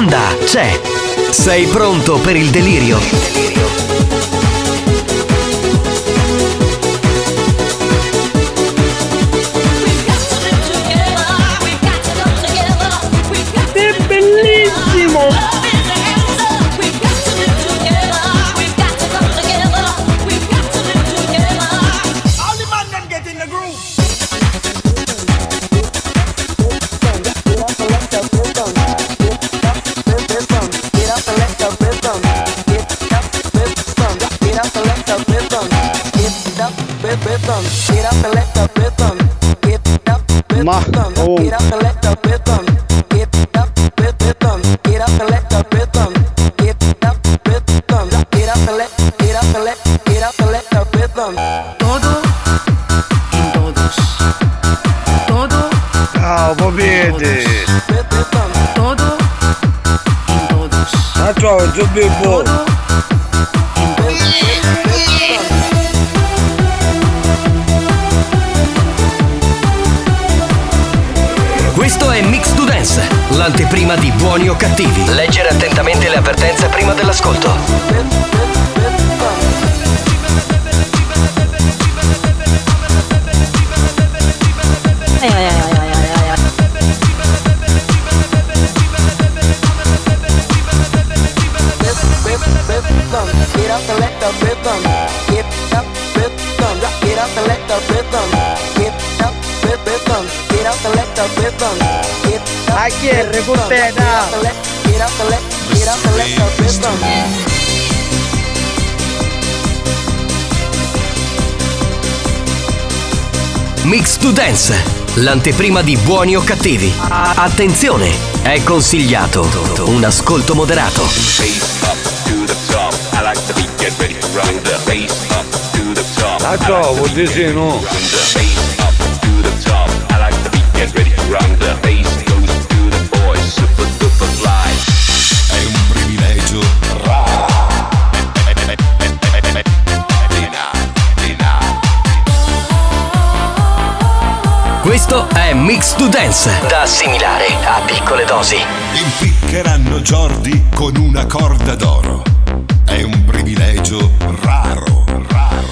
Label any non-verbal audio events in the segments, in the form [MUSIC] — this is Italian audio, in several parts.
banda c'è. Sei pronto per il delirio? Ma ciao, giù bimbo! Questo è Mix to Dance, l'anteprima di buoni o cattivi. Leggere attentamente le avvertenze prima dell'ascolto. To Dance, l'anteprima di buoni o cattivi. Attenzione, è consigliato un ascolto moderato. Ma ciao, vuol dire no? Mix to Dance, da assimilare a piccole dosi. Impiccheranno Jordi con una corda d'oro. È un privilegio raro, raro.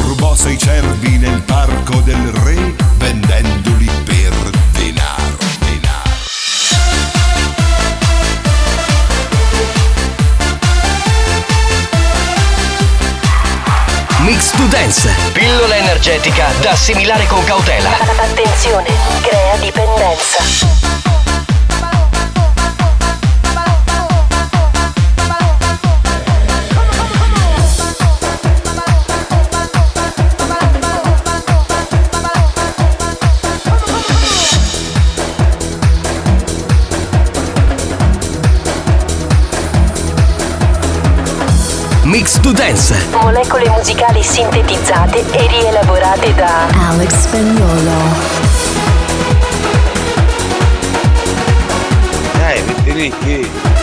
Rubò sei cervi nel parco del re vendendoli Mix to Dance, pillola energetica da assimilare con cautela. Attenzione, crea dipendenza. Mix to Dance, Molecole musicali sintetizzate e rielaborate da Alex Spagnolo. Dai, mettili qui!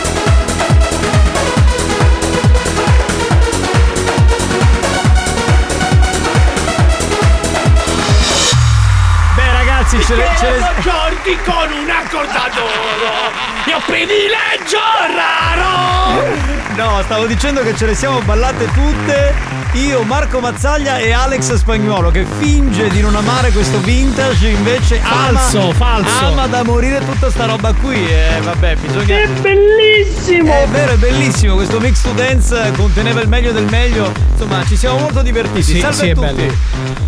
Ce le, ce le- Jordi con una corda d'oro. Io privilegio raro! No, stavo dicendo che ce le siamo ballate tutte. Io, Marco Mazzaglia e Alex Spagnuolo che finge di non amare questo vintage, invece ama- Falso, falso. ama da morire tutta sta roba qui. E vabbè, bisogna. È bellissimo! È vero, è bellissimo, questo mix to dance conteneva il meglio del meglio. Insomma, ci siamo molto divertiti. Sì, Salve sì, tutti.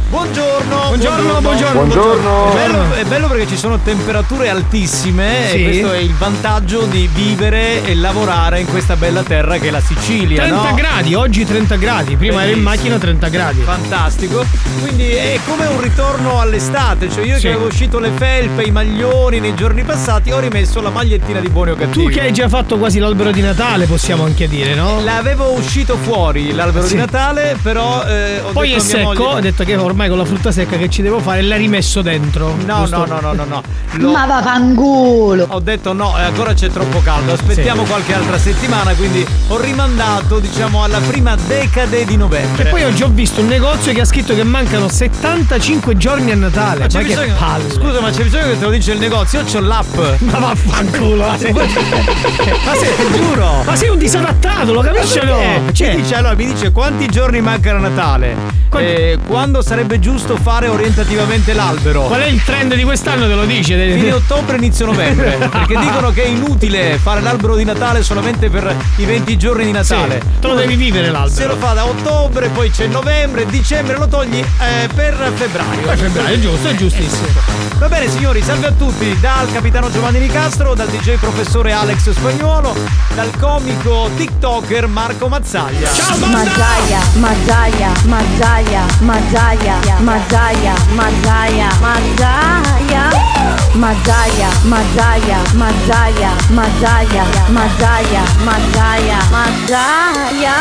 Bello. Buongiorno, Buongiorno, buongiorno. Buongiorno. È bello, è bello perché ci sono temperature altissime Sì. e questo è il vantaggio di vivere e lavorare in questa bella terra che è la Sicilia. 30 no? gradi, oggi 30 gradi, prima ero in Bellissimo. macchina 30 gradi. Fantastico, quindi è come un ritorno all'estate, cioè io Sì. che avevo uscito le felpe, i maglioni nei giorni passati, ho rimesso la magliettina di buoni o cattivi. Tu che hai già fatto quasi l'albero di Natale, possiamo anche dire, no? L'avevo uscito fuori l'albero Sì. di Natale, però eh, ho Poi è detto a mia secco, moglie- ho detto che ormai con la frutta secca che ci devo fare l'hai rimesso dentro. No, giusto? no, no, no, no, no. Ma vaffanculo! Ho detto no, eh, ancora c'è troppo caldo, aspettiamo qualche altra settimana, quindi ho rimandato, diciamo, alla prima decade di novembre. E poi oggi ho visto un negozio che ha scritto che mancano 75 giorni a Natale. Ma c'è Ma che bisogno. palle. Scusa, ma c'è bisogno che te lo dice il negozio? Io c'ho l'app. Ma vaffanculo. Ma sei, Ma se ti giuro. ma sei un disadattato, lo capisci no? Eh, Cioè, mi dice, allora mi dice quanti giorni mancano a Natale? Quanti- Eh, quando sarebbe giusto fare orientativamente l'albero? qual è il trend di quest'anno te lo dice? Fine ottobre, inizio novembre. [LAUGHS] Perché dicono che è inutile fare l'albero di Natale solamente per i 20 giorni di Natale. Sì, te lo devi vivere l'albero. Se lo fa da ottobre, poi c'è novembre, dicembre lo togli eh, per febbraio. Poi febbraio, è giusto, è giustissimo. Va bene signori, salve a tutti dal capitano Giovanni Nicastro, dal DJ professore Alex Spagnuolo, dal comico TikToker Marco Mazzaglia. Ciao banda! Mazzaia, Mazzaia, Mazzaia, Mazzaia, Mazzaia, Mazzaia, Mazzaia. Mazzaia, Mazzaia, Mazzaia, Mazzaia, Mazzaia, Mazzaia, Mazzaia.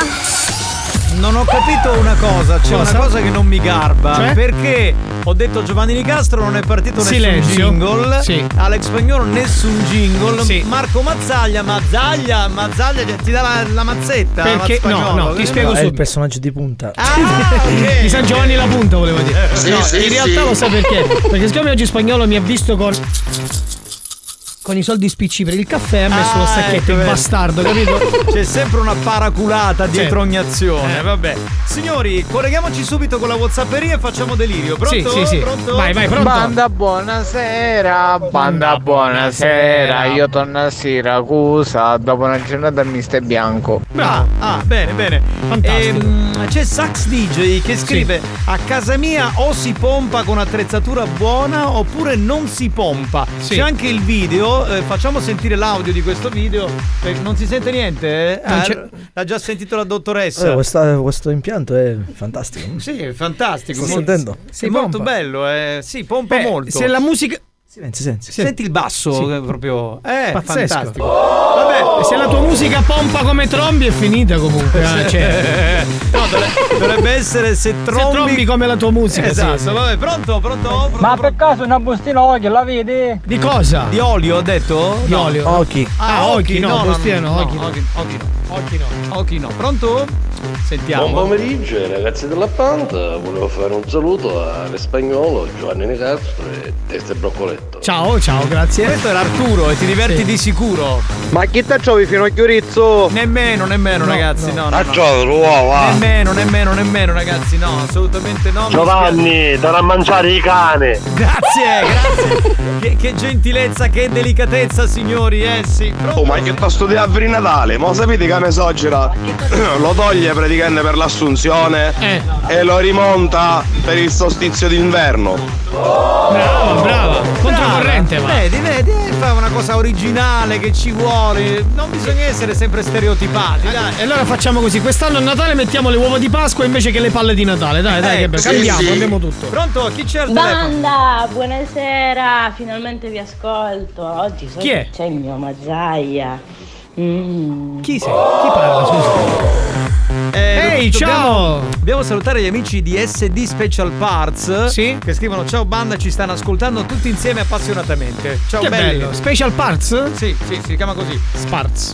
Non ho capito una cosa, c'è Cosa? una cosa che non mi garba. Cioè? Perché ho detto Giovanni Nicastro non è partito nessun Silenzio. jingle. Sì. Alex Spagnolo nessun jingle. Sì. Marco Mazzaglia, Mazzaglia, Mazzaglia ti dà la, la mazzetta. Perché- no, no, ti Che- spiego È il subito. personaggio di punta. Ah, ok. Di San Giovanni la punta volevo dire. Sì, no, sì, in realtà lo sai perché? Perché siccome oggi spagnolo mi ha visto con. Con i soldi spicci per il caffè ha messo lo Ah, stacchetto, ecco, il vedi. bastardo, capito? [LAUGHS] C'è sempre una paraculata dietro Sì. ogni azione. Eh. Vabbè. Signori, colleghiamoci subito con la Whatsapperia e facciamo delirio. Pronto? Sì, sì, sì. Pronto? Vai, vai, pronto? Banda buonasera, banda buonasera, io torno a Siracusa dopo una giornata al mister bianco. Ah, ah, bene, bene. Fantastico. Ehm, c'è Sax DJ che scrive: A casa mia o si pompa con attrezzatura buona oppure non si pompa. Sì. C'è anche il video. Eh, facciamo sentire l'audio di questo video. perché non si sente niente? eh? Ah, l'ha già sentito la dottoressa. Eh, questa- questo impianto è fantastico. Sì, è fantastico. Sto molto- sentendo? È molto pompa. bello, eh. Sì, pompa Beh, molto. Se la musica. Silenzio, silenzio. Senti il basso, Sì. proprio. Eh, Pazzesco. fantastico. Vabbè, Se la tua musica pompa come trombi è finita comunque. eh, cioè, [LAUGHS] no, dovrebbe, dovrebbe essere se se trombi. trombi come la tua musica. sì, Esatto, sì. vabbè, pronto, pronto, pronto, Ma per caso una bustina occhio la vedi? Di cosa? Di olio, ho detto? Di No. olio. Occhi. Ah, occhi, no, bustina no, occhi no. occhi, occhi no. Occhi no. Occhi no. Pronto? Sentiamo. Buon pomeriggio ragazzi della banda, volevo fare un saluto a Spagnolo, Giovanni Nicastro e Testa e Broccoletto. Ciao, ciao, grazie. Questo era Arturo e ti diverti Sì. di sicuro. Ma chi ti trovi fino a Chiorizzo? Nemmeno, nemmeno, No, ragazzi, no, no. A no. gioco. Nemmeno, nemmeno, nemmeno, ragazzi, no, assolutamente no. Giovanni, da a mangiare i cane! Grazie, grazie. che, che gentilezza, che delicatezza, signori, eh sì. Pronto? Oh, ma che sta studiando per il Natale? Ma sapete che Mesogera [CLEARS THROAT] lo toglie praticamente per l'assunzione Eh. e lo rimonta per il solstizio d'inverno. Brava, brava. Controcorrente, va. Vedi, vedi, eh, fa una cosa originale che ci vuole. Non bisogna essere sempre stereotipati, dai. E allora facciamo così, quest'anno a Natale mettiamo le uova di Pasqua invece che le palle di Natale. Dai, dai, che Ecco, bello. sì, cambiamo, sì. cambiamo tutto. Pronto? Chi c'è al telefono? Banda, buonasera, finalmente vi ascolto. Oggi sono Chi è? c'è il mio Mazzaia. Mm. Chi sei? Chi parla? Scusa. Eh, Ehi, dobbiamo- ciao! Dobbiamo salutare gli amici di SD Special Parts Sì. che scrivono ciao banda, ci stanno ascoltando tutti insieme appassionatamente. Ciao Che belli. bello. Special Parts? Sì, sì, si chiama così. Sparts.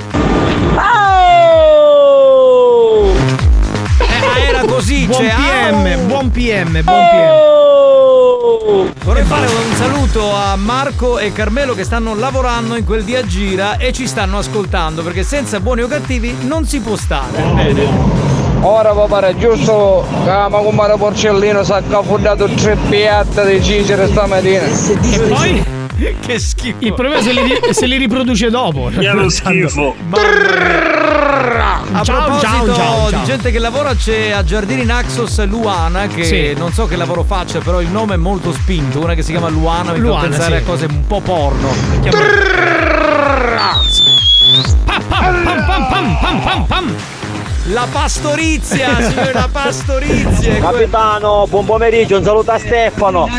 Eh, ah, era così, Buon cioè, PM, au! buon PM, buon PM. Vorrei fare un saluto a Marco e Carmelo che stanno lavorando in quel dia gira e ci stanno ascoltando perché senza buoni o cattivi non si può stare. Bene. Ora pare giusto che ma compare Porcellino si è cafondato tre piatte di cicere stamattina. E poi? [LAUGHS] Che schifo. Il problema è se li, se li riproduce dopo. [LAUGHS] È lo schifo. A Ciao, proposito ciao, ciao, ciao. di gente che lavora c'è a Giardini Naxos Luana che Sì. non so che lavoro faccia però il nome è molto spinto una che si chiama Luana mi Luana, fa pensare sì. a cose un po' porno Pam, pam, pam, pam, pam, pam, pam. La pastorizia signore la pastorizia [LAUGHS] Capitano, buon pomeriggio, un saluto a Stefano.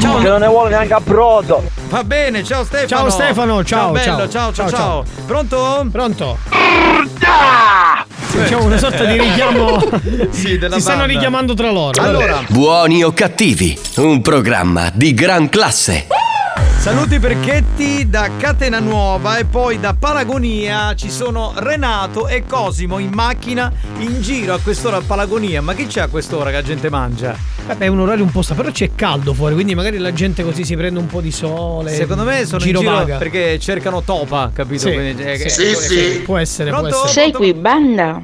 Ciao. Che non ne vuole neanche a brodo. Va bene, ciao Stefano. Ciao, Stefano, ciao, bello, ciao. ciao, ciao, Ciao, ciao. Pronto? Pronto? Facciamo una sorta di richiamo. [LAUGHS] Sì, della si stanno banda. richiamando tra loro. Allora, Buoni o cattivi, un programma di gran classe. Saluti per Chetti da Catena Nuova e poi da Palagonia ci sono Renato e Cosimo in macchina in giro a quest'ora a Palagonia. Ma chi c'è a quest'ora che la gente mangia? Vabbè, è un orario un po' sta, però c'è caldo fuori, quindi magari la gente così si prende un po' di sole. Secondo me sono giro in giro vaga. perché cercano topa, capito? Sì, Quindi, eh, sì, che- sì, sì. Può essere, può Pronto? essere. Sei qui, banda?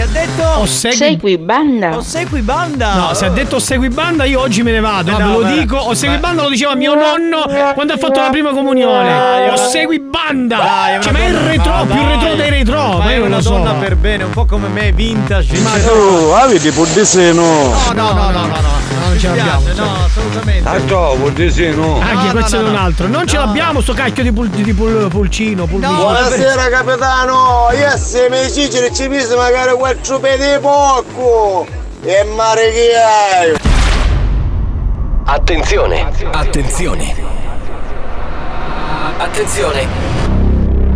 Che ha detto? O segui- Sei qui, banda? O segui banda? No, se ha detto segui banda, io oggi me ne vado. No, ve lo beh. dico. O segui Beh. banda lo diceva mio nonno quando ha fatto la prima comunione. O segui banda. Dai, cioè, ma è il retro, ma più dai. retro dei retro. Ma, Ma, è io una so. donna per bene, un po' come me, vintage. Ma tu avete Puddisino? No, no, no, no, no, no, non ce l'abbiamo, spiace, cioè. no, assolutamente. Ah, ciao, Puddisino. Ah, No, che no, questo no, è un no. altro. Non ce No. l'abbiamo sto cacchio di, pul- di pul- pulcino. Buonasera capitano, io se mi cicere ci magari quattro pedi di poco. E mare che hai? Attenzione, attenzione. Attenzione.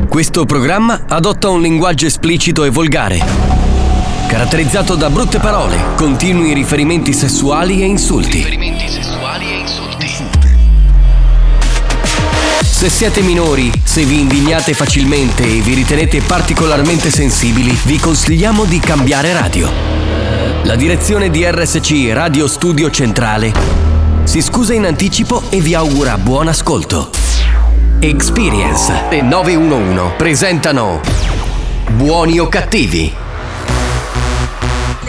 Questo programma adotta un linguaggio esplicito e volgare, caratterizzato da brutte parole, continui riferimenti sessuali e insulti. Se siete minori, se vi indignate facilmente e vi ritenete particolarmente sensibili, vi consigliamo di cambiare radio. La direzione di RSC Radio Studio Centrale si scusa in anticipo e vi augura buon ascolto. Experience e 911 presentano Buoni o cattivi?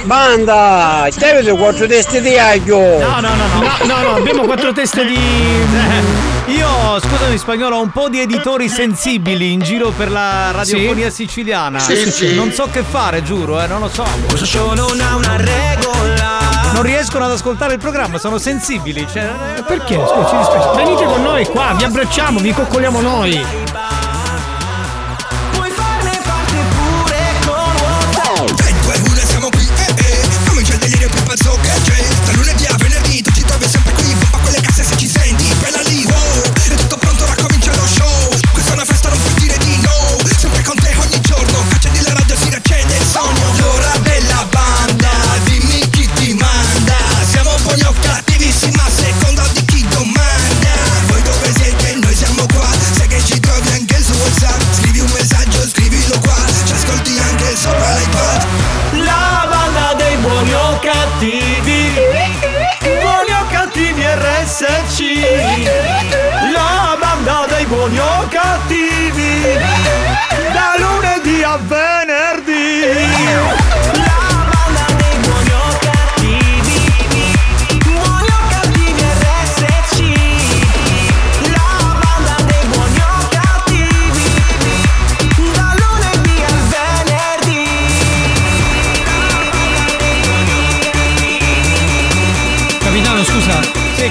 Banda, stai quattro teste di aglio. No, no, no, no. No, no, no, abbiamo quattro teste di. [LAUGHS] Io, scusami spagnolo, ho un po' di editori sensibili in giro per la radiofonia siciliana. Sì, sì. Non so che fare, giuro, eh, non lo so. Questo show non ha una regola. Non riescono ad ascoltare il programma, sono sensibili. Cioè, eh, Perché? Scusa, ci dispiace. Venite con noi qua, vi abbracciamo, vi coccoliamo noi.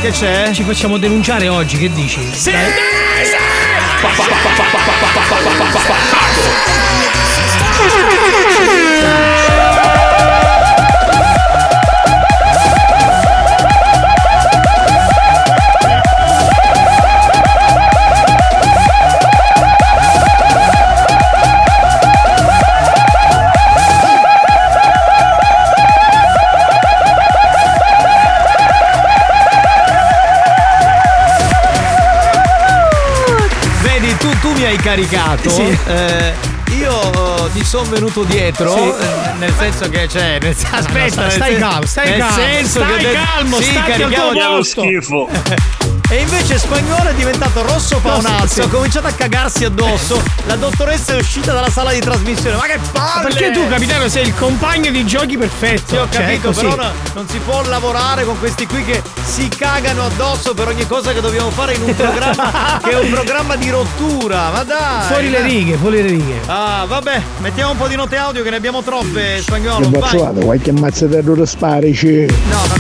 Che c'è? Ci facciamo denunciare oggi, che dici? Sì! Mi hai caricato. Sì. Eh, io io mi sono venuto dietro, Sì. eh, nel senso che, cioè, nel- aspetta, stai- nel stai calmo, stai nel calmo, senso stai che calmo, sì, già lo posto. schifo. [LAUGHS] E invece spagnolo è diventato rosso paonazzo, ha cominciato a cagarsi addosso. La dottoressa è uscita dalla sala di trasmissione. Ma che palle! Perché tu, capitano, sei il compagno di giochi perfetto. Sì, ho Cioè, capito, però no- non si può lavorare con questi qui che si cagano addosso per ogni cosa che dobbiamo fare in un programma [LAUGHS] che è un programma di rottura. Ma dai! Fuori le righe, fuori le righe. Ah, vabbè, mettiamo un po' di note audio che ne abbiamo troppe, spagnolo. Vai. qualche mazzaterro sparici. No, no, no.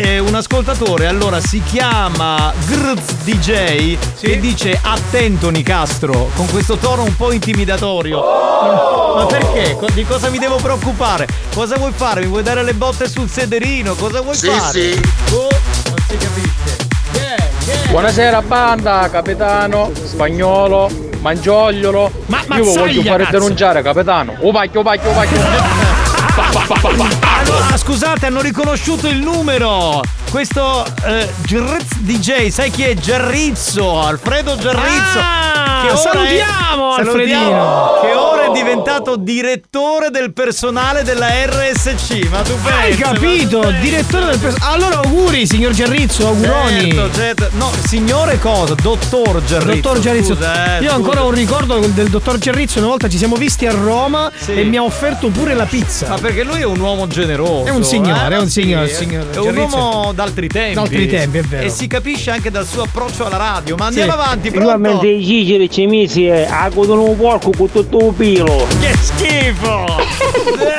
C'è un ascoltatore, allora si chiama Grz DJ che dice attento Nicastro con questo tono un po' intimidatorio. Ma perché? Di cosa mi devo preoccupare? Cosa vuoi fare? Mi vuoi dare le botte sul sederino? Cosa vuoi Sì, fare? sì. Oh, non si capisce. Buonasera banda, capitano, spagnolo, mangiogliolo. Ma Io vi voglio fare cazzo. denunciare, capitano. Oh pacchio, pacchio, Ah, scusate, hanno riconosciuto il numero. Questo eh, DJ, sai chi è? Gerrizzo, Alfredo Gerrizzo. Ah, è- salutiamo, Alfredino. Che ora è diventato direttore del personale della RSC. Ma tu pensi? Hai capito? ma? Direttore del personale. Allora auguri, signor Gerrizzo, auguroni. Certo, certo. No, signore cosa? Dottor Gerrizzo. Dottor Gerrizzo, scusa, eh, io ho ancora un ricordo del dottor Gerrizzo. Una volta ci siamo visti a Roma e mi ha offerto pure la pizza. Ma perché lui è un uomo generoso. È un signore, eh? è un Sì, signore, è- signore È un Gerrizzo. uomo d'altri tempi. D'altri tempi, è vero. E si capisce anche dal suo approccio alla radio. Ma andiamo avanti, pronto? Igualmente i ciceri ci misi e agodono un porco con tutto un pilo. Che schifo!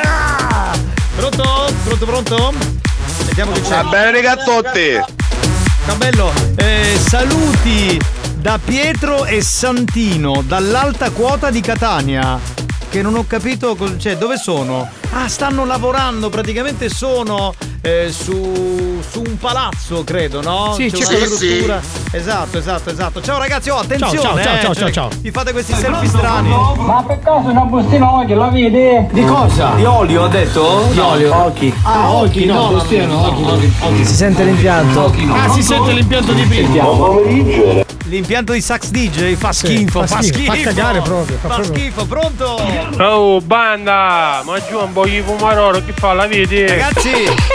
Ah! [LAUGHS] pronto? Pronto, pronto? Vediamo che c'è. Va bene, ragazzotti. Cabello, eh, saluti da Pietro e Santino dall'alta quota di Catania. Che non ho capito cioè, dove sono. Ah, stanno lavorando, praticamente sono eh, su, su un palazzo, credo, no? Sì, C'è c'è una struttura. Esatto, esatto, esatto. Ciao ragazzi, oh, attenzione! Ciao, ciao, eh, ciao, cioè, ciao, ciao. Vi fate questi selfie strani. Ma per caso una bustina oggi la vedi? Di cosa? Di olio ho detto? Di olio? Occhi. Ah, occhi, no, bustina no, occhi, occhi. Si sente l'impianto. Ah, si sente l'impianto di prima. L'impianto di Sax DJ fa schifo, fa fa schifo, schifo. fa cagare proprio, fa Fa proprio- schifo, pronto? Oh banda, ma giù un po' di fumarolo che fa la vedi? Ragazzi,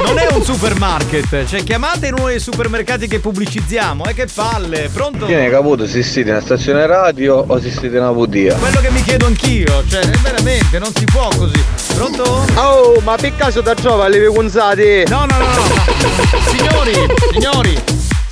non è un supermarket, cioè chiamate in uno dei supermercati che pubblicizziamo, e che palle, pronto? Ne caputo se siete in una stazione radio o se siete in una budia. Quello che mi chiedo anch'io, cioè veramente, non si può così. Pronto? Oh, ma per caso da giova le conzate? No, no, no, no. Signori, signori,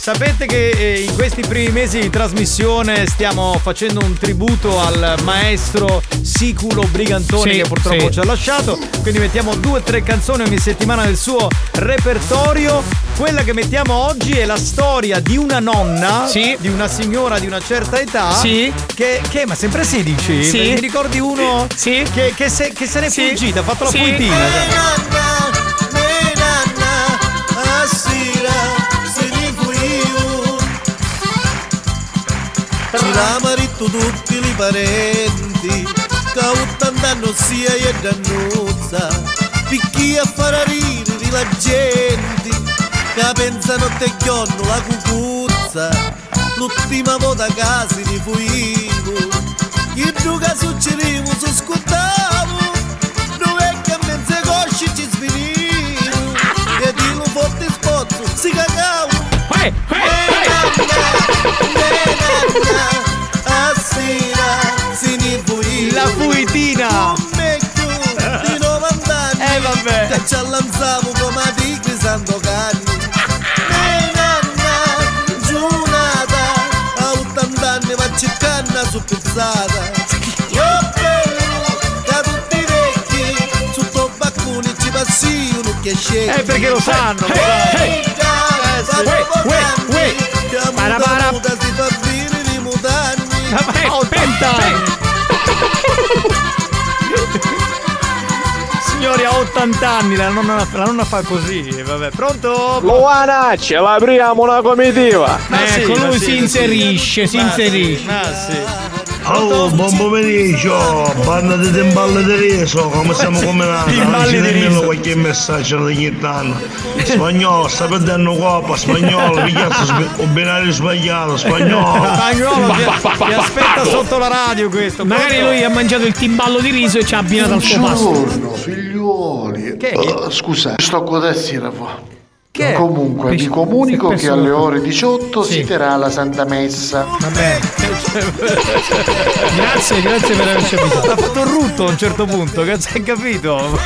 sapete che eh, in questi primi mesi di trasmissione stiamo facendo un tributo al maestro Siculo Brigantoni Sì, che purtroppo sì. ci ha lasciato. Quindi mettiamo due o tre canzoni ogni settimana del suo repertorio. Quella che mettiamo oggi è la storia di una nonna, Sì. di una signora di una certa età. Sì. Che, che ma sempre 16? Sì. Mi ricordi uno Sì. che, che se, che se n'è Sì. fuggita, ha fatto la Sì. cioè. Ci la maritto tutti i parenti Che a 80 anni sia e dannuzza Picchi a fare ridere la gente Che pensano te chionno la cucuzza L'ultima volta che si ne fuivo Che duca succedivo su scottavo Dove che a mezze cosci ci svenivo E di un forte spozzo si cagavo Eh, a vecchio di 90 anni Eh, vabbè. Che ci allanzavo come a tigri santo canni nanna giornata A 80 anni va cercando su pizzata Io bello da tutti vecchi Sotto bacconi ci passi uno che scende Eh, perché lo sanno. Uè, uè, uè. Para, para. si fa vivere i mutanni A 80 anni! Signori, a 80 anni la nonna, la nonna fa così, vabbè. Pronto? Luana, ce l'apriamo una comitiva. Ma Ecco, lui si inserisce, si sì, inserisce. Ma sì. Oh, buon pomeriggio, banda di timballe di riso, come stiamo combinando? Timballi di riso. qualche messaggio ogni tanto. Spagnolo, sta perdendo coppa, spagnolo, mi chiama un binario sbagliato, spagnolo. [LAUGHS] Spagnolo ti, ti [LAUGHS] aspetta sotto la radio questo. Magari lui ha mangiato il timballo di riso e ci ha abbinato al suo pasto. Buongiorno, figliuoli. Che? Eh, scusa, sto la fa. Che? Comunque vi comunico che alle ore 18 Sì. si terrà la Santa Messa. Vabbè. grazie, grazie per averci avvisato. Ha fatto un rutto a un certo punto, cazzo hai capito?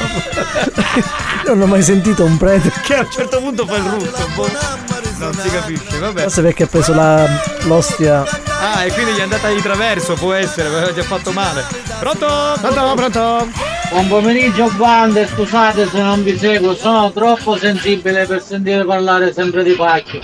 Non ho mai sentito un prete. Che a un certo punto fa il rutto, boh. Non si capisce, vabbè. Forse perché ha preso la, l'ostia. Ah, e quindi gli è andata di traverso, può essere, aveva già fatto male. Pronto? Pronto, pronto? Buon pomeriggio bande, scusate se non vi seguo, sono troppo sensibile per sentire parlare sempre di pacchi.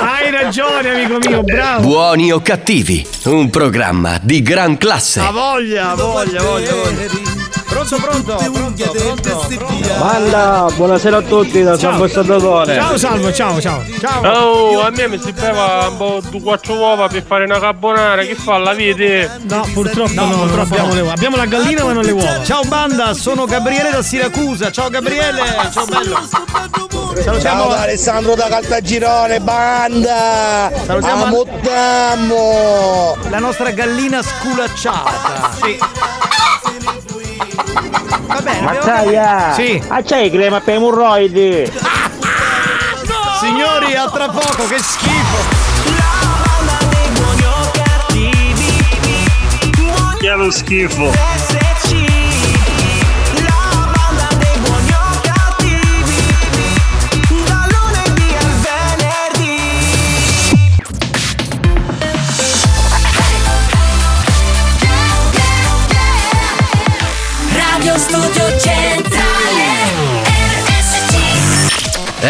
Hai ragione, amico mio, bravo. Buoni o cattivi, un programma di gran classe. Ha voglia, voglia, voglia, voglia. Pronto, pronto, pronto, pronto, pronto. Banda, buonasera a tutti da San Salvatore. Ciao Salvo, ciao, ciao. Ciao. Oh, a me mi si beva un po' di quattro uova per fare una carbonara, che fa la vedi? No, purtroppo No, no, non purtroppo abbiamo le uova. Abbiamo la gallina ma non le uova. Ciao banda, sono Gabriele da Siracusa. Ciao Gabriele, ciao bello. Salutiamo Ciao da Alessandro da Caltagirone, banda! Salutiamo- Amuttammo! la nostra gallina sculacciata. Sì. Va bene, Mazzaia! Sì. Ah, c'hai crema per i emorroidi? Signori, a tra poco, che schifo. Che lo schifo.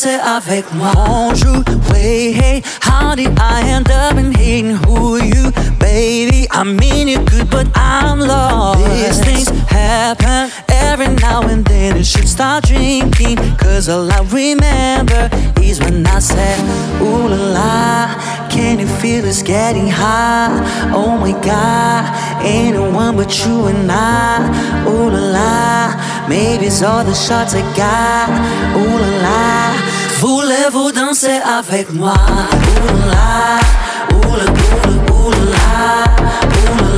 Danser avec moi? Won't you wait? Hey, how did I end up in hating who you, baby? I mean you could, but I'm lost. These things happen every now and then. You should start drinking, cause all I remember is when I said, Ooh la la, can you feel it's getting hot? Oh my god, ain't one but you and I. Ooh la la, maybe it's all the shots I got. Ooh la la, voulez-vous danser avec moi? Ooh la la, ooh la ooh la ooh la ooh la,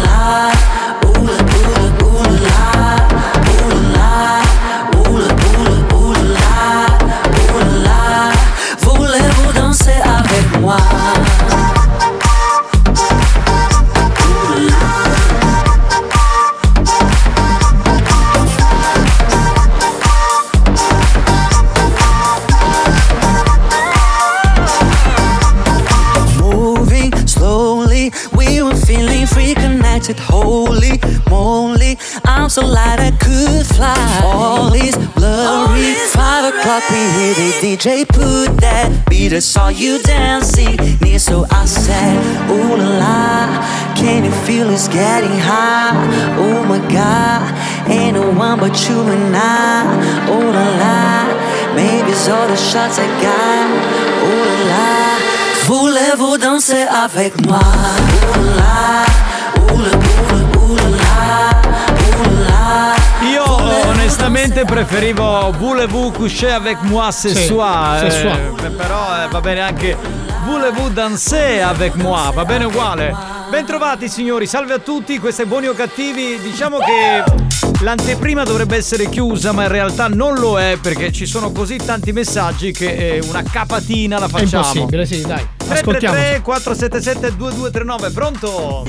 connected, holy moly. I'm so light I could fly. All is blurry. Five o'clock, we hear the DJ put that beat. I saw you dancing near, so I said, Ooh la la, can you feel it's getting hot? Oh my god, ain't no one but you and I. Ooh la la, maybe it's all the shots I got. Ooh la la. Voulez-vous danser avec moi? Ooh la la, onestamente preferivo Voulez-vous coucher avec moi ce Sì, soir. ce eh, però eh, va bene anche Voulez-vous danser avec moi? Va bene uguale. Bentrovati signori, salve a tutti, questo è Buoni o Cattivi. Diciamo che l'anteprima dovrebbe essere chiusa, ma in realtà non lo è perché ci sono così tanti messaggi che eh, una capatina la È facciamo. impossibile, sì, dai. Ascoltiamo. 333 477 2239, pronto?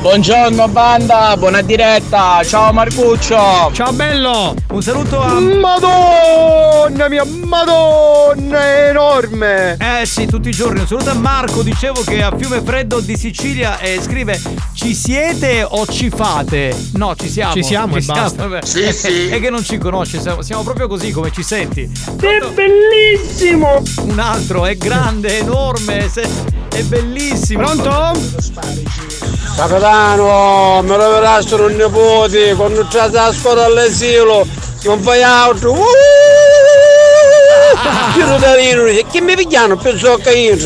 Buongiorno banda, buona diretta, ciao Marcuccio. Ciao bello. Un saluto a Madonna mia, madonna, è enorme. Eh sì, tutti i giorni. Un saluto a Marco, dicevo che a Fiume Freddo di Sicilia e scrive ci siete o ci fate? No, ci siamo. Ci siamo e basta. vabbè. Sì, Eh, sì. [LAUGHS] È che non ci conosce, siamo, siamo proprio così come ci senti. È bellissimo! Un altro, è grande, è enorme, se- è bellissimo. Pronto? Capitano, me lo verrassero un nipote, quando c'è la scuola all'asilo, non fai altro. Uh! Tiro da ridere, che mi pigliano più zocca io.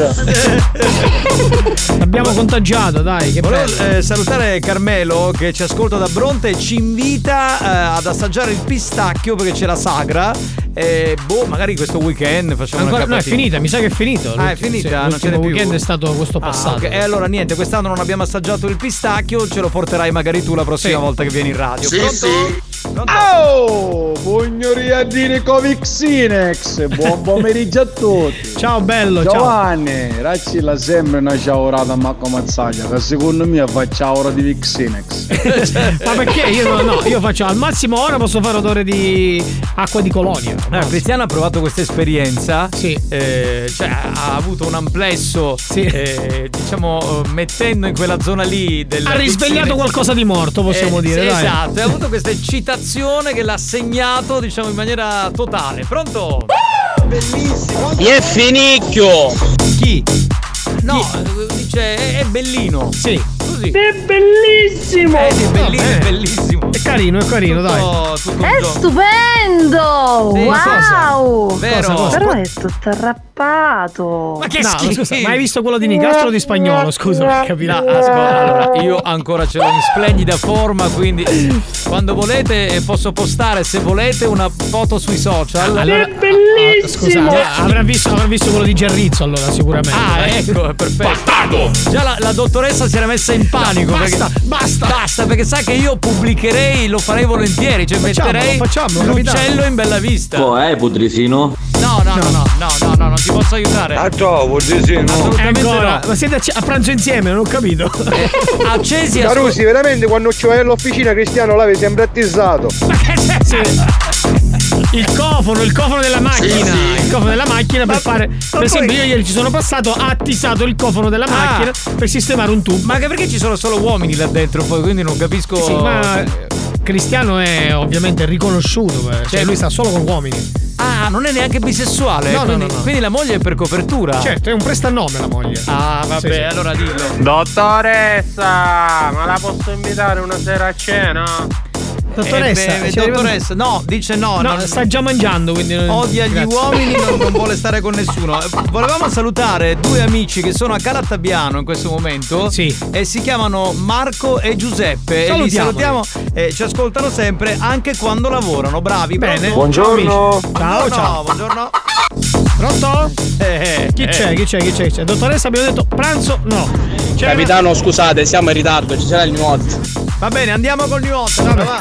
Abbiamo contagiato, dai, che Volevo eh, salutare Carmelo che ci ascolta da Bronte e ci invita eh, ad assaggiare il pistacchio perché c'è la sagra. E boh, magari questo weekend facciamo Ancora, una no, è finita, mi sa che è finito. Ah, è finita? Sì, non n'è più. weekend è stato questo Ah, passato. ok. E allora niente, quest'anno non abbiamo assaggiato il pistacchio, ce lo porterai magari tu la prossima Sì. volta che vieni in radio. Sì, Pronto? sì. Pronto? Oh, pugnoria di Nicovic Sinex, buon [LAUGHS] pomeriggio a tutti. Ciao bello, ciao. Giovanni, ragazzi la sempre una ciaurata ma come zaglia, che secondo me fa ciaura di Vixinex. [LAUGHS] Ma perché io no, no, io faccio al massimo ora posso fare odore di acqua di colonia. No, Cristiano ha provato questa esperienza. Sì. eh, cioè ha avuto un amplesso. eh, diciamo, eh, mettendo in quella zona lì del. Ha risvegliato qualcosa di morto, possiamo Eh, dire, sì, dai. Esatto, ha avuto questa eccitazione che l'ha segnato, diciamo, in maniera totale. Pronto? Bellissimo. Chi è finicchio? Chi? No, eh, dice è, è bellino. Sì. Così. È bellissimo! Eh, sì, è bellino, è bellissimo. È carino, è carino, dai. Tutto- tutto un È gioco. stupendo! Sì, wow! Vero? Cosa, cosa? Però è tutto arrappato. Ma che No, schifo. scusa, ma hai visto quello di Nicastro o di spagnolo? Scusa. No, ascolta, allora, io ancora ce l'ho in splendida forma, quindi quando volete eh, posso postare se volete una foto sui social. Allora- È bellissimo! Scusa, avrà visto, avrà visto quello di Gerrizzo allora, sicuramente. Ah, ecco, è perfetto. Già la, la dottoressa si era messa in panico. basta, perché, basta. Basta, perché sa che io pubblicherei, lo farei volentieri. Cioè, Facciamolo, metterei facciamolo, l'uccello capitano. in bella vista. eh, Pudrisino? No, no, no, no, no, no, no, non ti posso aiutare. Ah, ciao, Pudrisino. Assolutamente Ancora, no. ma siete a, a pranzo insieme, non ho capito. Accesi a Carusi, veramente quando ci vai all'officina Cristiano l'avevi sempre attizzato. Sì. Il cofono, il cofono della macchina. Il cofono della macchina per fare. Per esempio, io ieri ci sono passato, ha attisato il cofono della Ah. macchina per sistemare un tubo. Ma anche perché ci sono solo uomini là dentro, poi quindi non capisco. Sì, ma eh, Cristiano è ovviamente riconosciuto, eh, cioè lui sta solo con uomini. Ah, non è neanche bisessuale. No, no, quindi, no, no. quindi la moglie è per copertura. Certo, è un prestannome la moglie. Ah, vabbè, Sì, sì. allora dillo. Dottoressa, ma la posso invitare una sera a cena? Dottoressa, Eh, dottoressa, no, dice no. No, non- sta già mangiando, quindi non- Odia gli Grazie. uomini, non, non vuole stare con [LAUGHS] nessuno. Eh, Volevamo salutare due amici che sono a Calattabiano in questo momento. Sì. E si chiamano Marco e Giuseppe. E li salutiamo e ci ascoltano sempre anche quando lavorano. Bravi, Bene. Buongiorno. Ciao, Buongiorno, ciao. Buongiorno. Pronto? Eh, Chi eh. c'è? Chi c'è? Chi c'è? Chi c'è? Dottoressa, abbiamo detto pranzo? No. C'è Capitano, scusate, siamo in ritardo, ci sarà il new hot. Va bene, andiamo col new hot. allora, va.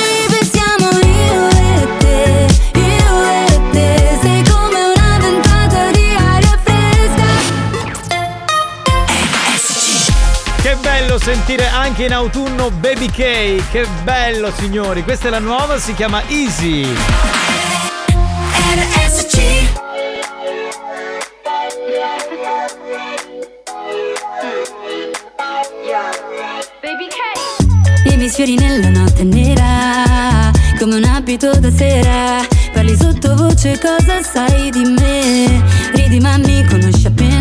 Sentire anche in autunno Baby K. Che bello, signori. Questa è la nuova, si chiama Easy. RSC. I miei sfiori nella notte nera Come un abito da sera Parli sottovoce cosa sai di me Ridi ma mi conosci appena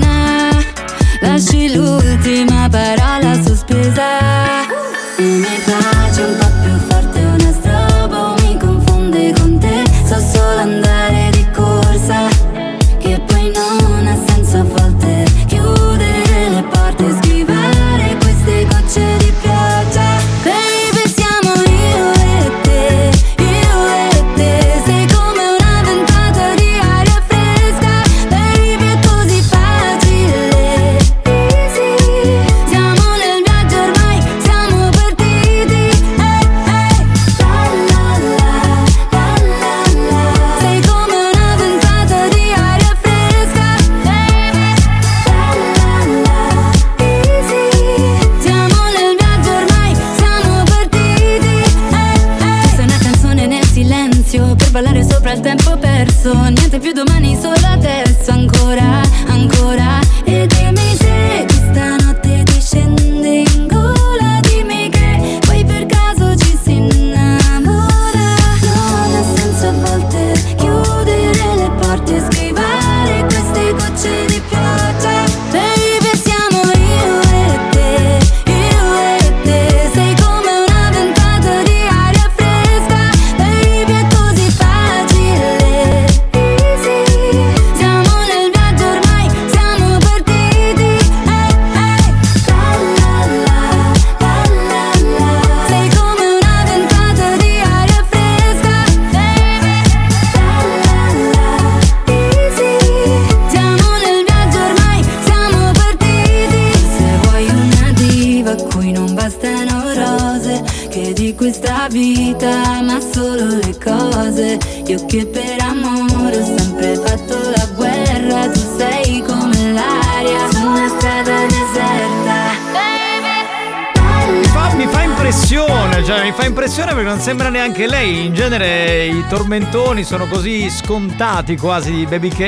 Lasci l'ultima parola sospesa. E mi sopra il tempo perso Niente più domani, solo adesso Ancora, ancora. E dimmi se perché non sembra neanche lei. In genere i tormentoni sono così scontati quasi di Baby K.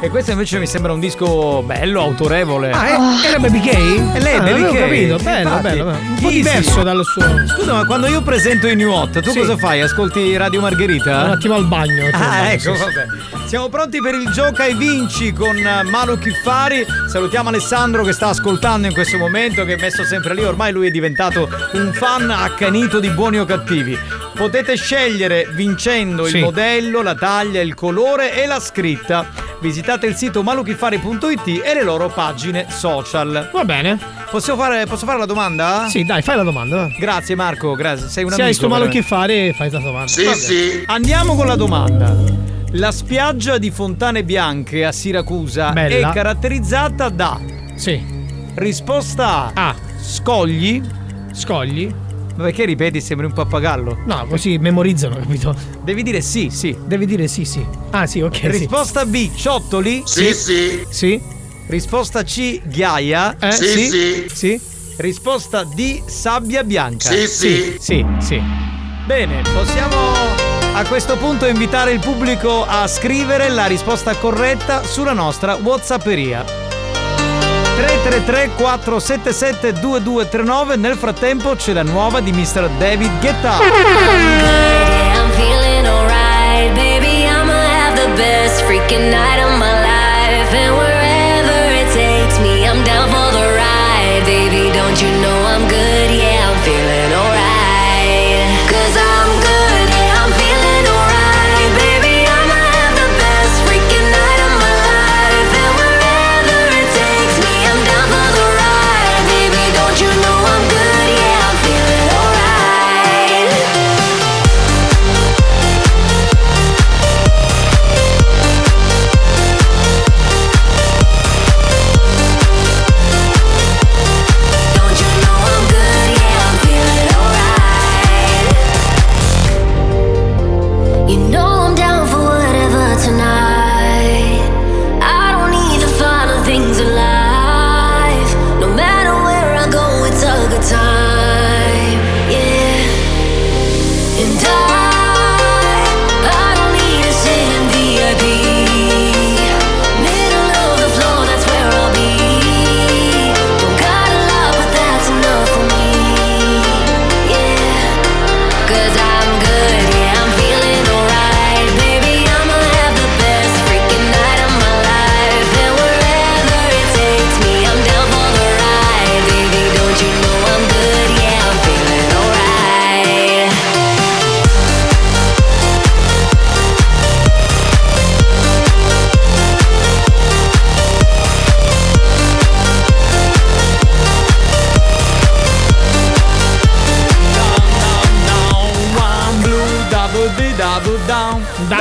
E questo invece mi sembra un disco bello, autorevole. Ah, è- era Baby K? E lei è Ah, Baby K. capito, bello, Infatti, bello, bello. Un po' diverso dal suo. Scusa, ma quando io presento i New Hot, tu Sì. cosa fai? Ascolti Radio Margherita? Un attimo al bagno. Ah, bagno, ecco, sì. vabbè. Siamo pronti per il gioca e vinci con eh, Manu Chiffari. Salutiamo Alessandro che sta ascoltando in questo momento, che è messo sempre lì. Ormai lui è diventato un fan accanito di buoni o cattivi. Potete scegliere vincendo Sì. il modello, la taglia, il colore e la scritta. Visitate il sito maluchiffari.it e le loro pagine social. Va bene. Posso fare, posso fare la domanda? Sì, dai, fai la domanda. Grazie Marco, grazie. Sei un Se hai amico. sto malo veramente. che fare, fai la domanda. Vabbè. Andiamo con la domanda. La spiaggia di Fontane Bianche a Siracusa Bella. è caratterizzata da Sì. Risposta A. Scogli. Scogli? Perché ripeti sembri un pappagallo? No, così memorizzano, capito? Devi dire sì, sì. Devi dire sì, sì. Ah, sì, ok. sì. Risposta B. Ciottoli. Sì, sì. Sì. Risposta C. Ghiaia. Eh, Sì, sì. sì. Sì. Risposta D. Sabbia bianca. Sì, sì. Sì, sì. Bene, possiamo a questo punto invitare il pubblico a scrivere la risposta corretta sulla nostra Whatsapperia. 333 477 2239 Nel frattempo c'è la nuova di Mr. David Guetta. I'm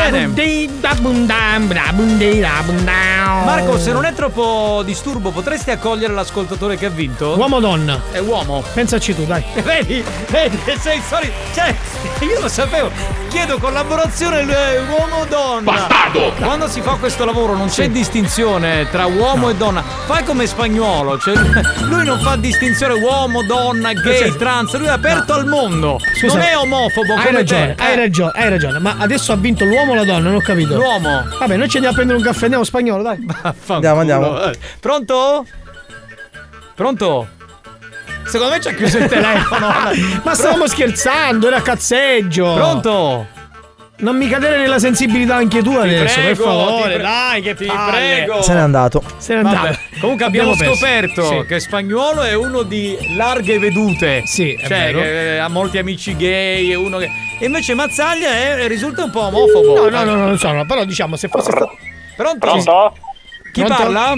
double D, double down. Bene. Marco, se non è troppo disturbo, potresti accogliere l'ascoltatore che ha vinto? Uomo o donna? È uomo. Pensaci tu, dai. [LAUGHS] Vedi, vedi, sei solito. Cioè, io lo sapevo. Chiedo collaborazione uomo o donna. Bastardo! Quando si fa questo lavoro non c'è distinzione tra uomo e donna. Fai come spagnolo. Cioè, [LAUGHS] lui non fa distinzione uomo, donna, gay, Sì. trans. Lui è aperto al mondo. Scusa, non è omofobo Hai come ragione, te. hai Eh, ragione, hai ragione. Ma adesso ha vinto l'uomo o la donna? Non ho capito. L'uomo. Vabbè, noi ci andiamo a prendere un caffè, andiamo spagnolo, dai. Andiamo, andiamo. Eh, Pronto? Pronto? Secondo me ci ha chiuso il telefono. [LAUGHS] Ma stavamo scherzando, era cazzeggio. Pronto? Non mi cadere nella sensibilità anche tu adesso, prego, per favore. ti pre- dai, che ti prego. Se n'è andato. Se n'è Vabbè, andato. Comunque abbiamo, perso. scoperto Sì. che spagnolo è uno di larghe vedute. Sì, è cioè, vero. che ha molti amici gay, è uno che. E invece Mazzaglia è- risulta un po' omofobo. No, no, no, no, non so, no, però diciamo, se fosse stato. Pronto? Pronto? Chi Pronto? parla?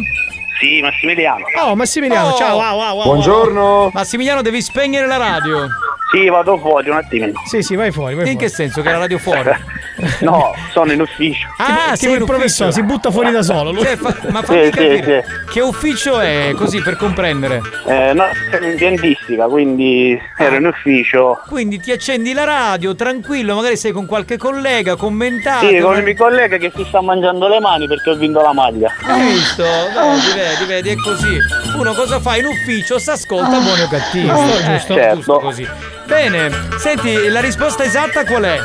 Sì, Massimiliano. Oh, Massimiliano, Oh. ciao, wow, wow, wow. Buongiorno. Massimiliano, devi spegnere la radio. Sì, vado fuori un attimino. Sì, sì, vai fuori, vai In fuori. che senso? Che la radio fuori? [LAUGHS] No, sono in ufficio. Ah, sei il professore, si butta fuori da solo. lui. Cioè, fa- ma fammi Sì, sì, capire. Che ufficio è così per comprendere? Eh, no, sono in dentistica, quindi ero in ufficio. Quindi ti accendi la radio, tranquillo, magari sei con qualche collega, commentate. Sì, con ma- il mio collega che si sta mangiando le mani perché ho vinto la maglia. Hai visto? Vedi, vedi, vedi, è così. Uno cosa fa in ufficio? Si ascolta buoni o cattivi. Ah, giusto, certo. giusto così. Bene, senti, la risposta esatta qual è?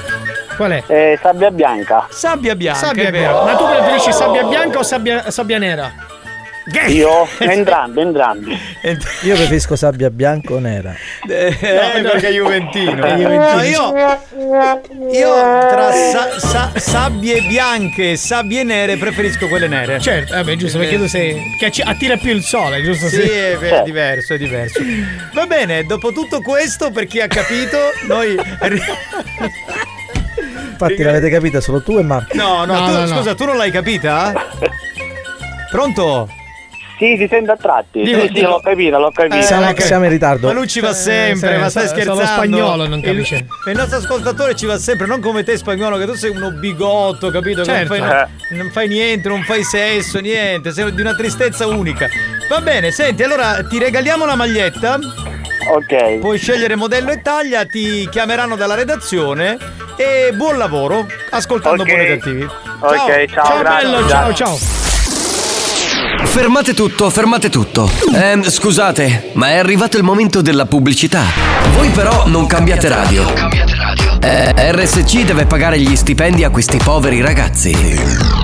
Qual è? Eh, sabbia bianca. Sabbia bianca, Sabbia è vero. bianca. Ma tu preferisci sabbia bianca o sabbia, sabbia nera? Io? [LAUGHS] Entrambi, entrambi. Io preferisco sabbia bianca o nera. Eh, perché è Juventino. È Juventino. No, io, io tra sa- sa- sabbie bianche e sabbie nere preferisco quelle nere. Certo, eh beh, giusto, perché tu sei. che attira più il sole, giusto? Sì, è, è diverso, è diverso. Va bene, dopo tutto questo, per chi ha capito, noi. [LAUGHS] Infatti l'avete capita solo tu e Marco. No, no, No, tu- no, no. scusa, tu non l'hai capita? Pronto? Sì, si sente a tratti. Dico- sì, sì, dico- l'ho capita, l'ho capita. siamo, ok. siamo in ritardo. Ma lui ci va sempre, sì, ma stai solo scherzando? spagnolo non capisce. Il, il nostro ascoltatore ci va sempre, non come te spagnolo, che tu sei uno bigotto, capito? Certo. Non, fai, non fai niente, non fai sesso, niente, sei di una tristezza unica. Va bene, senti, allora ti regaliamo la maglietta. Ok. Puoi scegliere modello e taglia, ti chiameranno dalla redazione e buon lavoro ascoltando Ok. buoni e cattivi. Ok, ciao, Ciao grazie. bello, ciao, ciao. Fermate tutto, fermate tutto. Ehm, scusate, ma è arrivato il momento della pubblicità. Voi però non cambiate radio. Eh, RSC deve pagare gli stipendi a questi poveri ragazzi.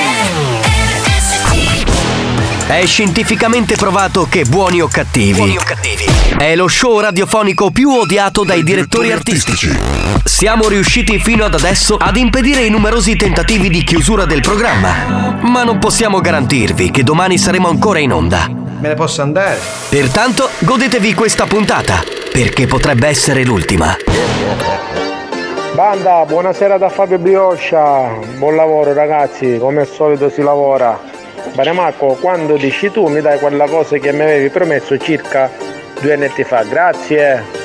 È scientificamente provato che buoni o cattivi. È lo show radiofonico più odiato dai direttori artistici. Siamo riusciti fino ad adesso ad impedire i numerosi tentativi di chiusura del programma, ma non possiamo garantirvi che domani saremo ancora in onda. Me ne posso andare? Pertanto, godetevi questa puntata, perché potrebbe essere l'ultima. Banda, buonasera da Fabio Bioscia. Buon lavoro ragazzi, come al solito si lavora. Bene Marco, quando dici tu mi dai quella cosa che mi avevi promesso circa due anni fa. Grazie.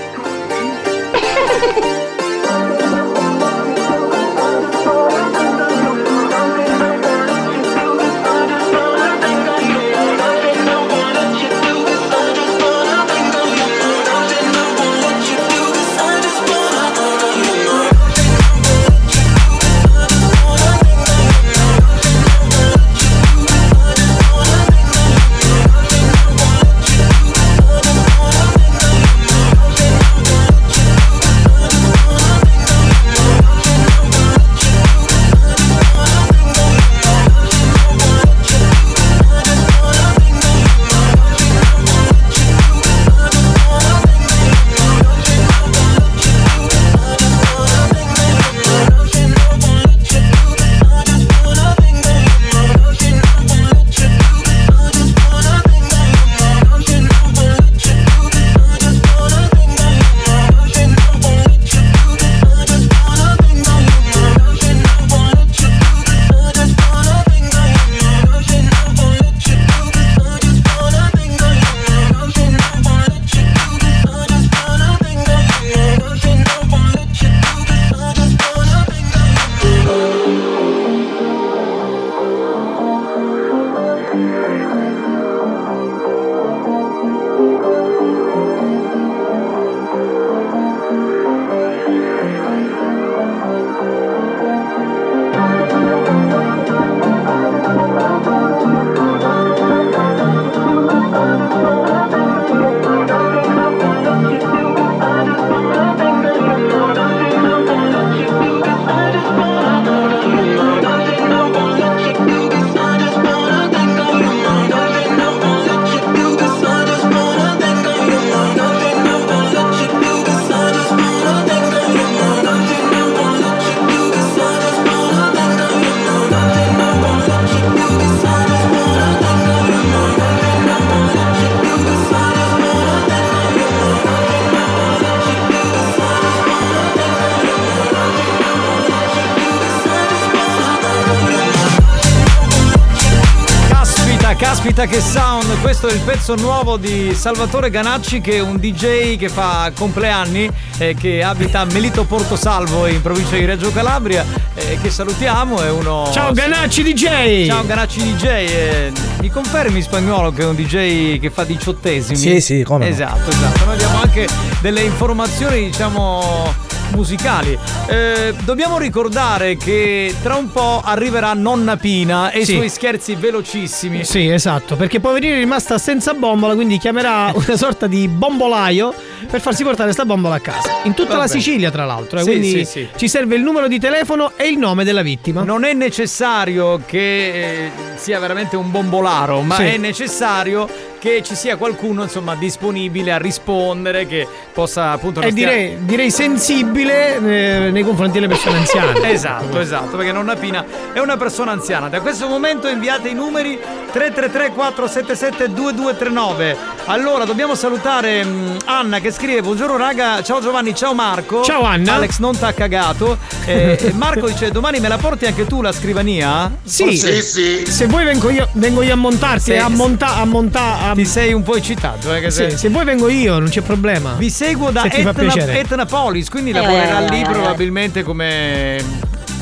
Che sound, questo è il pezzo nuovo di Salvatore Ganacci che è un DJ che fa compleanni e che abita a Melito Porto Salvo in provincia di Reggio Calabria e che salutiamo, è uno... Ciao Ganacci DJ! Ciao Ganacci DJ, eh, mi confermi in spagnolo che è un DJ che fa diciottesimi? Sì, sì, come no. Esatto, esatto, noi diamo anche delle informazioni diciamo musicali. Eh, dobbiamo ricordare che tra un po' arriverà Nonna Pina e Sì. i suoi scherzi velocissimi. Sì, esatto, perché poverina è rimasta senza bombola, quindi chiamerà una [LAUGHS] sorta di bombolaio per farsi portare sta bombola a casa. In tutta la Vabbè. Sicilia, tra l'altro. eh, Sì, quindi sì, ci serve il numero di telefono e il nome della vittima. Non è necessario che eh, sia veramente un bombolaro, ma è necessario che ci sia qualcuno insomma disponibile a rispondere, che possa appunto... E stia- direi, direi sensibile eh, nei confronti delle persone anziane. [LAUGHS] Esatto, esatto, perché nonna Pina è una persona anziana. Da questo momento inviate i numeri 333 477 2239. Allora, dobbiamo salutare mm, Anna che scrive "Buongiorno raga, ciao Giovanni, ciao Marco". Ciao, Anna. Alex non t'ha cagato. Eh, [LAUGHS] Marco dice "Domani me la porti anche tu la scrivania?" Sì, se vuoi vengo io, vengo io a montarti Sì, e a sì. montare. A monta, a... Ti sei un po' eccitato, eh, che Sì, sei- se vuoi vengo io, non c'è problema. Vi seguo da Etna. Etnapolis, quindi lavorerà lì probabilmente come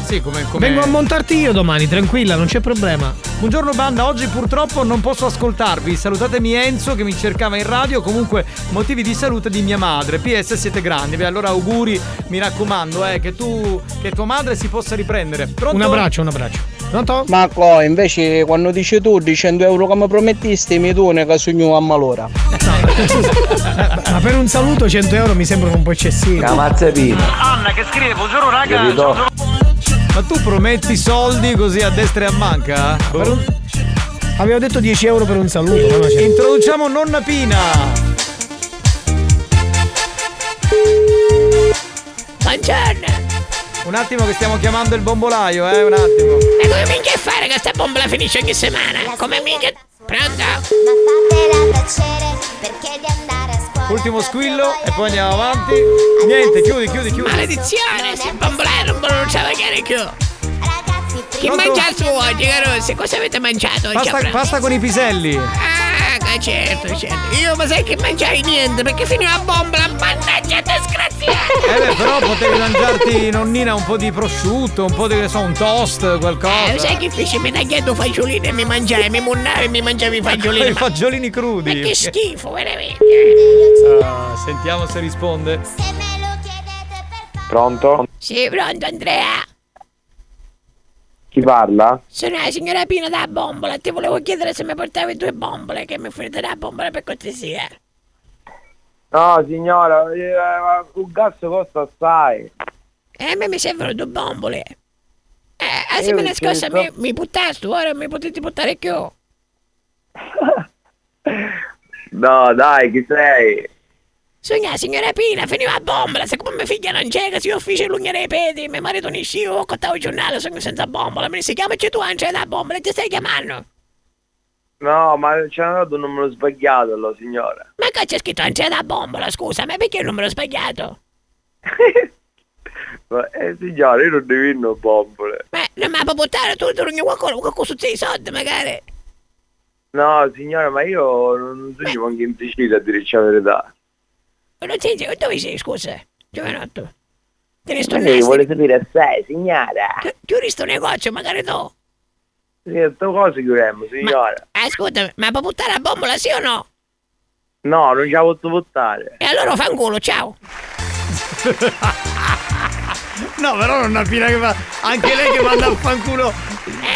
sì, come, come Vengo a montarti io domani, tranquilla, non c'è problema. Buongiorno banda, oggi purtroppo non posso ascoltarvi. Salutatemi Enzo che mi cercava in radio, comunque motivi di salute di mia madre. PS siete grandi, beh, allora auguri, mi raccomando, eh, che tu che tua madre si possa riprendere. Pronto? Un abbraccio, un abbraccio. Pronto? Marco, invece quando dici tu di 100 euro mi promettisti, mi tu ne casugno a malora. Ma per un saluto 100 euro mi sembrano un po' eccessivi. Anna che scrive, buongiorno raga. Capito? Ma tu prometti soldi così a destra e a manca? Un- Avevo detto 10 euro per un saluto, ma no, Introduciamo nonna Pina. Buongiorno. Un attimo che stiamo chiamando il bombolaio, eh, un attimo. Ma come minchia fare che sta bombola finisce ogni settimana? Come minchia... Pronto? Ultimo squillo e poi andiamo avanti. Niente, chiudi, chiudi, chiudi. Maledizione, se bombolare non non ce la chiede più. Che Pronto? mangiato oggi, Carossi? Cosa avete mangiato oggi? a Pasta, pasta con i piselli. Ah, certo, certo. Io ma sai che mangiai niente perché finiva la bombola, mannaggia disgraziato. Eh beh, però potevi mangiarti, nonnina, un po' di prosciutto, un po' di, che so, un toast, qualcosa. Eh, sai che fece? Mi tagliato fagiolini e mi mangiai, mi munnavi e mi mangiavi i [LAUGHS] fagiolini. I ma- fagiolini crudi. Ma che schifo, veramente. Ah, sentiamo se risponde. Pronto? Sì, pronto Andrea. Chi parla? Sono la signora Pina da bombola. Ti volevo chiedere se mi portavi due bombole, che mi offrite la bombola per cortesia. No signora, eh, ma un gas costa assai. Eh, a me mi servono due bombole. Eh, la settimana mi scorsa mi, mi buttaste, ora mi potete buttare più. [LAUGHS] No dai, chi sei? Sono la signora Pina, finiva la bombola, siccome mia figlia non c'è, che si ufficia l'ugna dei piedi, mio marito non scio, ho contato il giornale, sono senza bombola, mi si chiama tu non c'è la bombola, ti stai chiamando? No, ma ci hanno dato un numero sbagliato, allora, signora. Ma che c'è scritto non c'è la bombola, scusa, ma perché il numero sbagliato? [LAUGHS] Ma, eh signora, io non divino bombole. Ma non mi può buttare tu, tu non qualcuno, qualcosa sui soldi magari. No, signora, ma io non sono anche in Sicilia a dirci la verità. Ma non sei, dove sei, scusa? Giovanotto. Te ne sto Lei vuole sapere assai, signora. Chiudi sto negozio, magari tu. Sì, queste cose chiudiamo, signora. Ascolta, ma può buttare la bombola, sì o no? No, non ce la posso buttare. E allora fa un culo, ciao. [LAUGHS] No, però non appena che fa. Anche lei che manda a fanculo.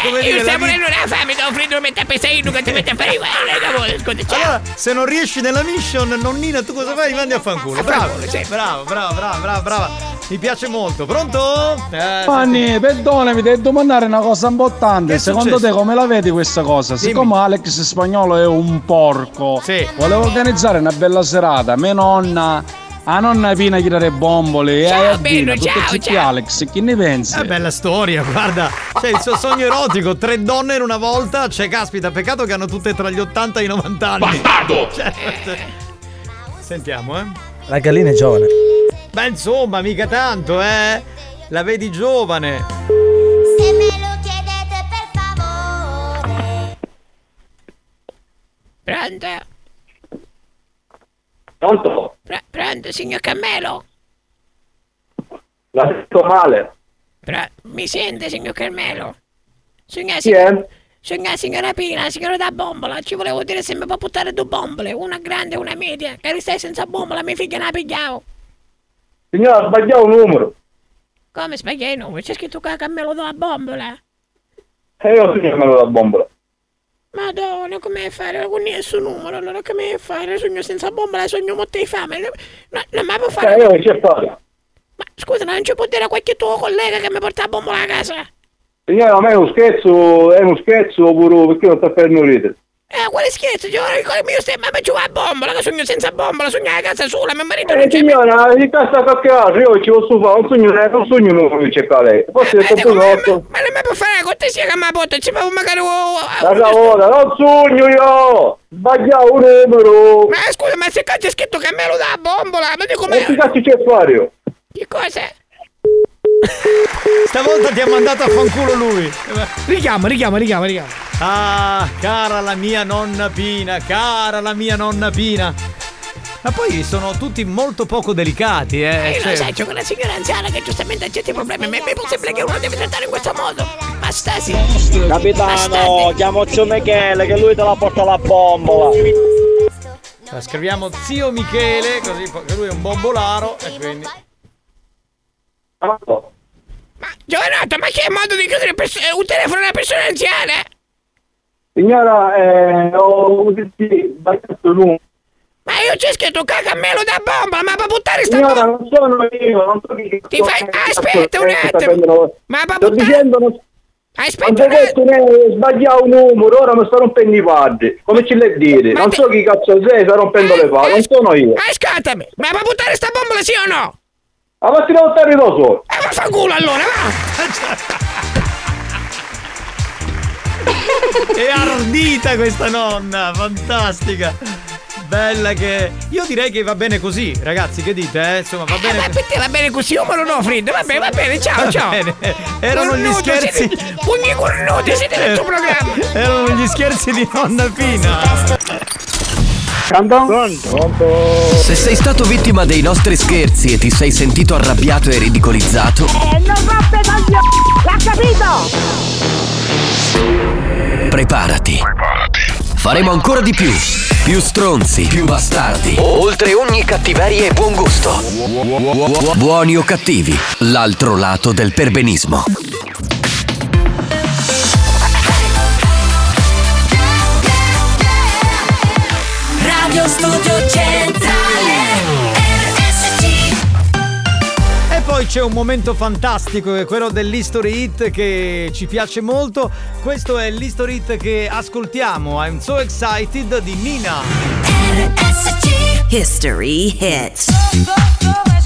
Come Eh, dire, io la stiamo vita- morendo la fame, offri due metà pesaino che ti metti a fare guarda, ciao. Allora, se non riesci nella mission, nonnina, tu cosa fai? Li mandi a fanculo. Bravo, sì, bravo, bravo, bravo, bravo, brava. Mi piace molto. Pronto? Eh, Fanny, perdonami, ti devo domandare una cosa importante. Secondo successo? te come la vedi questa cosa? Siccome Alex Spagnolo è un porco, volevo organizzare una bella serata. Mia nonna, a nonna Pina tirare bombole e Ciao, a Pina, bello, tutti ciao, ciao. Alex, che ne pensi? È bella storia, guarda. C'è il suo sogno erotico, tre donne in una volta. Cioè, caspita, peccato che hanno tutte tra gli 80 e i 90 anni. Bastardo! [LAUGHS] Sentiamo, eh. La gallina è giovane. Beh, insomma, mica tanto, eh. La vedi giovane. Pronto? Pronto? Pr- pronto, signor Carmelo? La sento male. Pro- mi sente, signor Carmelo? Signora, Chi è? signora, signora Pina, signora da bombola, ci volevo dire se mi può portare due bombole, una grande e una media, che ristai senza bombola, mia figlia ne ha pigliato. Signora, sbagliato un numero. Come sbagliai il numero? C'è scritto qua Carmelo della bombola. E io sono Carmelo da bombola. Madonna, come fare con nessun numero? Allora come fare? Sogno senza bombola, sogno morte di fame. No, no, non mi può fare... Eh, io c'è fare? Ma scusa, non ci può dire a qualche tuo collega che mi porta la bombola a casa? Signora, a me è uno scherzo, è uno scherzo oppure perché non sta per ridere? Eh, quale scherzo? Io ricordo mio stemma, ma giù la bombola, che sogno senza bombola, sogno a casa sola, mio marito non Eh, c'è... signora, di casa cacchiare, io ci posso fare un sogno, non sogno non mi cerca lei. Forse è troppo nostro. Ma non mi può fare cortesia che mi ha portato, ci può magari... La ora, non sogno io! Sbagliavo un numero! Ma scusa, ma se c'è scritto Carmelo della bombola, ma dico che ma... cazzo c'è a fare io? Che cosa? Stavolta ti ha mandato a fanculo lui. Richiama, richiama, richiama, richiama. Ah, cara la mia nonna Pina, cara la mia nonna Pina. Ma poi sono tutti molto poco delicati, eh. Io cioè- lo sai, c'è quella signora anziana che giustamente ha certi problemi, ma è possibile che uno deve trattare in questo modo? Ma stasi... Capitano, chiamo zio Michele che lui te la porta la bombola. La scriviamo zio Michele, così che lui è un bombolaro e quindi. Giovanotto, ma che modo di chiudere pers- eh, un telefono a una persona anziana? Signora, eh, ho sbagliato il numero. Ma io c'è scritto cagamelo da bomba, ma per buttare sta Signora, bomba... non sono io, non so chi Ti fai... Aspetta un attimo! Ma Sto buttare... dicendo, non... Aspetta Non detto ne sbagliato un numero, ora mi sto rompendo i padri. Come ci le dire? Non so chi cazzo sei, sto rompendo le palle, non sono io. Ascoltami, ma per buttare sta bombola sì o no? Ma fatti da buttare da solo. Eh, ma fa culo allora, va! È ardita questa nonna, fantastica. Bella che. Io direi che va bene così, ragazzi, che dite? Eh? Insomma, va bene. Ma per te va bene così, umoro no, Fred? Va bene, va bene, ciao, Va ciao! bene. Erano gli Cornuto, scherzi. siete- Pugni cornuti, siete nel tuo programma! Erano gli scherzi di nonna Pina. Se sei stato vittima dei nostri scherzi e ti sei sentito arrabbiato e ridicolizzato, Eh, non roppe coglioni! L'ha capito? preparati. Faremo ancora di più. Più stronzi, più bastardi. Oltre ogni cattiveria e buon gusto. Buoni o cattivi, l'altro lato del perbenismo. C'è un momento fantastico, che è quello dell'History Hit che ci piace molto. Questo è l'History Hit che ascoltiamo. I'm so excited di Nina. History Hits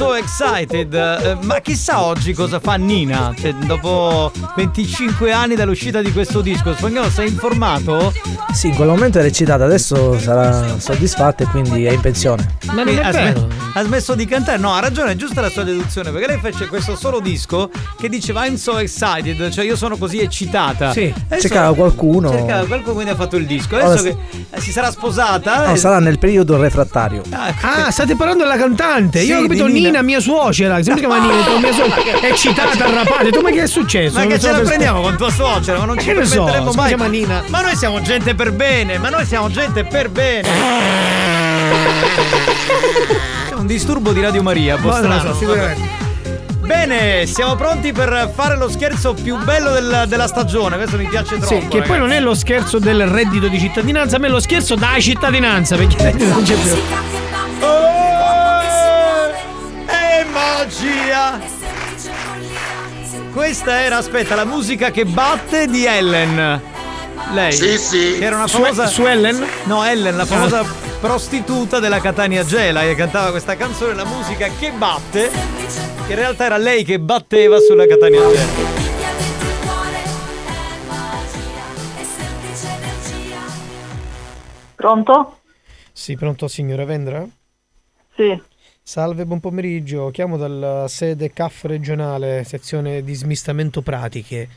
so excited. Eh, ma chissà oggi cosa fa Nina? Cioè, dopo 25 anni dall'uscita di questo disco, spagnolo sei informato? Sì, in quel momento era eccitata, adesso sarà soddisfatta e quindi è in pensione. Ma non è ha, vero. ha smesso di cantare? No, ha ragione, è giusta la sua deduzione, perché lei fece questo solo disco che diceva I'm so excited, cioè io sono così eccitata. Sì, Adesso- cercava qualcuno. Cercava qualcuno quindi ha fatto il disco. Adesso Ora che eh, si sarà sposata. No, eh, sarà nel periodo refrattario. Ah, state parlando della cantante. Sì, Io ho capito di Nina. Nina. mia suocera. Se mi chiama Nina, ho mia suocera. [LAUGHS] È eccitata, arrapata. Detto, ma che è successo? Ma Non che ce la per- prendiamo con tua suocera? Ma non ci che ne so, mai. chiama Nina. Ma noi siamo gente per bene, ma noi siamo gente per bene. C'è un disturbo di Radio Maria, un po' strano. so, sicuramente. Bene, siamo pronti per fare lo scherzo più bello del- della stagione. Questo mi piace troppo. Sì, che poi non è lo scherzo del reddito di cittadinanza, ma è lo scherzo da cittadinanza, perché il reddito non c'è più. è magia! Questa era, aspetta, la musica che batte di Ellen. Lei. Sì, sì. Che era una Su- famosa. su Ellen? No, Ellen, la famosa prostituta della Catania Gela che cantava questa canzone, la musica che batte. Che in realtà era lei che batteva sulla Catania Gela. Pronto? Sì, pronto signora Vendra? Sì. Salve, buon pomeriggio. Chiamo dalla sede CAF regionale, sezione di smistamento pratiche.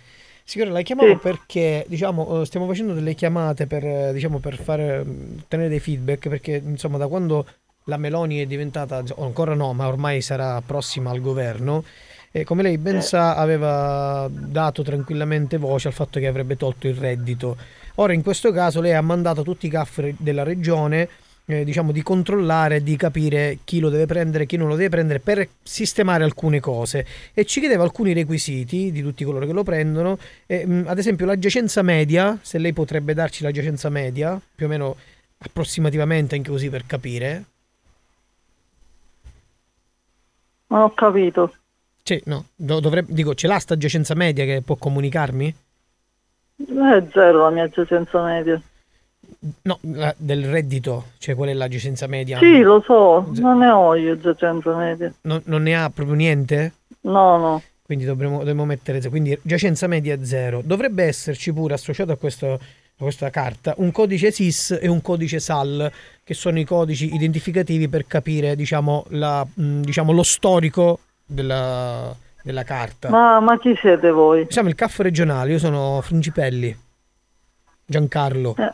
Signora, la chiamavo Sì. perché diciamo, eh, stiamo facendo delle chiamate per, eh, diciamo, per fare, mm, ottenere dei feedback, perché insomma da quando la Meloni è diventata, o ancora no, ma ormai sarà prossima al governo, e come lei ben sa aveva dato tranquillamente voce al fatto che avrebbe tolto il reddito. Ora in questo caso lei ha mandato tutti i CAF della regione eh, diciamo di controllare, di capire chi lo deve prendere, chi non lo deve prendere per sistemare alcune cose e ci chiedeva alcuni requisiti di tutti coloro che lo prendono, e, mh, ad esempio la giacenza media, se lei potrebbe darci la giacenza media, più o meno approssimativamente anche così per capire. Non ho capito. Sì, no, do- dovrebbe, dico, ce l'ha sta giacenza media che può comunicarmi? È zero la mia giacenza media. No, la- del reddito, cioè qual è la giacenza media? Sì, lo so, non ne ho io giacenza media. Non, non ne ha proprio niente? No, no. Quindi dovremmo, dovremmo mettere zero. Quindi giacenza media zero. Dovrebbe esserci pure associato a, questo- a questa carta un codice SIS e un codice SAL, che sono i codici identificativi per capire, diciamo, la, mh, diciamo lo storico della, della carta. Ma, ma chi siete voi? Siamo il CAF regionale, io sono Frungipelli. Giancarlo. Eh.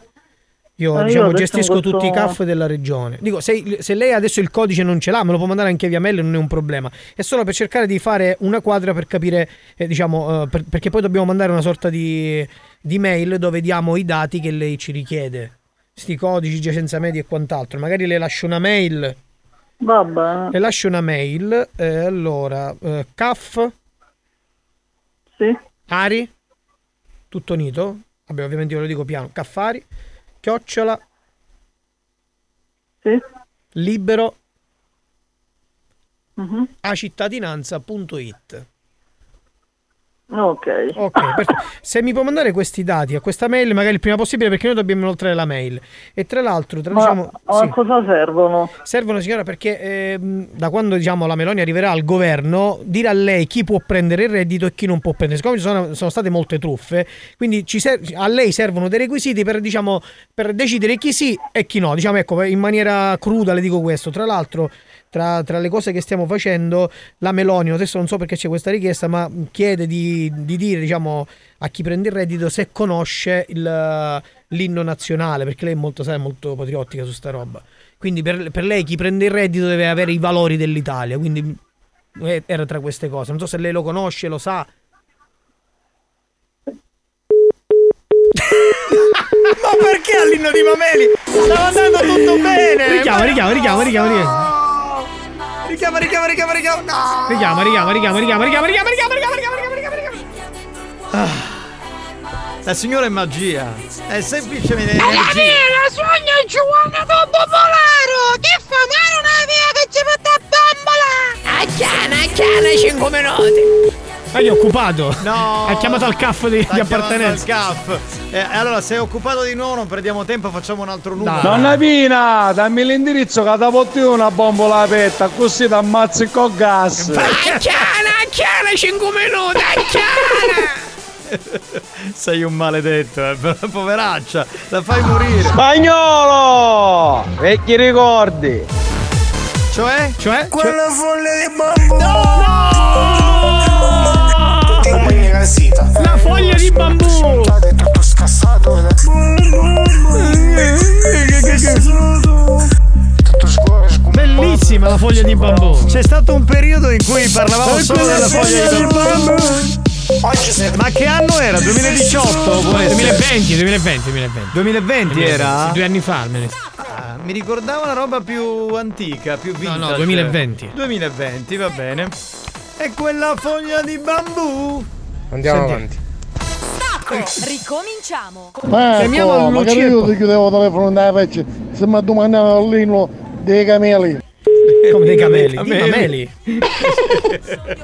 Io, Ma io diciamo, adesso gestisco posso- tutti i CAF della regione. Dico, se, se lei adesso il codice non ce l'ha, me lo può mandare anche via mail, non è un problema. È solo per cercare di fare una quadra per capire, eh, diciamo, eh, per- perché poi dobbiamo mandare una sorta di, di mail dove diamo i dati che lei ci richiede. Sti codici, giacenza media e quant'altro. Magari le lascio una mail. Vabbè. Le lascio una mail. eh, allora, eh, CAF. Sì. Ari. Tutto unito. Vabbè, ovviamente io lo dico piano. Caffari. Chiocciola. Sì. Libero. Mhm. a cittadinanza.it. Ok. Ok, perfetto. se mi può mandare questi dati a questa mail, magari il prima possibile, perché noi dobbiamo inoltrare la mail. E tra l'altro, tra, Ma diciamo, a sì. cosa servono? servono signora perché ehm, da quando diciamo la Meloni arriverà al governo, dire a lei chi può prendere il reddito e chi non può prendere. Siccome ci sono, sono state molte truffe, quindi ci ser- a lei servono dei requisiti per, diciamo, per decidere chi sì e chi no. Diciamo, ecco, in maniera cruda le dico questo. Tra l'altro, tra, tra le cose che stiamo facendo, la Meloni, adesso non so perché c'è questa richiesta, ma chiede di, di dire, diciamo, a chi prende il reddito se conosce il- l'inno nazionale, perché lei è molto, sai, molto patriottica su sta roba. Quindi per, per lei chi prende il reddito deve avere i valori dell'Italia, quindi eh, era tra queste cose. Non so se lei lo conosce, lo sa. [LAUGHS] Ma perché all'inno di Mameli? Stava andando tutto bene! Richiama, richiama, richiama, richiama, richiama. Richiama, richiama, richiama, richiama. No! Richiama, richiama, richiama, richiama, richiama, richiama, richiama, richiama, richiama, richiama, richiama, richiama. La signora è magia. È semplicemente fine la sogno Giovanna Tombo Polaro! Che fa male una via che ci porta a bambola! A chiana, a chiana, 5 minuti! Ma è occupato. No. Ha chiamato al CAF di, di appartenenza. al CAF. Eh, allora, se è occupato di nuovo, non perdiamo tempo, facciamo un altro numero. Donna Pina, dammi l'indirizzo che ti porti una bombola aperta, così ti ammazzi con gas. Acchiana, acchiana, 5 minuti, acchiana! [LAUGHS] Sei un maledetto, eh, poveraccia, la fai morire. Spagnolo! Vecchi ricordi! Cioè? Cioè? Quella foglia di bambù La foglia di bambù Tutto scassato Bellissima la foglia di bambù C'è stato un periodo in cui parlavamo solo della foglia di bambù. Ma che anno era? 2018? oppure- 2020 2020 2020 2020 era? Due anni fa almeno Ah, mi ricordava una roba più antica, più vintage. no, 2020. 2020, va bene. E quella foglia di bambù. Andiamo Senti. avanti. Ricominciamo. Chiamiamo Ecco, al magari io ti chiudevo il telefono da vecchia, se mi domandava all'inno dei cameli. [LAUGHS] Come dei cameli Dei cameli.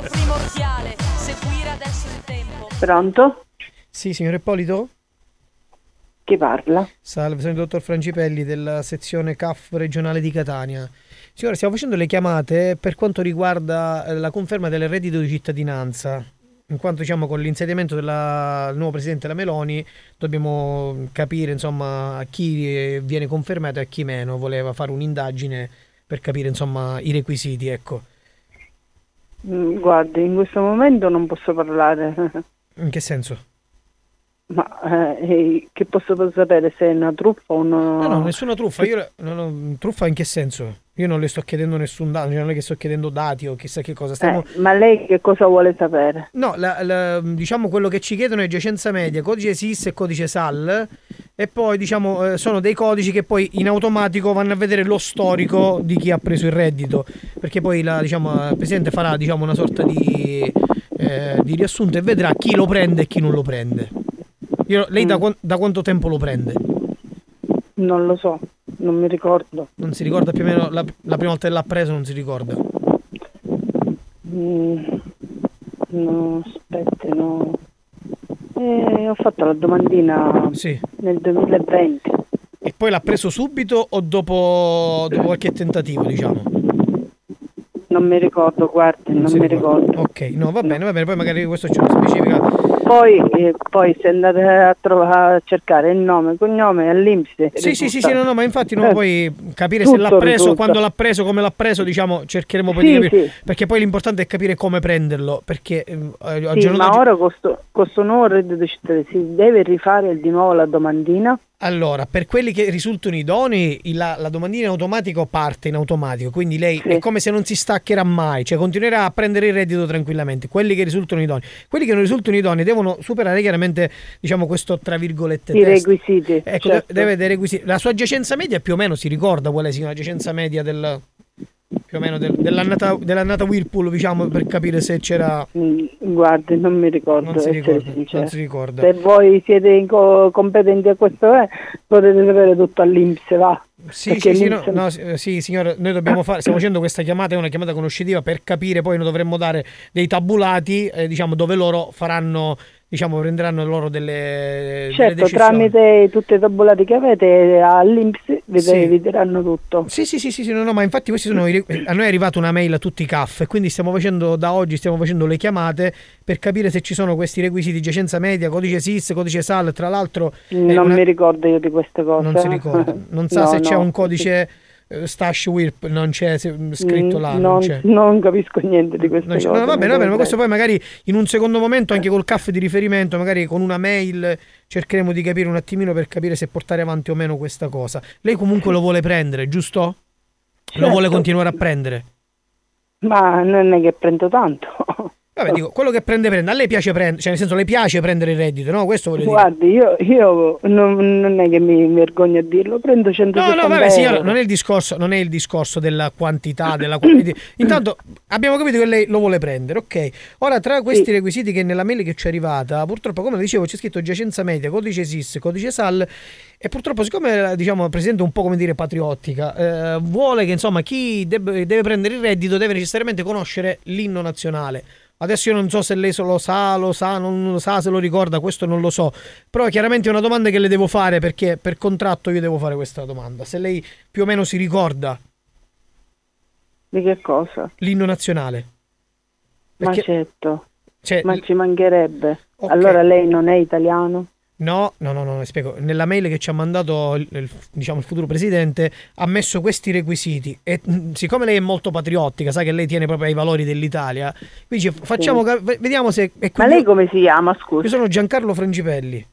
Primordiale. Seguire adesso il tempo. Pronto? Sì signor Ippolito? Chi parla? Salve, sono il dottor Francipelli della sezione CAF regionale di Catania. Signora, stiamo facendo le chiamate per quanto riguarda eh, la conferma del reddito di cittadinanza. In quanto diciamo con l'insediamento del nuovo presidente la Meloni dobbiamo capire insomma a chi viene confermato e a chi meno. Voleva fare un'indagine per capire insomma i requisiti, ecco. Mm, Guardi, in questo momento non posso parlare. In che senso? Ma eh, che posso sapere se è una truffa o no? No, no, nessuna truffa. Io, no, no, truffa in che senso? Io non le sto chiedendo nessun dato, cioè non è che sto chiedendo dati o chissà che cosa. Stiamo... Eh, ma lei che cosa vuole sapere? No, la- la- diciamo quello che ci chiedono è giacenza media, codice SIS e codice SAL e poi diciamo eh, sono dei codici che poi in automatico vanno a vedere lo storico di chi ha preso il reddito, perché poi la, diciamo, il Presidente farà diciamo, una sorta di, eh, di riassunto e vedrà chi lo prende e chi non lo prende. Io- lei da, quan- da quanto tempo lo prende? Non lo so, non mi ricordo. Non si ricorda più o meno la, la prima volta che l'ha preso, non si ricorda. Mm, no, aspetti, no. Eh, ho fatto la domandina Sì. nel 2020. E poi l'ha preso subito o dopo, dopo qualche tentativo, diciamo? Non mi ricordo, guardi, non, si mi ricorda. ricordo. Ok, no, va bene, va bene, poi magari questo ce lo specifica. Poi, eh, poi se andate a, trovare, a cercare il nome, il cognome all'Inps. Sì, sì, sì, sì, no, no, ma infatti no, Eh, poi capire se l'ha preso, risulta. quando l'ha preso, come l'ha preso, diciamo, cercheremo poi Sì, di capire. sì. Perché poi l'importante è capire come prenderlo, perché eh, Sì, ma d'oggi- ora con sto, con sto nuovo reddito di cittadinanza si deve rifare di nuovo la domandina? Allora, per quelli che risultano idonei, il- la, la domandina in automatico parte in automatico, quindi lei è come se non si staccherà mai, cioè continuerà a prendere il reddito tranquillamente. Quelli che risultano idonei, quelli che non risultano idonei devono superare chiaramente, diciamo, questo tra virgolette I test. requisiti. Ecco, certo. deve avere requisiti. La sua giacenza media più o meno si ricorda qual è sì, la giacenza media del più o meno del- dell'annata, dell'annata Whirlpool, diciamo, per capire se c'era Mm, Guardi, non mi ricordo. Non si essere ricorda, sincera. non si ricorda. Se voi siete co- competenti a questo, eh, potete sapere tutto all'Inps, va. Sì, sì, sì, no, no, eh, sì, signora, noi dobbiamo fare, stiamo facendo questa chiamata, è una chiamata conoscitiva per capire, poi noi dovremmo dare dei tabulati, eh, diciamo, dove loro faranno, diciamo, prenderanno loro delle, delle Certo, decisioni. tramite tutte le tabulate che avete all'Inps vi, Sì. vi diranno tutto. Sì, sì, sì, sì, sì, no, no, ma infatti questi sono i- a noi è arrivata una mail a tutti i CAF e quindi stiamo facendo da oggi stiamo facendo le chiamate per capire se ci sono questi requisiti giacenza media, codice SIS, codice SAL, tra l'altro Non una- mi ricordo io di queste cose. non si ricorda, non sa [LAUGHS] No, se c'è no. un codice eh, Stash Whirp, non c'è se- scritto Mm, là, non, non c'è. non capisco niente di no, va bene, va bene, ma questo poi magari in un secondo momento anche col CAF di riferimento, magari con una mail cercheremo di capire un attimino per capire se portare avanti o meno questa cosa. Lei comunque lo vuole prendere, giusto? Lo Certo. vuole continuare a prendere? Ma non è che prendo tanto. Vabbè, dico, quello che prende prende, a lei piace prendere, cioè nel senso le piace prendere il reddito, no? Questo voglio dire. Guardi, io, io non, non è che mi vergogno a dirlo, prendo No, 170 no, vabbè, euro. signora, non è il discorso, non è il discorso della quantità, della quantità. Intanto abbiamo capito che lei lo vuole prendere, ok. Ora, tra questi requisiti che nella mail che ci è arrivata, purtroppo, come dicevo, c'è scritto giacenza media, codice SIS, codice SAL. E purtroppo, siccome diciamo, presidente è un po' come dire patriottica, eh, vuole che insomma chi deb- deve prendere il reddito deve necessariamente conoscere l'inno nazionale. Adesso io non so se lei lo sa, lo sa, non lo sa, se lo ricorda, questo non lo so. Però chiaramente è una domanda che le devo fare perché per contratto io devo fare questa domanda. Se lei più o meno si ricorda Di che cosa? l'inno nazionale. Ma Perché- certo. Cioè, Ma ci mancherebbe. Ok. Allora lei non è italiano? No, no, no, no, spiego. Nella mail che ci ha mandato il, diciamo, il futuro presidente ha messo questi requisiti e mh, siccome lei è molto patriottica, sa che lei tiene proprio ai valori dell'Italia, quindi dice, facciamo, Sì. vediamo se è Ma lei come si chiama, scusa? Io sono Giancarlo Frangipelli.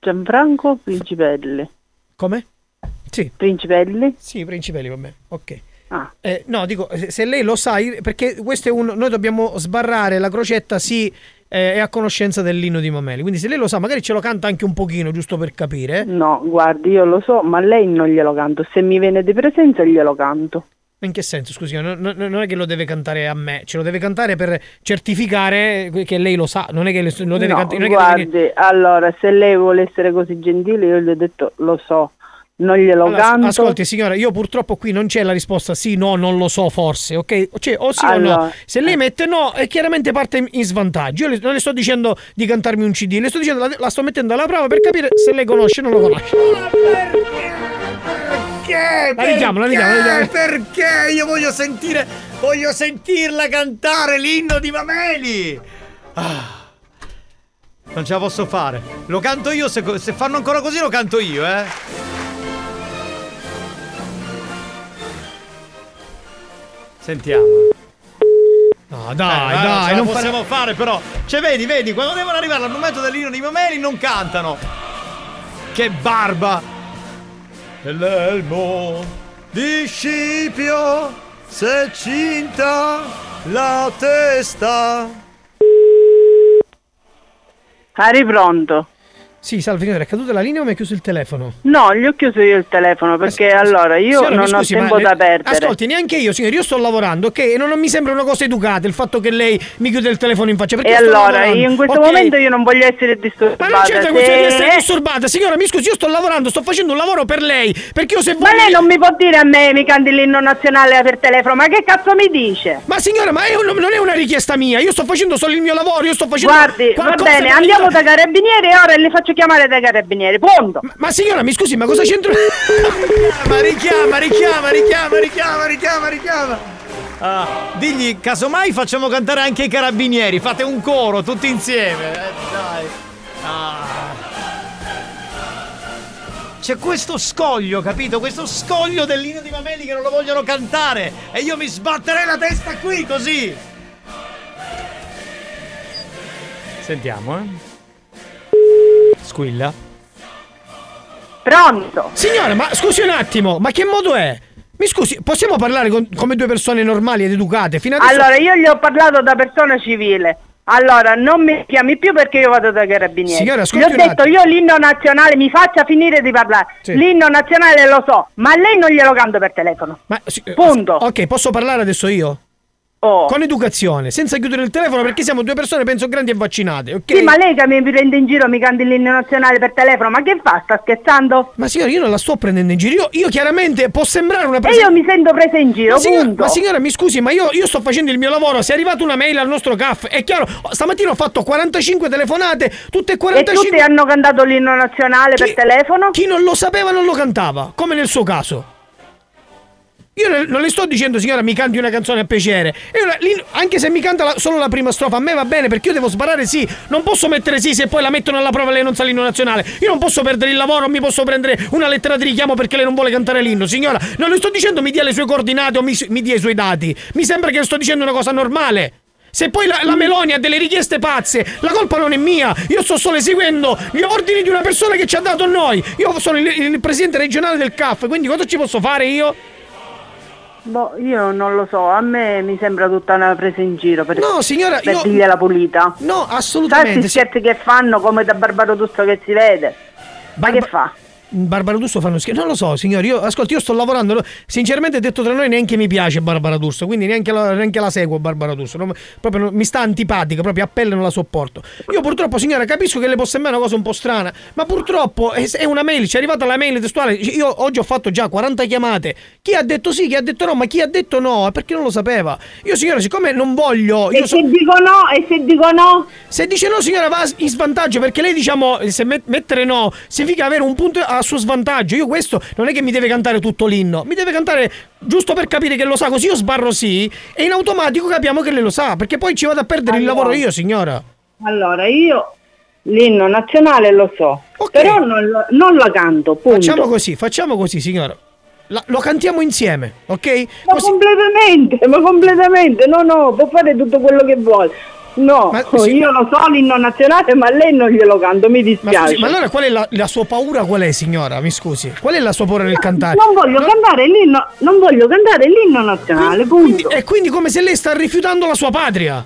Gianfranco Principelli. Come? Sì. Principelli? Sì, Principelli, vabbè. Ok. Ah. Eh, no, dico, se lei lo sa, perché questo è un. Noi dobbiamo sbarrare la crocetta, sì, eh, è a conoscenza dell'inno di Mameli. Quindi se lei lo sa, magari ce lo canta anche un pochino, giusto per capire. No, guardi, io lo so, ma lei non glielo canto. Se mi viene di presenza glielo canto. In che senso? Scusi, non, non- è che lo deve cantare a me, ce lo deve cantare per certificare che lei lo sa, non è che lo deve no, cantare. che deve guardi, allora, se lei vuole essere così gentile, io gli ho detto, lo so, non glielo Allora, canto. Ascolti signora, io purtroppo qui non c'è la risposta sì, no, non lo so forse, ok? Cioè, o sì o no. Allora, Se lei mette no, eh, chiaramente parte in- svantaggio. Io le- non le sto dicendo di cantarmi un CD, le sto dicendo, la, la sto mettendo alla prova per capire se lei conosce o non lo conosce. Perché? La richiamo, la richiamo, la richiamo. Perché? Io voglio sentire. Voglio sentirla cantare l'inno di Mameli. Ah. Non ce la posso fare. Lo canto io, se, se fanno ancora così lo canto io, eh. Sentiamo. No, Eh, dai, va, dai, non possiamo fare però. Cioè, vedi, vedi, quando devono arrivare al momento dell'inno di Mameli non cantano. Che barba! L'elmo di Scipio se cinta la testa. Ari pronto? Sì, salve signora, è caduta la linea o mi ha chiuso il telefono? No, gli ho chiuso io il telefono perché allora io Signora, non scusi, ho ma tempo le- da perdere. Ascolti, neanche io, signore, io sto lavorando, ok? E non, non mi sembra una cosa educata il fatto che lei mi chiude il telefono in faccia. Perché E io allora, io in questo ok? momento io non voglio essere disturbata. Ma non c'entra se- di essere disturbata, signora, mi scusi, io sto lavorando, sto facendo un lavoro per lei. Perché io se Ma voglio- lei non mi può dire a me mi canti l'inno nazionale per telefono, ma che cazzo mi dice? Ma signora, ma è un- non è una richiesta mia, io sto facendo solo il mio lavoro, io sto facendo Guardi, va bene, andiamo da carabinieri e ora li faccio chiamare dai carabinieri, punto. Ma signora, mi scusi, ma cosa c'entra? [LAUGHS] Ma richiama, richiama, richiama, richiama, richiama, richiama. Ah, digli, casomai facciamo cantare anche i carabinieri, fate un coro tutti insieme. Eh, dai. Ah. C'è questo scoglio, capito? Questo scoglio dell'inno di Mameli che non lo vogliono cantare. E io mi sbatterei la testa qui così. Sentiamo, eh. Squilla. Pronto? Signora, ma scusi un attimo, ma che modo è? Mi scusi, possiamo parlare con- come due persone normali ed educate? Fino adesso... Allora, io gli ho parlato da persona civile. Allora, non mi chiami più perché io vado dai carabinieri. Signora, Gli ascolti ho un detto, attimo. io l'inno nazionale, mi faccia finire di parlare. Sì. L'inno nazionale lo so, ma lei non glielo canto per telefono. Ma, sì, eh, Punto. Ok, posso parlare adesso io? Oh. Con educazione, senza chiudere il telefono perché siamo due persone, penso, grandi e vaccinate, ok? Sì, ma lei che mi prende in giro mi canti l'inno nazionale per telefono, ma che fa? Sta scherzando? Ma signora, io non la sto prendendo in giro. Io, io chiaramente può sembrare una E presa. io mi sento presa in giro, Ma signora, punto. ma signora, mi scusi, ma io, io sto facendo il mio lavoro. Se è arrivata una mail al nostro caff, è chiaro. Stamattina ho fatto 45 telefonate, tutte e E 45. tutti hanno cantato l'inno nazionale per telefono? Chi non lo sapeva non lo cantava, come nel suo caso. Io non le sto dicendo, signora, mi canti una canzone a piacere. Lì- anche se mi canta la- solo la prima strofa, a me va bene perché io devo sparare sì. Non posso mettere sì se poi la mettono alla prova e lei non sa l'inno nazionale. Io non posso perdere il lavoro, non mi posso prendere una lettera di richiamo perché lei non vuole cantare l'inno. Signora, non le sto dicendo mi dia le sue coordinate o mi, mi dia i suoi dati. Mi sembra che le sto dicendo una cosa normale. Se poi la, la Meloni ha delle richieste pazze, la colpa non è mia. Io sto solo eseguendo gli ordini di una persona che ci ha dato noi. Io sono il, il presidente regionale del CAF, quindi cosa ci posso fare io? Boh, io non lo so, a me mi sembra tutta una presa in giro per, No, signora, per io- dirgliela pulita. No, assolutamente. Tanti scherzi che fanno come da Barbarotusto che si vede. Ma che fa? Barbara D'Urso fanno schifo. Non lo so, signori. Io, ascolti, io sto lavorando. Sinceramente, detto tra noi, neanche mi piace Barbara D'Urso. Quindi neanche la, neanche la seguo, Barbara D'Urso. Non- proprio non- mi sta antipatica, proprio a pelle non la sopporto. Io, purtroppo, signora, capisco che le può sembrare una cosa un po' strana. Ma purtroppo è, è una mail. Ci è arrivata la mail testuale. Io oggi ho fatto già 40 chiamate. Chi ha detto sì, chi ha detto no, ma chi ha detto no? Perché non lo sapeva. Io, signora, siccome non voglio. E se dico no, e se dico no? se dice no, signora, va in svantaggio perché lei, diciamo, se met- mettere no significa avere un punto a suo svantaggio. Io questo non è che mi deve cantare tutto l'inno, mi deve cantare giusto per capire che lo sa, così io sbarro sì e in automatico capiamo che lei lo sa, perché poi ci vado a perdere il Allora. lavoro io, signora. Allora, io l'inno nazionale lo so, però non lo, non la canto, punto. Facciamo così, facciamo così, signora. La- lo cantiamo insieme, ok? Ma completamente, ma completamente, no, no, può fare tutto quello che vuole. No, sì. io lo so l'inno nazionale, ma lei non glielo canto, mi Ma, dispiace. scusi, ma allora qual è la, la sua paura? Qual è, signora? Mi scusi. Qual è la sua paura nel cantare? Non voglio cantare l'inno, non voglio cantare l'inno nazionale, punto. È quindi come se lei sta rifiutando la sua patria.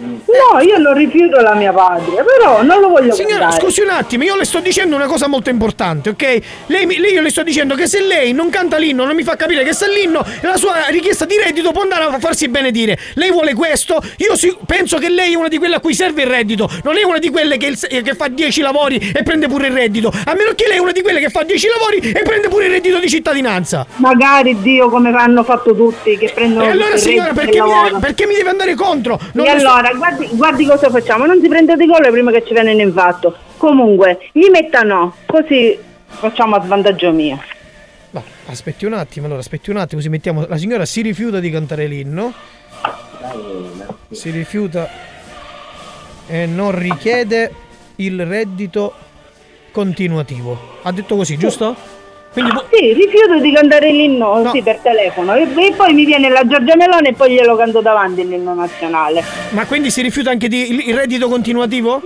No, io non rifiuto la mia patria, però non lo voglio Signora, cantare. scusi un attimo, io le sto dicendo una cosa molto importante, ok? Lei, lei io le sto dicendo che se lei non canta l'inno, non mi fa capire che se l'inno la sua richiesta di reddito può andare a farsi benedire. Lei vuole questo? Io si- penso che lei è una di quelle a cui serve il reddito, non è una di quelle che, il che fa 10 lavori e prende pure il reddito. A meno che lei è una di quelle che fa 10 lavori e prende pure il reddito di cittadinanza. Magari Dio come hanno fatto tutti che prendono E allora il signora, reddito e lavorano. deve, perché mi deve andare contro? Non e sto- allora, guardi, guardi cosa facciamo, non si prende di gol prima che ci vengano in fatto. Comunque, gli metta no, così facciamo a svantaggio mio. Va, aspetti un attimo, allora aspetti un attimo, così mettiamo. La signora si rifiuta di cantare l'inno. Si rifiuta e non richiede il reddito continuativo. Ha detto così, giusto? Quindi vo- Sì, rifiuto di cantare l'inno sì, per telefono e, e poi mi viene la Giorgia Melone e poi glielo canto davanti l'inno nazionale. ma quindi si rifiuta anche di, il reddito continuativo?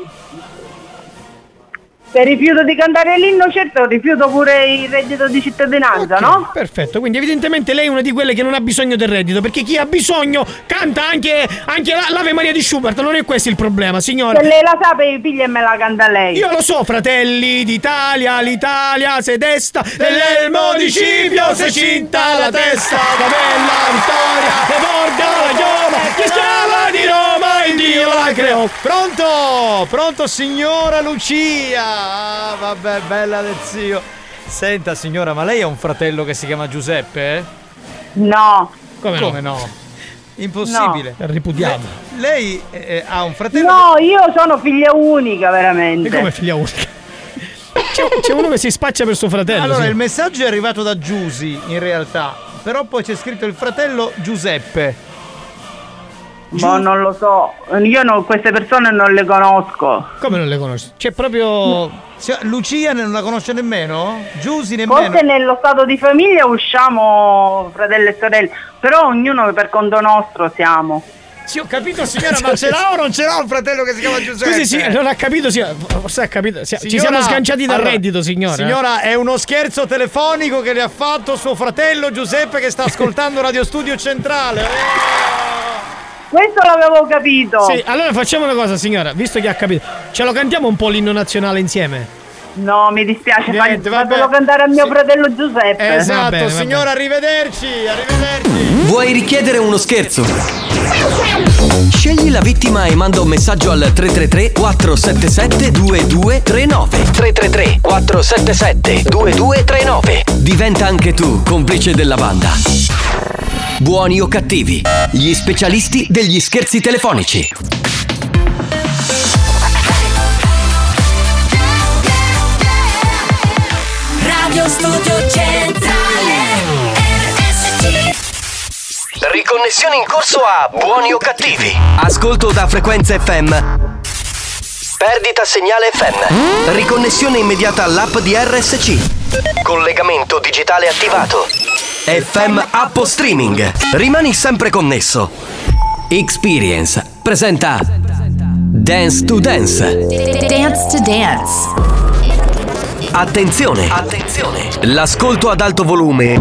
Se rifiuto di cantare l'inno, certo rifiuto pure il reddito di cittadinanza, no? Perfetto, quindi evidentemente lei è una di quelle che non ha bisogno del reddito, perché chi ha bisogno canta anche, anche la- l'Ave Maria di Schubert, non è questo il problema, signora. Se lei la sape, piglia e me la canta lei. Io lo so, fratelli d'Italia, l'Italia se desta, nell'elmo di Scipio se cinta la testa, la bella vittoria, e porta la chioma, chi schiava di Roma, il Dio la creò. Pronto? Pronto signora Lucia? Ah, vabbè, bella del zio. Senta signora, ma lei ha un fratello che si chiama Giuseppe? eh? No. Come no? Come no? Impossibile. Ripudiato. Lei eh, ha un fratello No, io sono figlia unica, veramente. E come figlia unica? C'è, c'è uno che si spaccia per suo fratello. Allora, sì. il messaggio è arrivato da Giusy, in realtà. Però poi c'è scritto il fratello Giuseppe. Ma non lo so, io no- queste persone non le conosco. Come non le conosci? C'è proprio. Lucia non la conosce nemmeno? Giusy nemmeno? Forse nello stato di famiglia usciamo fratelli e sorelle, però ognuno per conto nostro siamo. Sì, ho capito signora, ma ce l'ha o non ce l'ha un fratello che si chiama Giuseppe? Scusi, sì, non ha capito, sì, forse ha capito. sì, ci Signora- siamo sganciati dal allora, reddito, signora. Signora, è uno scherzo telefonico che le ha fatto suo fratello Giuseppe che sta ascoltando Radio Studio Centrale. Questo l'avevo capito. Sì, allora facciamo una cosa, signora, visto che ha capito. Ce lo cantiamo un po' l'inno nazionale insieme? No, mi dispiace, Niente, vabbè. fatelo cantare a mio fratello Giuseppe. Esatto, Va bene, va signora, arrivederci, arrivederci. Vuoi richiedere uno scherzo? Scegli la vittima e manda un messaggio al 333 477 2239 333 477 2239 Diventa anche tu complice della banda. Buoni o cattivi, gli specialisti degli scherzi telefonici. Radio Studio Centrale RSC Riconnessione in corso a buoni o cattivi. Ascolto da frequenza FM. Perdita segnale FM. Riconnessione immediata all'app di RSC. Collegamento digitale attivato. FM App Streaming. Rimani sempre connesso. Experience presenta Dance to Dance. Dance to Dance Attenzione! Attenzione! L'ascolto ad alto volume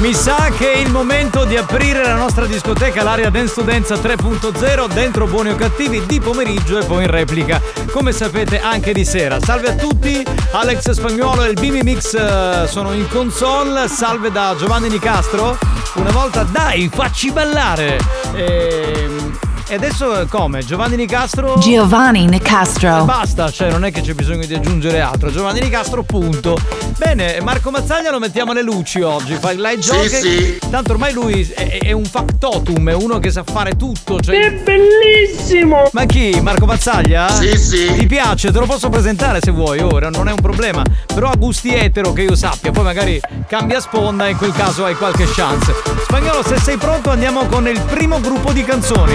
Mi sa che è il momento di aprire la nostra discoteca, l'area Dance Dance 3.0, dentro Buoni o Cattivi di pomeriggio e poi in replica, come sapete anche di sera. Salve a tutti, Alex Spagnuolo e il Bimi Mix eh, sono in console, salve da Giovanni Nicastro. Una volta, dai, facci ballare! Ehm, E adesso come? Giovanni Nicastro? Giovanni E Nicastro. basta, cioè non è che c'è bisogno di aggiungere altro. Giovanni Nicastro, punto. Bene, Marco Mazzaglia lo mettiamo alle luci oggi. Fa il Sì, jockey. sì. Tanto ormai lui è, è un factotum, è uno che sa fare tutto. Cioè... È bellissimo! Ma chi? Marco Mazzaglia? Sì, sì. Ti piace? Te lo posso presentare se vuoi ora, non è un problema. Però ha gusti etero che io sappia, poi magari cambia sponda e in quel caso hai qualche chance. Spagnolo, se sei pronto andiamo con il primo gruppo di canzoni.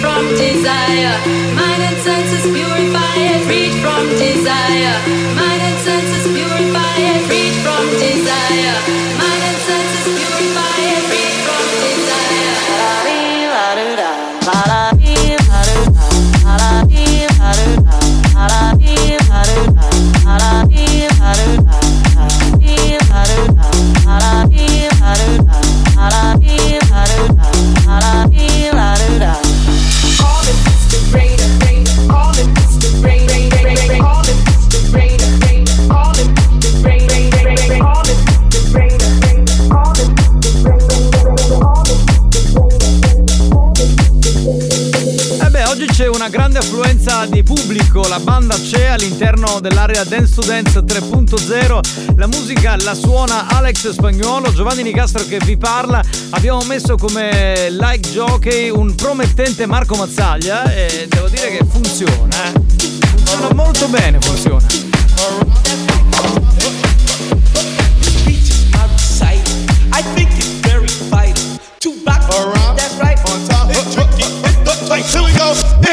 From desire, mind and senses purify it. From desire, mind and senses purify it. From desire, mind and senses purify it. From Eh una grande affluenza di pubblico, la banda c'è all'interno dell'area Dance to Dance 3.0, la musica la suona Alex Spagnuolo, Giovanni Nicastro che vi parla, abbiamo messo come like jockey un promettente Marco Mazzaglia e devo dire che funziona, eh. funziona molto bene, funziona.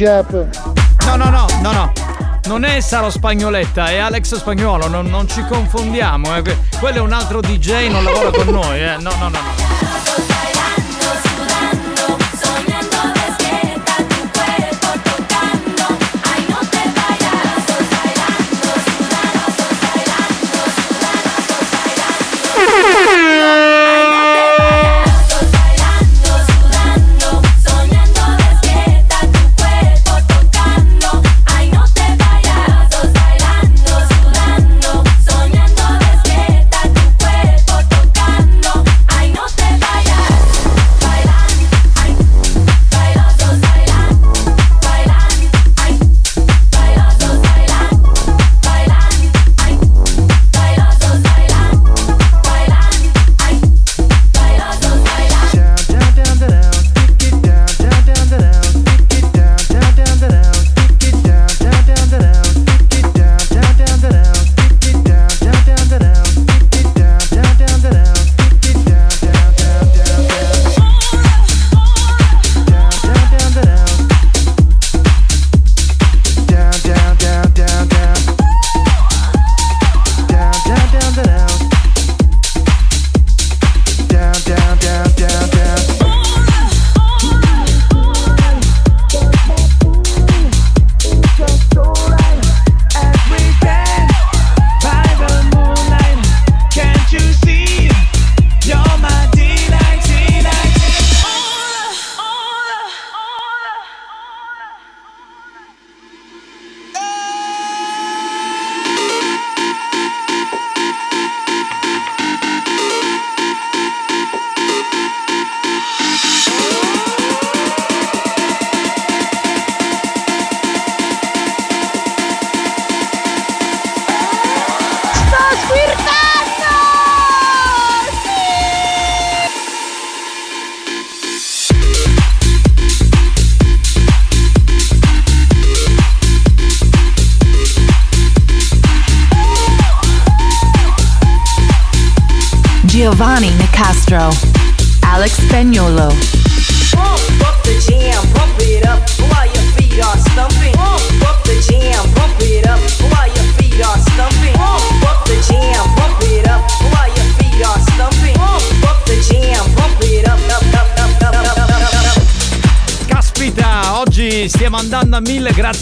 mashup. No, no, no, no, no. Non è Saro Spagnoletta, è Alex Spagnuolo, non, non ci confondiamo. eh. Que- Quello è un altro DJ, non lavora con noi. Eh. No, no, no, no.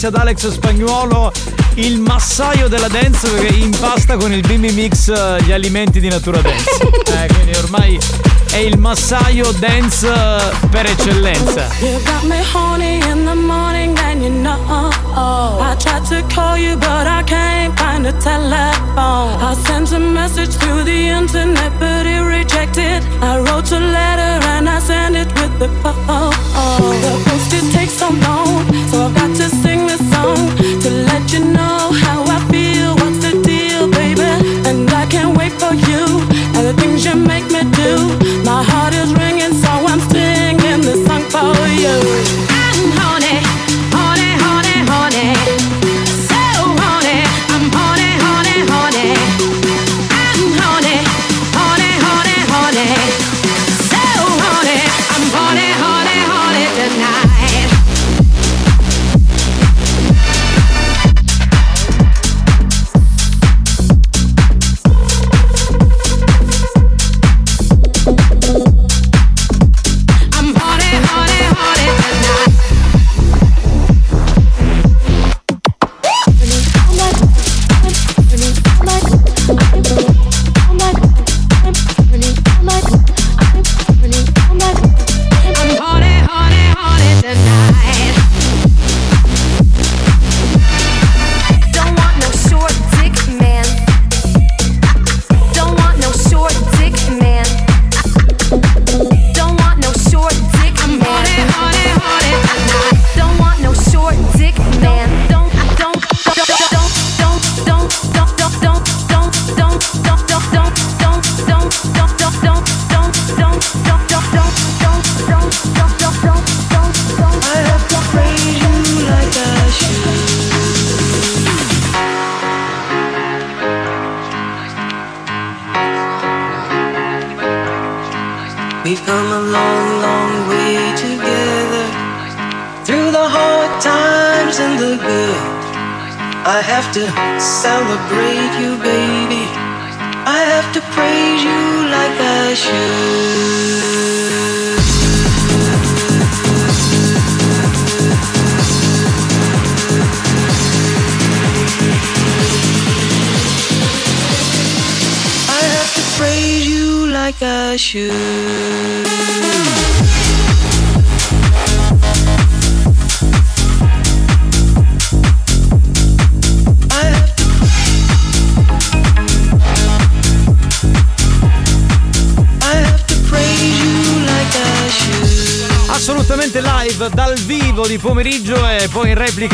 Grazie ad Alex Spagnuolo, il massaio della dance che impasta con il Bimbi Mix eh, gli alimenti di Natura Dance. [LAUGHS] Eh, quindi ormai è il massaio dance eh, per eccellenza. You got me horny in the morning and you know I tried to call you but I can't find a telephone I sent a message through the internet but it rejected I wrote a letter and I sent it with the phone The post it takes so long so I've got to sing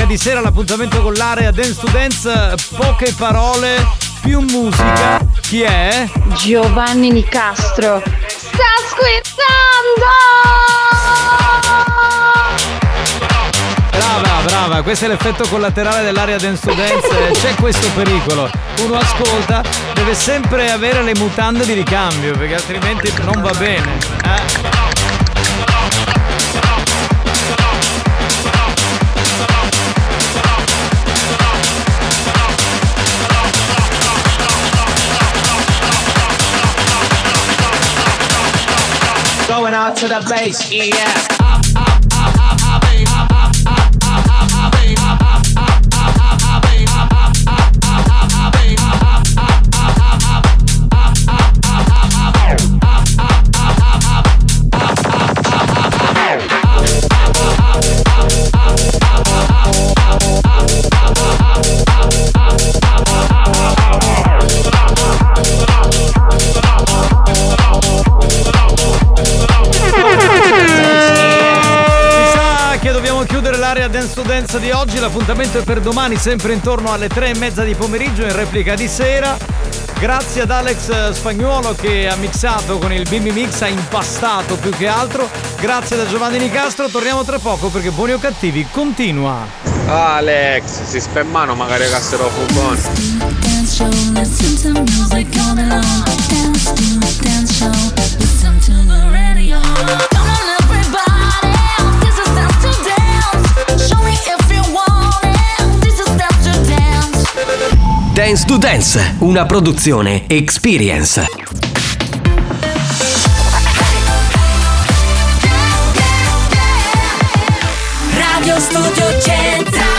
di sera l'appuntamento con l'area Dance to Dance. Poche parole, più musica. Chi è? Giovanni Nicastro. Sta scherzando! Brava, brava, questo è l'effetto collaterale dell'area Dance to Dance. [LAUGHS] C'è questo pericolo. Uno ascolta, deve sempre avere le mutande di ricambio perché altrimenti non va bene. Eh? Going out to the base, yeah. To Dance di oggi. L'appuntamento è per domani, sempre intorno alle tre e mezza di pomeriggio, in replica di sera. Grazie ad Alex Spagnuolo che ha mixato con il Bimbi Mix, ha impastato più che altro. Grazie da Giovanni Nicastro. Torniamo tra poco perché Buoni o Cattivi continua. Alex, si spemmano magari cassero fubone. Dance. To Dance, una produzione Experience. Radio Studio Centrale.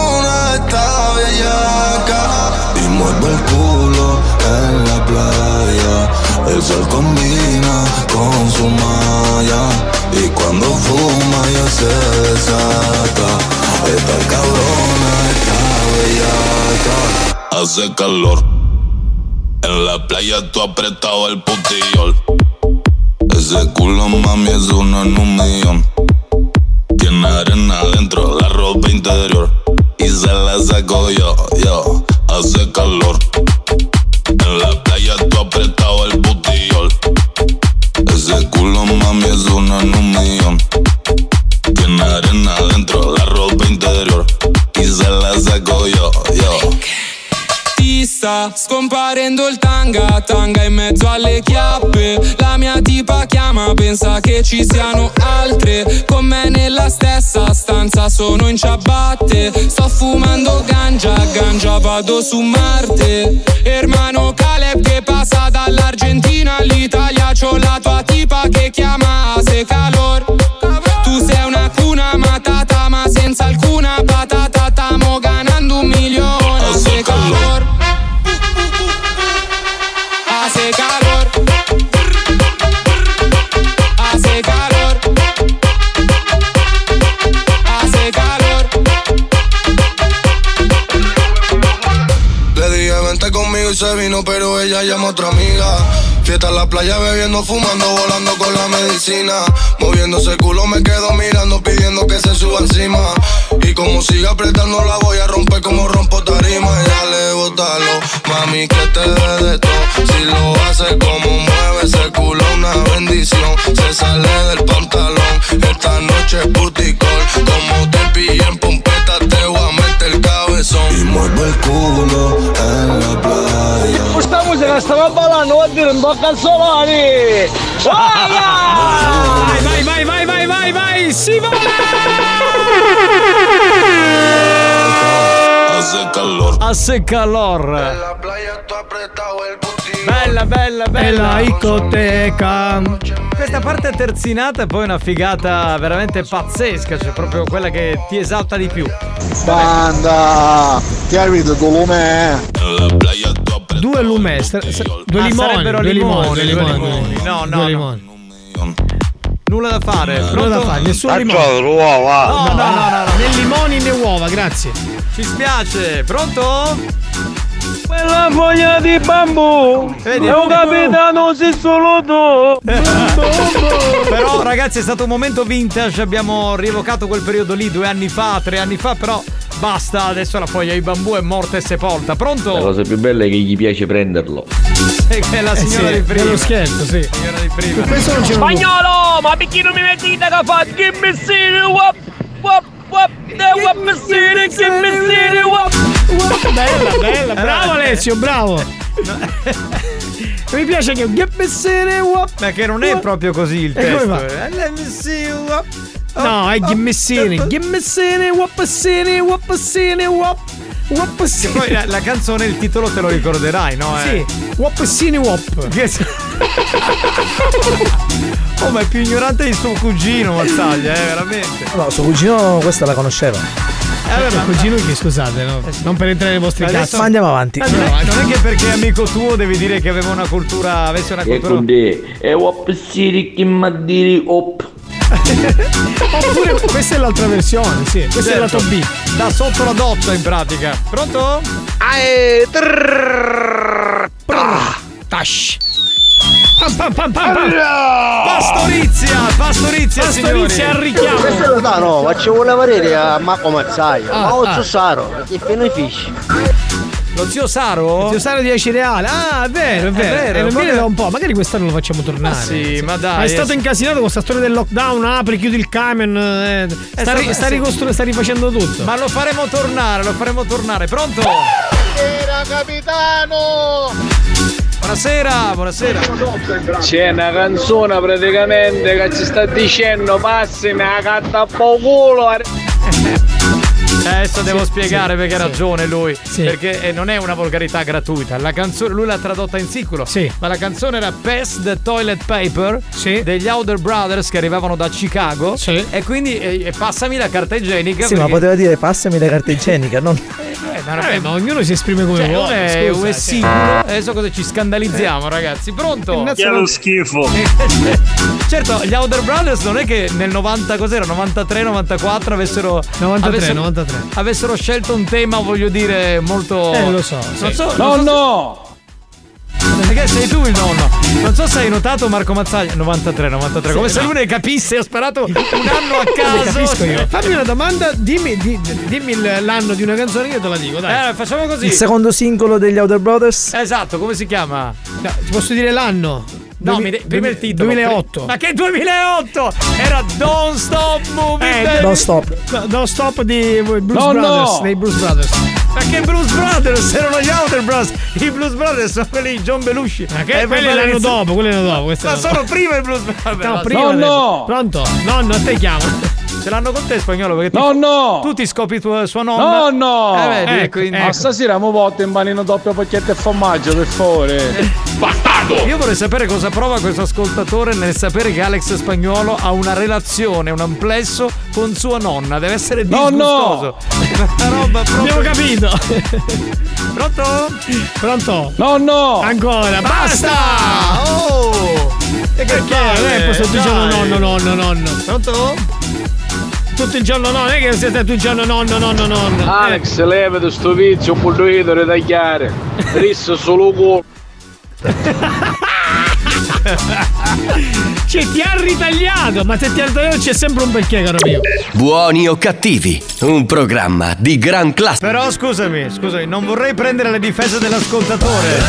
El sol combina con su malla. Y cuando fuma ya se desata. Esta cabrona está bellaca. Hace calor. En la playa tú apretado el putillol. Ese culo mami es uno en un millón. Tiene arena adentro, la ropa interior. Y se la saco yo, yo. Hace calor. En la playa tú apretado el culo mami es uno en un millón. Tiene arena adentro, la ropa interior. Y se la saco yo, yo. Ti sta scomparendo il tanga, tanga in mezzo alle chiappe. La mia tipa chiama, pensa che ci siano altre. Con me nella stessa stanza sono in ciabatte. Sto fumando ganja, ganja vado su Marte. Hermano Caleb che passa dall'Argentina all'Italia. C'ho la tua tipa che chiama Ase Calor. Tu sei una cuna matata, ma senza alcuna patata. Stamo ganando un milione. Vente conmigo y se vino, pero ella llama a otra amiga. Fiesta en la playa bebiendo, fumando, volando con la medicina. Moviéndose el culo me quedo mirando, pidiendo que se suba encima. Y como siga apretando la voy a romper como rompo tarima. Y dale, bótalo, mami, que te dé de todo. Si lo hace como mueve ese culo, una bendición. Se sale del pantalón, esta noche es puticol. Como te pillé en pompeta, te voy a meter el cabezón. Y muevo el culo. Musica stava ballando, vuol dire un po' canzonari! Vai, vai, vai, vai, vai, vai, vai, si Hace calor. Hace calor. Bella, bella, bella. icoteca. Questa parte terzinata è poi una figata veramente pazzesca, cioè proprio quella che ti esalta di più. Banda, ti visto tu lume? Due lume, st- st- due Ah, limoni, due limoni, limoni, due due limoni. No, no, Due no. limoni. Nulla da fare. Nulla da fare, nessun limone. uova. No, no, no, no, no, né limoni né uova, grazie. Ci spiace. Pronto? Quella foglia di bambù! Vedi, è un capitano si solo tu! [LAUGHS] Però ragazzi è stato un momento vintage, abbiamo rievocato quel periodo lì due anni fa, tre anni fa, però basta, adesso la foglia di bambù è morta e sepolta. Pronto? La cosa più bella è che gli piace prenderlo. Sì, che è la signora Eh sì, di prima. dello scherzo, sì. Signora di prima. Spagnolo! Ma perché non mi metti da che fa? Give me city, wap, Bella, bella, bravo Alessio, bravo. Mi piace che Get Wap. Ma che non è proprio così il testo. eh. No, è Gimmessini, Gimmessini, Wapassini, Wapassini, Wap. Che poi la, la canzone, il titolo te lo ricorderai, no? Eh? Sì, Wapassini Wap. Che s- [LAUGHS] oh, ma è più ignorante di suo cugino, Mazzaglia, eh, veramente. No, suo cugino questa la conosceva. Eh, vabbè, ma cugino che scusate, no? Non per entrare nei vostri cazzi. Ma andiamo avanti. Non è, non è che perché è amico tuo devi dire che aveva una cultura, avesse una E cultura. con te, e wappissiri chi maddiri op. Oppure questa è l'altra versione, sì. Questo è il Certo. lato B. Da sotto la dotta in pratica. Pronto? Tash. Pam pam pam pam pam. Pastorizia, pastorizia, Pastorizia al richiamo. Questo lo no, faccio una parere a Marco Mazzaia. Ah, Ma ah. Ozzo Saro, che fino ai fisci. Lo zio Saro? Zio Saro di Acireale. Ah, è vero, è vero. vero, Eh, non come- viene da un po'. Magari quest'anno lo facciamo tornare. Ma sì, ma dai, Ma è eh, stato sì. incasinato con questa storia del lockdown. Apri, chiudi il camion. eh, sta, stato- ri- sta, sì. ricostru- sta rifacendo tutto. Ma lo faremo tornare, lo faremo tornare. Pronto? Era capitano! Buonasera, buonasera. C'è una canzone praticamente che ci sta dicendo carta a po' culo! [LAUGHS] Eh, Adesso devo spiegare sì, perché ha sì. ragione lui. Sì. Perché eh, non è una volgarità gratuita. La canzone, lui l'ha tradotta in siculo. Sì. Ma la canzone era Pass the Toilet Paper degli Outer Brothers che arrivavano da Chicago. Sì. E quindi eh, eh, passami la carta igienica. Sì, ma perché- poteva dire passami la carta igienica, non. [LAUGHS] Eh, ma Vabbè, ma ognuno si esprime come Cioè, uno vuole. è scusa, un è cioè. siculo. Adesso cosa ci scandalizziamo, ragazzi? Pronto? Che lo schifo! [LAUGHS] certo, gli Outer Brothers non è che nel 90 cos'era? 93, 94 avessero 93, avessero, 93. Avessero scelto un tema, voglio dire, molto Eh, lo so, Non so, No, non so no! Perché sei tu il nonno? Non so se hai notato Marco Mazzaglia 93, 93, come Sì, se no. lui ne capisse, ho sperato un anno a [LAUGHS] caso. capisco io. Fammi una domanda, dimmi, di- dimmi l'anno di una canzone che io te la dico, dai. Eh, facciamo così. Il secondo singolo degli Outer Brothers? Esatto, come si chiama? No, ti posso dire l'anno? No, mi de- prima il titolo. 2008. Ma che 2008? Era Don't Stop Moving Eh. Don't stop. No, Don't Stop di Bruce No, Brothers, no. dei Bruce Brothers. Ma che Blues Brothers? Erano gli Outer Brothers. I Blues Brothers sono quelli di John Belushi. Ma che Eh, quelli l'anno dopo, quelli l'anno dopo. questo Ma sono prima i Blues Brothers. No, prima No, no. Pronto? Nonno, te chiamo. Ce l'hanno con te spagnolo perché No, ti- no! tu ti scopi tua, sua nonna. No, no! Eh, vedi, ecco, quindi- Ma stasera mi porto in panino doppio pacchetto e formaggio, per favore. Bastardo! Io vorrei sapere cosa prova questo ascoltatore nel sapere che Alex Spagnuolo ha una relazione, un amplesso con sua nonna. Deve essere No, disgustoso. Una roba proprio... Abbiamo capito. [LAUGHS] Pronto? Pronto? No, no! Ancora, basta! Oh! E che Perché? Non è posso tutto il giorno nonno, nonno, nonno. Pronto? Tutto il giorno nonno, non è che siete tutto il giorno nonno, nonno, nonno. Alex, levati sto vizio, un po' dovete ritagliare. [LAUGHS] Rissa solo culo. ha ha ha Cioè, ti ha ritagliato, ma se ti ha ritagliato c'è sempre un perché, caro mio. Buoni o cattivi, un programma di gran classe. Però scusami, scusami, non vorrei prendere le difese dell'ascoltatore.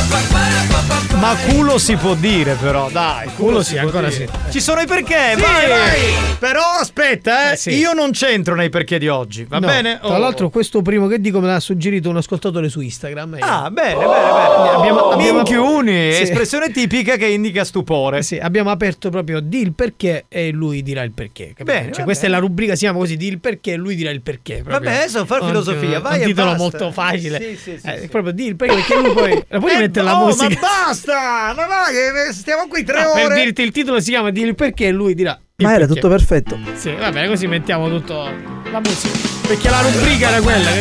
Ma culo si può dire però, dai, culo, Culo si sì, può ancora dire. sì. Ci sono i perché, Sì, vai, vai. Però aspetta, eh, Eh, sì. io non c'entro nei perché di oggi, va No, bene? Tra Oh. l'altro, questo primo che dico me l'ha suggerito un ascoltatore su Instagram. Ah, bene, bene, bene. Abbiamo- abbiamo- Minchiuni, Sì. espressione tipica che indica stupore. Sì, abbiamo aperto proprio di il perché e lui dirà il perché. Bene, cioè, questa è la rubrica, si chiama così, di il perché e lui dirà il perché. proprio. Vabbè, adesso far Un- filosofia, vai Un e titolo basta. molto facile. Sì, sì, sì, Eh, sì. Proprio di il perché, perché lui poi... La puoi Eh, mettere la oh, musica? ma basta! Ma vai, che stiamo qui tre No, ore. per dirti il titolo si chiama di il perché e lui dirà Ma era perché. tutto perfetto. Sì, va bene, così mettiamo tutto la musica. Perché la rubrica era quella. che-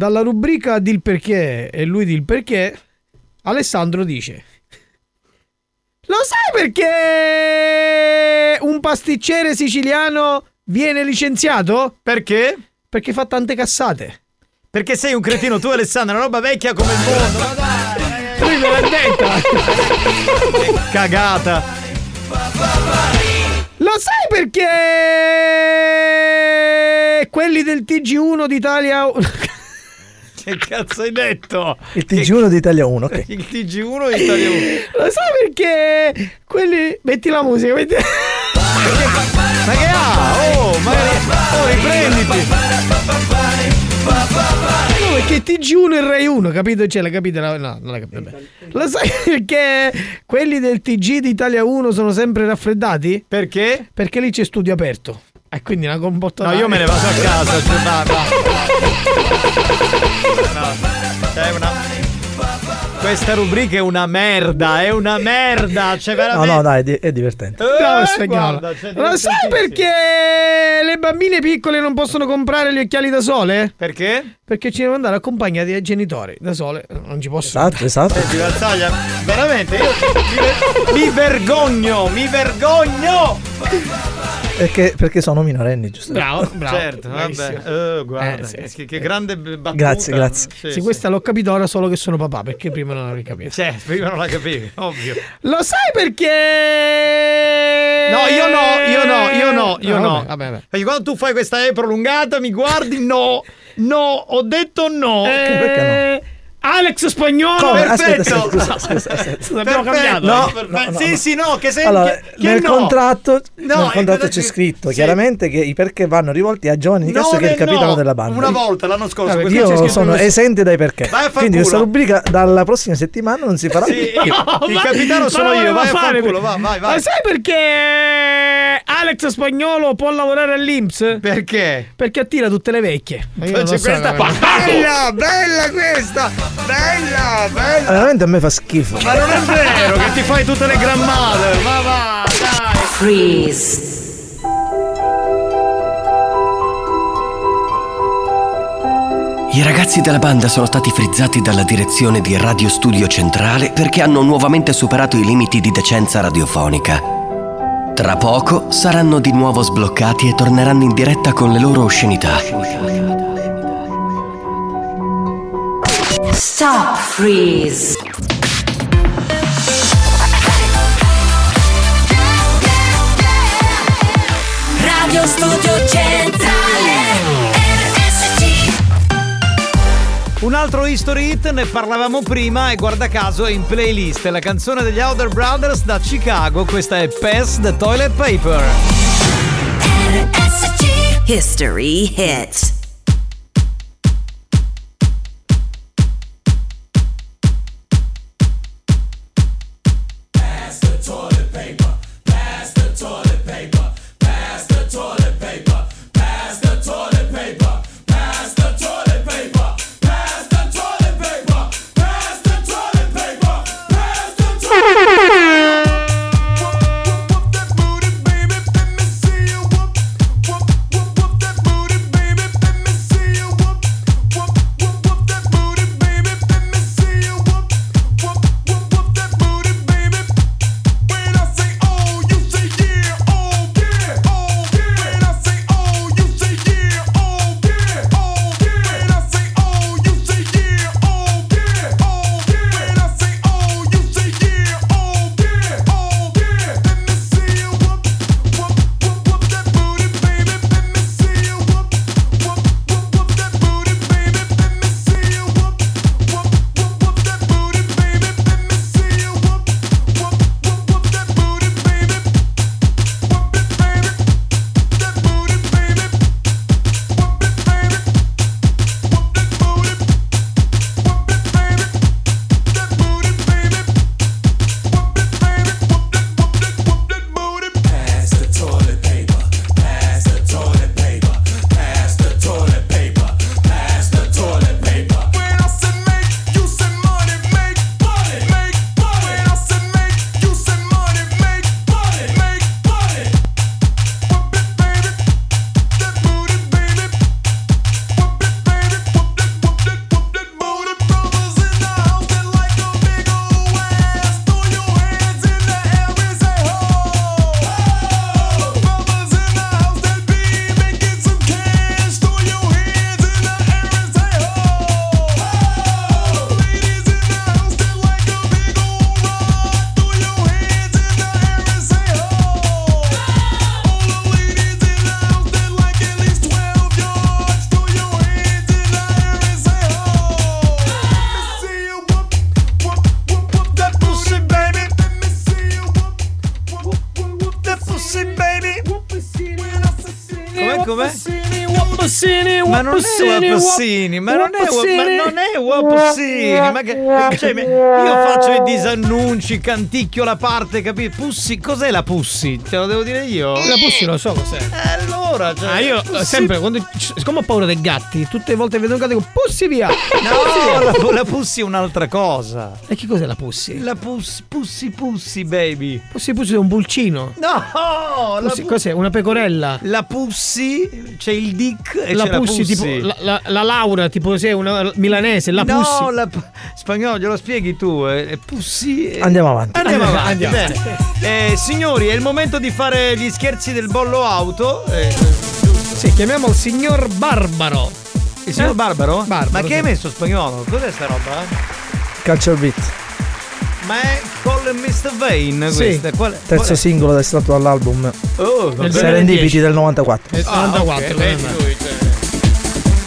Dalla rubrica di il perché e lui di il perché, Alessandro dice: Lo sai perché un pasticcere siciliano viene licenziato? Perché? Perché fa tante cassate. Perché sei un cretino, tu Alessandro, una roba vecchia come il mondo. Ma dai, Lui me l'ha detta. cagata. Lo sai perché quelli del TG1 d'Italia Che cazzo hai detto? Il TG1 di Italia 1, ok. Il TG1 e Italia 1. Lo sai perché quelli metti la musica, metti Ma che ha? Oh, magari. Oh, riprenditi. No, perché TG1 e Rai 1, capito? Cioè, la capite? la- No, non la capite. Vabbè. Lo sai [LAUGHS] perché quelli del TG d'Italia 1 sono sempre raffreddati? Perché? Perché lì c'è studio aperto. E quindi una combotta No, io me ne vado a casa. Cioè. [LAUGHS] No, è una. Questa rubrica è una merda, è una merda. Cioè, No, veramente. no, dai, è di- è divertente. Eh, spagnolo. guarda, cioè, Lo sai perché le bambine piccole non possono comprare gli occhiali da sole? Perché? Perché ci devono andare accompagnati dai genitori. Da sole non ci posso. Esatto, esatto. Senti, Valsaglia, veramente io mi, mi vergogno, mi vergogno. Perché, perché sono minorenni, giusto? Bravo, [LAUGHS] bravo. Certo, vabbè. Eh, guarda, Eh, sì, che, che grande battuta. Grazie, grazie. Sì, Sì, questa l'ho capito ora solo che sono papà, perché prima non l'avevi capito. Cioè, prima non la capivi, [LAUGHS] ovvio. Lo sai perché? No, io no, io no, io no, io no. vabbè, vabbè, vabbè. Perché quando tu fai questa E prolungata mi guardi, no, no, ho detto no. perché Eh, Alex Spagnolo, Come? perfetto. Aspetta, aspetta, scusa, scusa, aspetta. [LAUGHS] Abbiamo Perfetto, cambiato. No, perfetto. no, no, sì, no. sì, no, che sei Allora, che, che nel no. contratto, No, nel contratto c'è scritto sì. chiaramente che i perché vanno rivolti a Giovanni Di Castro Non che è il è capitano no. della banda. Una volta l'anno scorso. Vabbè, questo Io sono questo. esente dai perché. Vai a far Quindi questa culo. rubrica dalla prossima settimana non si farà Sì, più. io- il Ma- capitano sono io, vai a fare fanculo, per- va, vai, Ma vai. sai perché Alex Spagnolo può lavorare all'Inps? Perché? Perché attira tutte le vecchie. Vabbè. [LAUGHS] bella, bella questa, bella, bella. Veramente a me fa schifo. Ma non è vero che ti fai tutte le grandmother, ma va, dai. Freeze. I ragazzi della banda sono stati frizzati dalla direzione di Radio Studio Centrale perché hanno nuovamente superato i limiti di decenza radiofonica. Tra poco saranno di nuovo sbloccati e torneranno in diretta con le loro oscenità. Stop freeze. Radio Studio Centrale Un altro history hit, ne parlavamo prima e guarda caso è in playlist, la canzone degli Outer Brothers da Chicago, questa è Pass the Toilet Paper. History hit. Ma non è Wappussini, ma non è Wappussini. ma che cioè, io faccio i disannunci, canticchio la parte, capito? Pussi, cos'è la Pussi? Te lo devo dire io? La Pussi lo so cos'è. Allora, cioè, Ah, io Pussi- sempre, quando, siccome ho paura dei gatti, tutte le volte vedo un gatto dico Pussi via! No, [LAUGHS] la, la Pussi è un'altra cosa. E che cos'è la Pussi? La Pussi, Pussi, Pussi, baby. Pussi Pussi è un pulcino. No, la Pussi, pu- cos'è? Una pecorella? La Pussi, c'è il Dick e la c'è Pussi, la Pussi. tipo la, la- la Laura, tipo sei una milanese, la no, Pussi. la spagnolo, glielo spieghi tu. eh, Pussi. eh. Andiamo avanti. Andiamo Andiamo, avanti, andiamo. bene. Eh, signori, è il momento di fare gli scherzi del bollo auto. Eh, Sì, chiamiamo il signor Barbaro. il signor Eh? Barbaro? Barbaro, Ma che hai sì. messo spagnolo? Cos'è sta roba? Culture Beat. Ma è Call Mr. Vane Sì. Qual- Terzo qual- singolo estratto dall'album Oh. Serendipiti del 94. È Ah, 94. ok, vedi lui, cioè.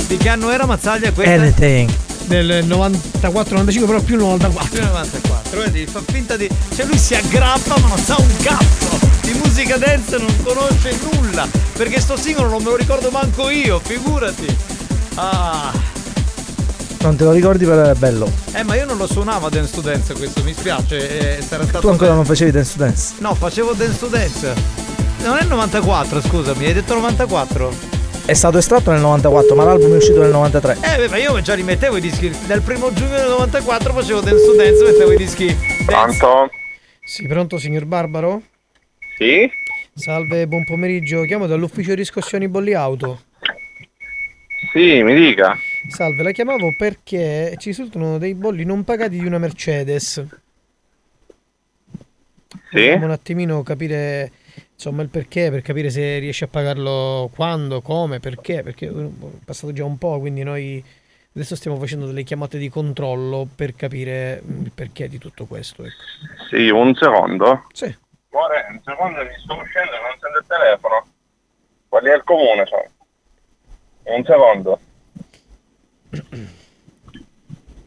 Di che anno era Mazzaglia questa? Anything. Del 94-95, però più 94. 94, vedi, fa finta di. Cioè lui si aggrappa ma non sa un cazzo! Di musica dance non conosce nulla! Perché sto singolo non me lo ricordo manco io, figurati! Ah! Non te lo ricordi, però è bello. Eh ma io non lo suonavo a Dance to Dance questo, mi spiace, eh, sarà stato. Tu ancora bello. non facevi dance to dance. No, facevo Dance to Dance. Non è il 94, scusami, hai detto 94? È stato estratto nel 94, ma l'album è uscito nel 93. Eh, beh, ma io già li mettevo i dischi. Dal primo giugno del 94 facevo Dance to Dance, mettevo i dischi. Dance. Pronto? Sì, pronto signor Barbaro? Sì? Salve, buon pomeriggio. Chiamo dall'ufficio riscossioni bolli auto. Sì, mi dica. Salve, la chiamavo perché ci risultano dei bolli non pagati di una Mercedes. Sì? Vogliamo un attimino capire insomma il perché, per capire se riesce a pagarlo quando, come, perché, perché è passato già un po', quindi noi adesso stiamo facendo delle chiamate di controllo per capire il perché di tutto questo. Ecco. Sì, un secondo. Sì. Ora, un secondo mi sto uscendo e non sento il telefono. Quelli al comune sono. Un secondo.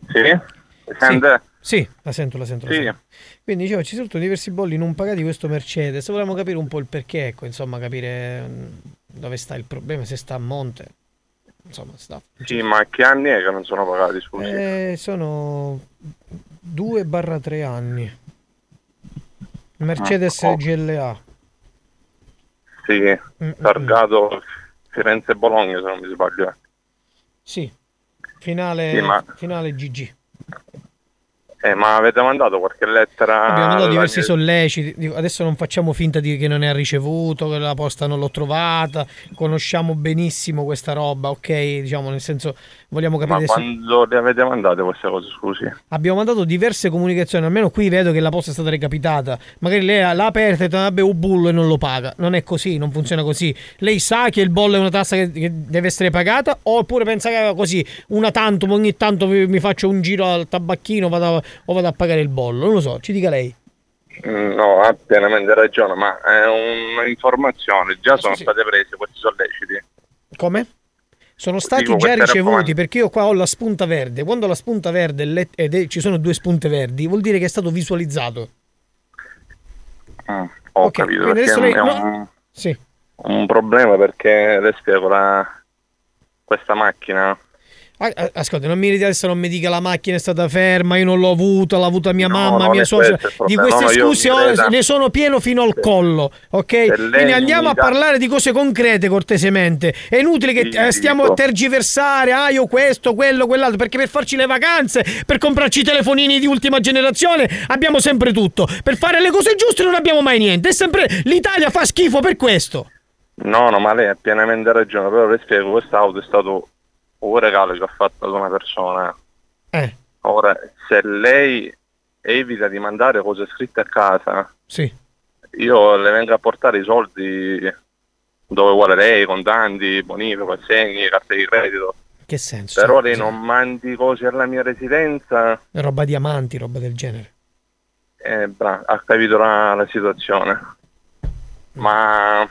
Sì? Mi sente? Sì, la sento, la sento. la Sì. sento. Quindi dicevo, ci sono diversi bolli non pagati di questo Mercedes. Volevamo capire un po' il perché, ecco, insomma, capire mm, dove sta il problema, se sta a monte. Insomma, sta. Sì, ma che anni è che non sono pagati, scusi? Eh, sono 2-3 anni. Mercedes Ah, oh. GLA. Sì, Mm, targato Firenze-Bologna se non mi sbaglio. Sì. Finale, Sì, ma- finale GG. Eh, ma avete mandato qualche lettera? Abbiamo mandato diversi solleciti. Adesso non facciamo finta di che non ne ha ricevuto, che la posta non l'ho trovata. Conosciamo benissimo questa roba, ok? Diciamo, nel senso, vogliamo Ma capire se. quando le avete mandate queste cose, scusi? Abbiamo mandato diverse comunicazioni, almeno qui vedo che la posta è stata recapitata. Magari lei l'ha aperta e vabbè, un bullo e non lo paga. Non è così, non funziona così. Lei sa che il bollo è una tassa che, che deve essere pagata oppure pensa che così, una tantum, ogni tanto mi, faccio un giro al tabacchino vado a- o vado a pagare il bollo? Non lo so, ci dica lei. Mm, No, ha pienamente ragione, ma è un'informazione. Già sono sì. state prese questi solleciti. Come? Sono stati Dico, già ricevuti perché io qua ho la spunta verde. Quando la spunta verde ed è- ci sono due spunte verdi, vuol dire che è stato visualizzato. Mm, ho Ok, capito, adesso lei- è un, no. Sì. un problema perché le spiego la... questa macchina. Ascolta, non mi adesso non mi dica la macchina è stata ferma, io non l'ho avuta, l'ha avuta mia mamma, non mia suocera. Di queste No, no, scuse creda. ne sono pieno fino al collo, ok? Quindi andiamo a dà- parlare di cose concrete cortesemente. È inutile che Sì, eh, stiamo dico. a tergiversare, ah io questo, quello, quell'altro, perché per farci le vacanze, per comprarci i telefonini di ultima generazione abbiamo sempre tutto. Per fare le cose giuste non abbiamo mai niente. È sempre l'Italia fa schifo per questo. No, no, ma lei ha pienamente ragione, però le spiego, quest'auto è stato un regalo che ho fatto ad una persona. Eh, Ora, se lei evita di mandare cose scritte a casa, sì. io le vengo a portare i soldi dove vuole lei, contanti, bonifico, assegni, carte di credito. Che senso? Però Cioè, lei non mandi cose alla mia residenza, Roba diamanti, roba del genere. eh, bra- ha capito la, la situazione. Ma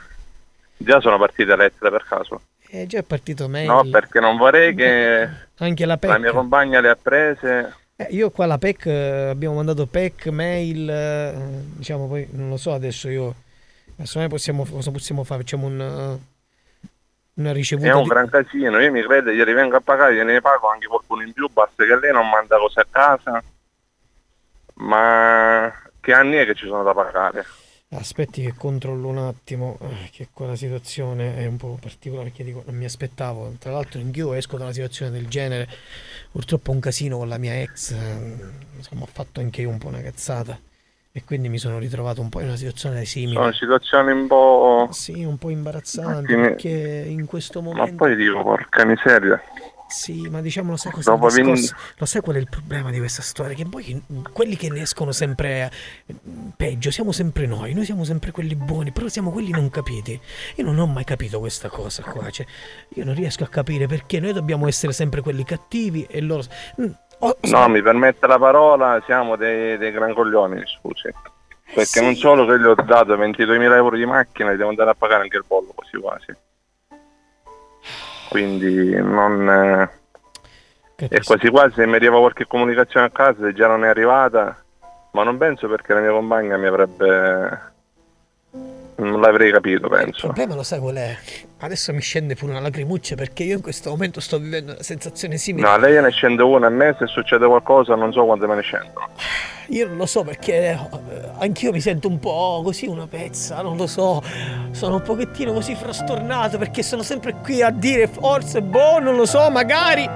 già sono partite lettere per caso. È già partito mail. No, perché non vorrei che [LAUGHS] Anche la PEC. la mia compagna le ha prese. Eh, io qua la PEC eh, abbiamo mandato PEC, mail, eh, diciamo poi non lo so adesso io. Adesso noi possiamo cosa possiamo fare? Facciamo un, eh, una ricevuta È un di- gran casino, io mi credo, glieli vengo a pagare, gliene pago anche qualcuno in più, basta che lei non manda cose a casa. Ma che anni è che ci sono da pagare? Aspetti che controllo un attimo, eh, che qua la situazione è un po' particolare perché dico, non mi aspettavo. Tra l'altro anch'io esco da una situazione del genere, purtroppo un casino con la mia ex, eh, insomma ho fatto anche io un po' una cazzata e quindi mi sono ritrovato un po' in una situazione simile. Sono situazioni un po'... Sì, un po' imbarazzante perché in questo Ma momento... poi dico, porca miseria. Sì, ma diciamo, lo sai cosa Dopo discorso? vin- Lo sai qual è il problema di questa storia? Che poi quelli che ne escono sempre eh, peggio siamo sempre noi, noi siamo sempre quelli buoni, però siamo quelli non capiti. Io non ho mai capito questa cosa qua, cioè, io non riesco a capire perché noi dobbiamo essere sempre quelli cattivi e loro... Mm, oh, No, mi permette la parola, siamo dei, dei gran coglioni, scusi. Perché non solo che gli ho dato 22.000 euro di macchina, devo andare a pagare anche il bollo quasi quasi. Quindi non... eh, e quasi quasi se mi arriva qualche comunicazione a casa, se già non è arrivata, ma non penso perché la mia compagna mi avrebbe... Non l'avrei capito, Il penso. problema lo sai qual è? Adesso mi scende pure una lacrimuccia perché io in questo momento sto vivendo una sensazione simile. No, a lei ne scende una, a me se succede qualcosa non so quante me ne scendono. Io non lo so perché eh, anch'io mi sento un po' così una pezza, non lo so. Sono un pochettino così frastornato perché sono sempre qui a dire forse, boh, non lo so, magari.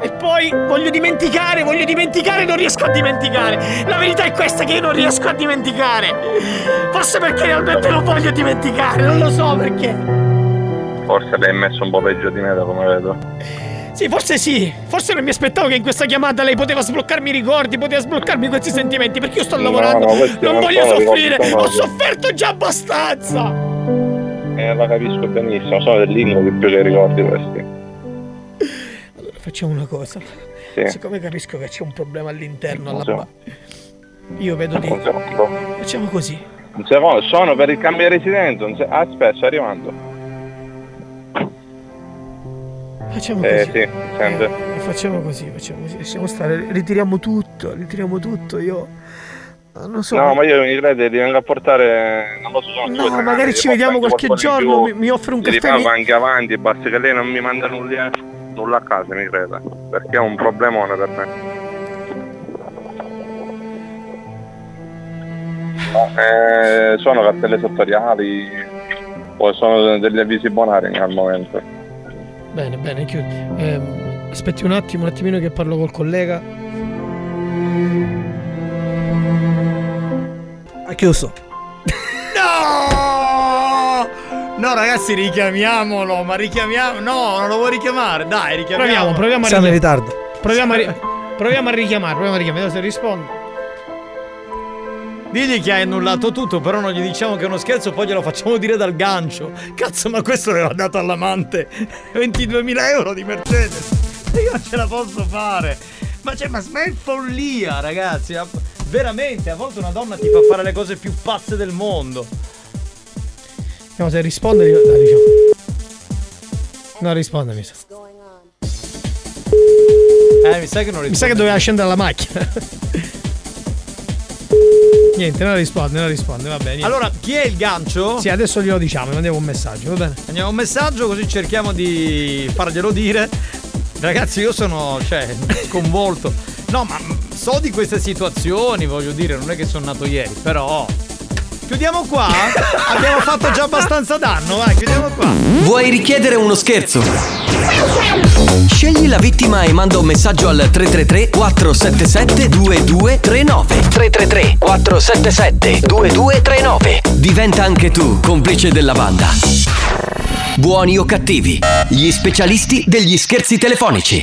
E poi voglio dimenticare, voglio dimenticare, non riesco a dimenticare. La verità è questa che io non riesco a dimenticare. Forse perché realmente non voglio dimenticare, non lo so perché. Forse è messo un po' peggio di me da come vedo. Sì, forse sì. Forse non mi aspettavo che in questa chiamata lei poteva sbloccarmi i ricordi, poteva sbloccarmi questi sentimenti, perché io sto No, lavorando. no, questi non voglio soffrire. Ho sofferto già abbastanza. Eh, la capisco benissimo, sono dell'inno che più che ricordi questi. Facciamo una cosa. Sì. Siccome capisco che c'è un problema all'interno alla ba- Io vedo di. Facciamo così. Un secondo, sono per il cambio di residenza. se- Aspetta, sto arrivando. Facciamo Eh così. sì, sente. Eh, Facciamo così, facciamo così. Lasciamo stare, ritiriamo tutto, ritiriamo tutto. Io. Non so. No, ma io mi credo ti vengo a portare. Non lo so, No, due magari ci vediamo qualche giorno, più, mi, mi offre un caffè. mi- anche avanti, basta che lei non mi manda nulla, nulla a casa, mi creda. Perché è un problemone per me. No, eh, sono cartelle sottoriali o sono degli avvisi bonari al momento. Bene, bene, chiudi. Ehm, aspetti un attimo, un attimino che parlo col collega. Ha chiuso. [LAUGHS] No! No, ragazzi, richiamiamolo, ma richiamiamo. No, non lo vuoi richiamare? Dai, richiamiamolo. Proviamo, proviamo a Siamo in richiamare. ritardo. Proviamo a, ri- proviamo a richiamare, proviamo a richiamare. Se risponde. Digli che hai annullato tutto, però non gli diciamo che è uno scherzo, poi glielo facciamo dire dal gancio. Cazzo, ma questo l'aveva dato all'amante 22.000 euro di Mercedes. Io non ce la posso fare. Ma, cioè, ma, è follia, ragazzi. Veramente, a volte una donna ti fa fare le cose più pazze del mondo. Vediamo se risponde. Dai, diciamo. Non risponde, mi sa. Eh, mi sa che non risponde. Mi sa che doveva scendere alla macchina. [LAUGHS] Niente, non risponde, non risponde, va bene. Allora, chi è il gancio? Sì, adesso glielo diciamo, mandiamo un messaggio, va bene? Andiamo un messaggio così cerchiamo di farglielo dire. Ragazzi, io sono, cioè, sconvolto. No, ma so di queste situazioni, voglio dire, non è che sono nato ieri, però. Chiudiamo qua? Abbiamo fatto già abbastanza danno, vai, chiudiamo qua. Vuoi richiedere uno scherzo? Scegli la vittima e manda un messaggio al 333 477 2239 333 477 2239 Diventa anche tu complice della banda. Buoni o cattivi, gli specialisti degli scherzi telefonici.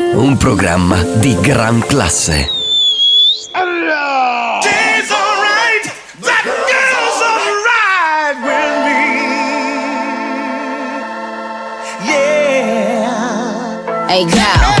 un programma di gran classe. Hey girl.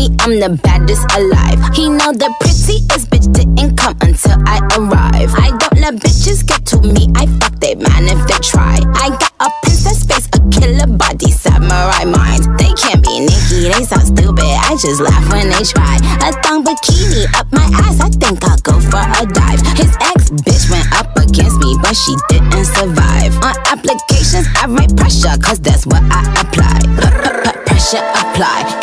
me, I'm the baddest alive. He know the prettiest bitch didn't come until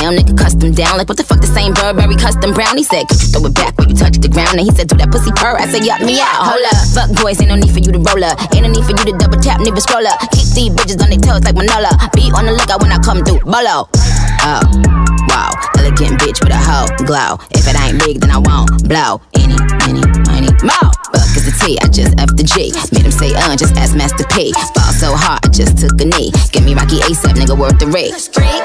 Chanel nigga custom down? Like what the fuck this ain't Burberry custom brown? He said, could you throw it back when you touch the ground? And he said, do that pussy purr. I said, yup me out. Hold up, fuck boys, ain't no need for you to roll up. Ain't no need for you to double tap, neither scroll up. Keep these bitches on their toes like Manola. Be on the lookout when I come through. Bolo. Oh, wow, elegant bitch with a hoe glow. If it ain't big, then I won't blow. Any, any, money, mo. Fuck is the T, I just F the G. Made him say, uh, just ask Master P. Fall so hard, I just took a knee. Get me Rocky ASAP, nigga, worth the rate. Freak,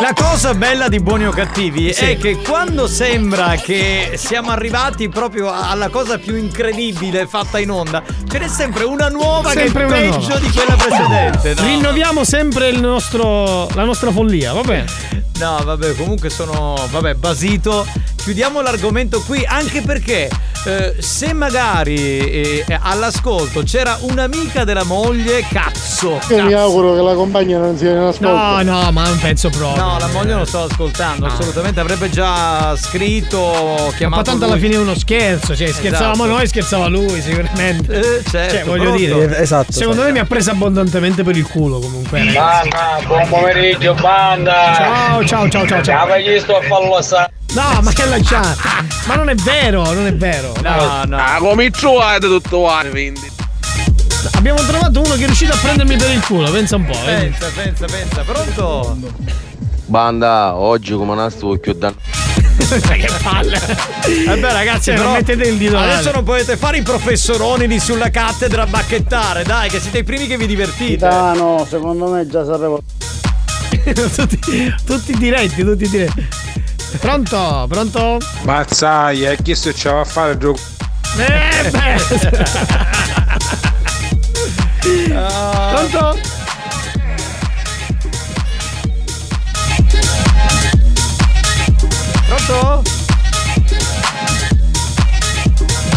La cosa bella di Buoni o Cattivi è che quando sembra che siamo arrivati proprio alla cosa più incredibile fatta in onda, ce n'è sempre una nuova Sempre che è peggio nuova. di quella precedente. no? Rinnoviamo sempre il nostro, la nostra follia, va bene? No, vabbè, comunque sono. Vabbè, basito. Chiudiamo l'argomento qui, anche perché eh, se magari eh, all'ascolto c'era un'amica della moglie, cazzo. Io mi auguro che la compagna non sia in ascolto. No, no, ma non penso proprio. No, la moglie non sto ascoltando, assolutamente avrebbe già scritto, Ma chiamato. tanto lui. alla fine è uno scherzo, cioè scherzavamo Esatto. noi, scherzava lui, sicuramente. Eh, certo, cioè, voglio pronto? dire, Eh, esatto, Secondo me mi ha preso abbondantemente per il culo comunque. Banda, buon pomeriggio, banda! Ciao, ciao, ciao, ciao, ciao. Ma gli sto a fallo sa. No, ma che lanciata? Ma non è vero, non è vero. No, no. Ah, come trovate tutto qua, quindi. Abbiamo trovato uno che è riuscito a prendermi per il culo, pensa un po'. vedi? Pensa, pensa, pensa, pronto? Banda, oggi come sto più da... [LAUGHS] che palle. Vabbè ragazzi, Cioè, non però mettete il dito Adesso non potete fare i professoroni lì sulla cattedra a bacchettare, dai, che siete i primi che vi divertite. Titano, secondo me già sapevo. [LAUGHS] tutti, tutti diretti, tutti diretti. Pronto? Pronto? Mazzai, hai chiesto ce va a fare il gioco. Eh, beh. [LAUGHS] Pronto? Pronto?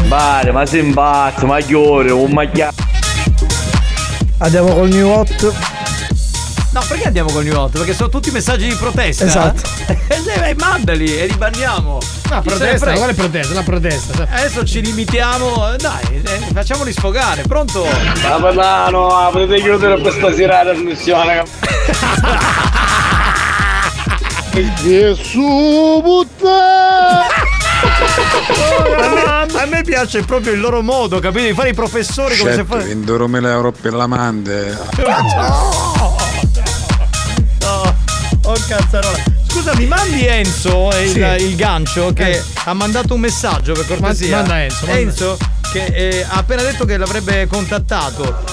Vale, ma sei impazzo, ma che ore, un macchiato. Andiamo col new hot. No, perché andiamo con New Hot? Perché sono tutti messaggi di protesta. Esatto. [LAUGHS] Eh, dai, mandali e li banniamo. No, protesta, quale protesta? La protesta. Adesso ci limitiamo, dai, eh, facciamoli sfogare, pronto? Capitano, potete chiudere questa sera la trasmissione. [LAUGHS] Gesù puttana! a, me, a me piace proprio il loro modo, capito? Di fare i professori come se Certo, fosse. 20 euro per l'amante. [LAUGHS] Oh, oh cazzarola. Scusa, mi mandi Enzo eh, il, Sì. il gancio che ha mandato un messaggio per cortesia. Manda Enzo, manda. Enzo che eh, ha appena detto che l'avrebbe contattato.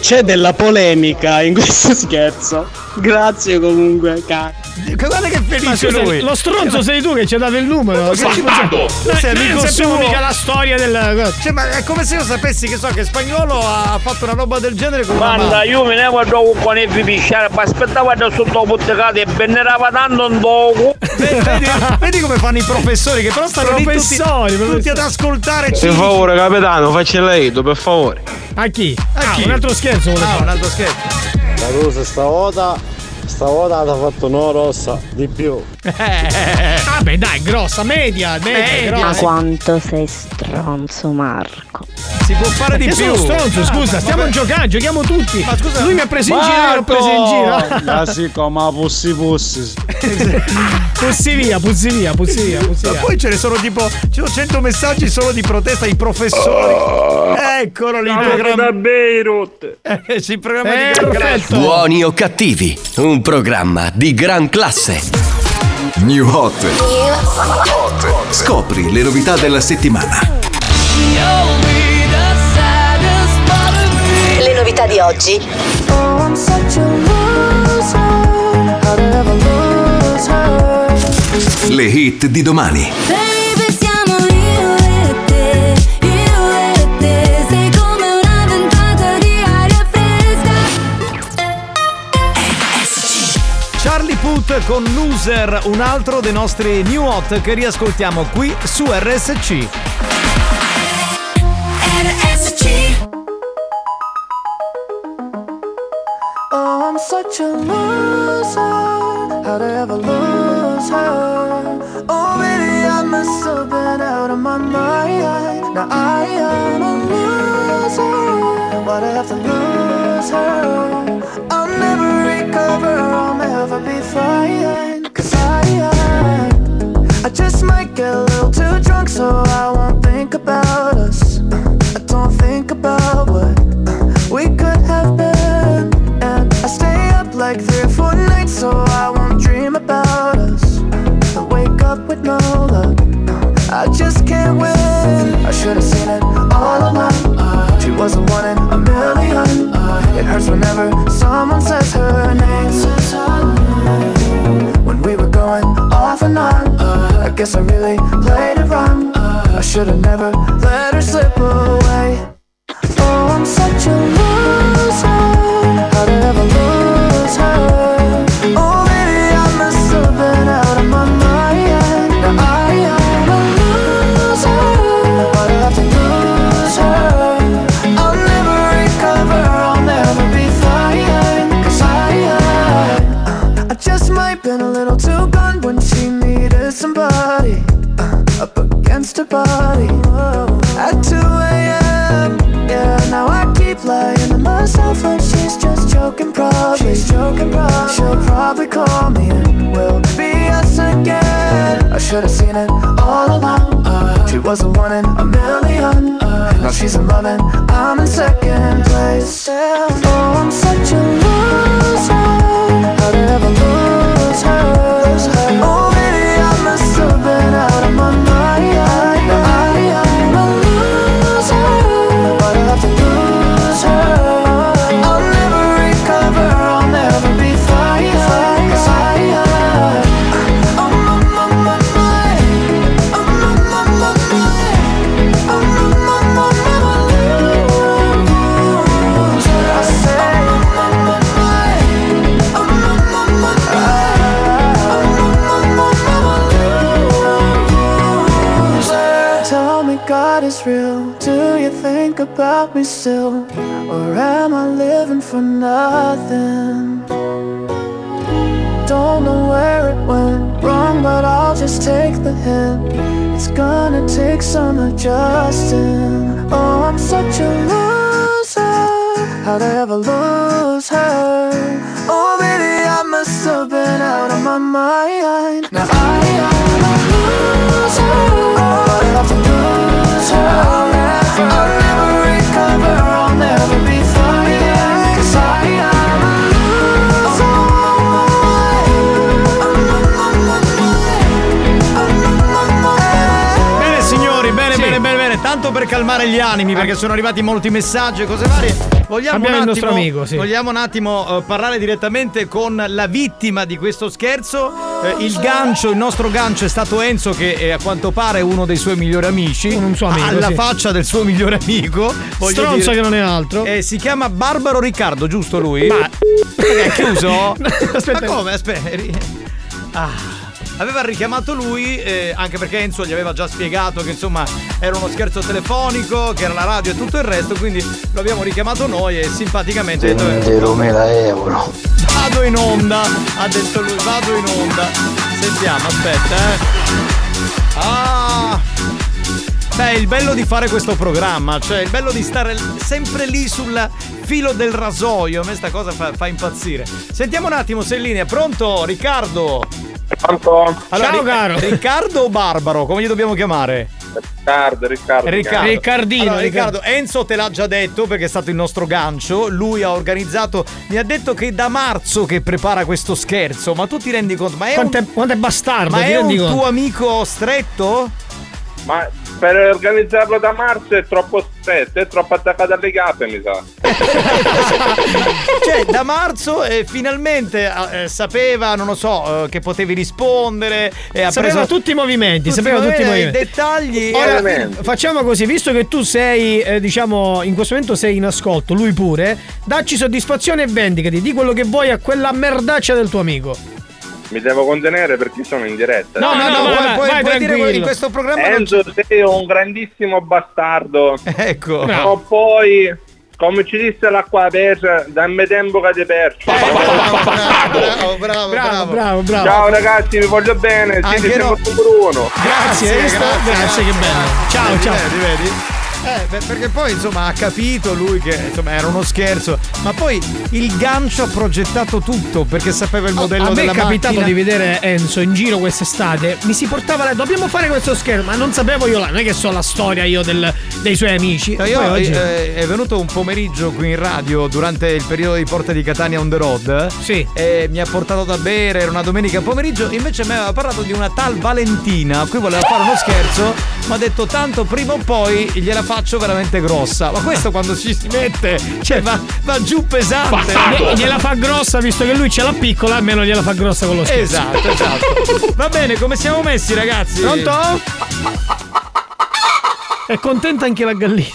C'è della polemica in questo [LAUGHS] scherzo. Grazie comunque, cazzo. Guarda che felice scusa, lui. lo stronzo sei tu che ci ha dato il numero. Che ci Bastardo! Noi- Sei amico non sappiamo suo. mica la storia del. Cioè, ma è come se io sapessi che so che spagnolo ha fatto una roba del genere con una Guarda, io me ne vado con i pisciare, ma aspettavo da sotto puttecate e venerava tanto un poco. Vedi, vedi come fanno i professori che però stanno lì tutti, Professori, tutti ad ascoltare Per favore, capitano, faccia lei, per favore. A chi? A Ah, chi? un altro scherzo vuole Ah, un altro scherzo. La cosa stavolta, stavolta ha fatto una rossa di più. Ah, beh, dai, grossa, media, media, Media. Ma grossa. quanto sei stronzo, Marco. Si può fare di più. sono stronzo, scusa, Ah, stiamo vabbè. giocando, giochiamo tutti. Ma scusa, lui mi ha preso in giro, l'ho preso in giro. Ma [LAUGHS] sì, come pussi pussi. Pussi via, pussi via, pussi via, pussi Ma via. poi ce ne sono tipo ci sono 100 messaggi solo di protesta ai professori. Eccolo lì, il programma da Beirut. [LAUGHS] Eh, sì, il programma Eh, di perfetto. Buoni o cattivi, un programma di gran classe. New Hot. Scopri le novità della settimana. Le novità di oggi. Le hit di domani. Puth con Loser, un altro dei nostri new hot che riascoltiamo qui su RSC. Oh, I'm such a loser. How'd I ever lose her? Oh, baby, I must have been out of my mind. Now I am a loser. Why'd I have to lose her? I'll never recover, I'll never be fine. Cause I, I, just might get a little too drunk, so I won't think about us. I don't think about what we could have been. And I stay up like three or four nights so I won't dream about us. I wake up with no luck. I just can't win. I should have seen it hurts whenever someone says her name. When we were going off and on, uh, I guess I really played it wrong. Uh, I should have never let her she'll probably call me and we'll be us again. I should have seen it all along. She was a one in a million. Now she's in love and I'm in second place. Oh, I'm such a loser. Is real. Do you think about me still? Or am I living for nothing? Don't know where it went wrong, but I'll just take the hint. It's gonna take some adjusting. Oh, I'm such a loser. How'd I ever lose her? Oh, baby, I must have been out of my mind. Now I am a loser. I'll calmare gli animi perché sono arrivati molti messaggi e cose varie. Vogliamo Abbiamo un il attimo, nostro amico, sì. vogliamo un attimo eh, parlare direttamente con la vittima di questo scherzo. Eh, il gancio, il nostro gancio è stato Enzo che è, a quanto pare uno dei suoi migliori amici. Un suo amico, Alla sì. faccia del suo migliore amico. Stronzo dire. che non è altro. Eh, si chiama Barbaro Riccardo, giusto lui? Ma- è chiuso? [LAUGHS] Aspetta. Ma come? Aspetta. Ah. Aveva richiamato lui, eh, anche perché Enzo gli aveva già spiegato che insomma era uno scherzo telefonico, che era la radio e tutto il resto, quindi lo abbiamo richiamato noi e simpaticamente ha detto, Zero mila euro. vado in onda, ha detto lui, vado in onda. Sentiamo, aspetta, eh. Ah! Beh, il bello di fare questo programma, cioè il bello di stare sempre lì sul filo del rasoio, a me sta cosa fa, fa impazzire. Sentiamo un attimo se è in linea, pronto Riccardo? Pronto? Ciao, caro. Riccardo o Barbaro? Come gli dobbiamo chiamare? Riccardo, Riccardo. Riccardo. Riccardino, Allora, Riccardo. Enzo te l'ha già detto perché è stato il nostro gancio. Lui ha organizzato, mi ha detto che è da marzo che prepara questo scherzo. Ma tu ti rendi conto? Ma è Quanto un, è, quanto è bastardo, ma ti è un conto? tuo amico stretto? Ma per organizzarlo da marzo è troppo stretto, è troppo attaccato alle cape, mi sa. [LAUGHS] Cioè, da marzo e finalmente eh, sapeva, non lo so, eh, che potevi rispondere. E ha Sapeva preso tutti i movimenti, tutti sapeva i tutti i movimenti. dettagli. Ora, facciamo così, visto che tu sei, eh, diciamo, in questo momento sei in ascolto, lui pure, dacci soddisfazione e vendicati di quello che vuoi a quella merdaccia del tuo amico. Mi devo contenere perché sono in diretta. No, no, no, puoi, vai, puoi- vai puoi dire tranquillo. in questo programma non Enzo, sei un grandissimo bastardo. [LAUGHS] Ecco. Ma poi, come ci disse l'acqua aperta, dammi tempo che ti percio. Bravo, bravo, bravo, Bravo, bravo, bravo. Ciao ragazzi, vi voglio bene. Anche Siete no. sempre numero uno. Grazie, visto? Grazie, che bello. Ciao, ciao. Vedi, vedi? Eh, beh, perché poi insomma ha capito lui che insomma era uno scherzo, ma poi il gancio ha progettato tutto perché sapeva il modello a me è capitato macchina. di vedere Enzo in giro quest'estate. Mi si portava là, dobbiamo fare questo scherzo, ma non sapevo io là, non è che so la storia io del- dei suoi amici. No, Io, oggi- eh, è venuto un pomeriggio qui in radio durante il periodo di Porta di Catania on the road. Sì. E mi ha portato da bere, era una domenica pomeriggio. Invece mi aveva parlato di una tal Valentina. Qui voleva fare uno scherzo. Ma ha detto tanto prima o poi gliela faccio veramente grossa. Ma questo quando ci si mette, cioè va, va giù pesante. Glie- gliela fa grossa visto che lui ce l'ha piccola, almeno gliela fa grossa con lo scherzo. Esatto, esatto. Va bene, come siamo messi, ragazzi? Pronto? È contenta anche la gallina.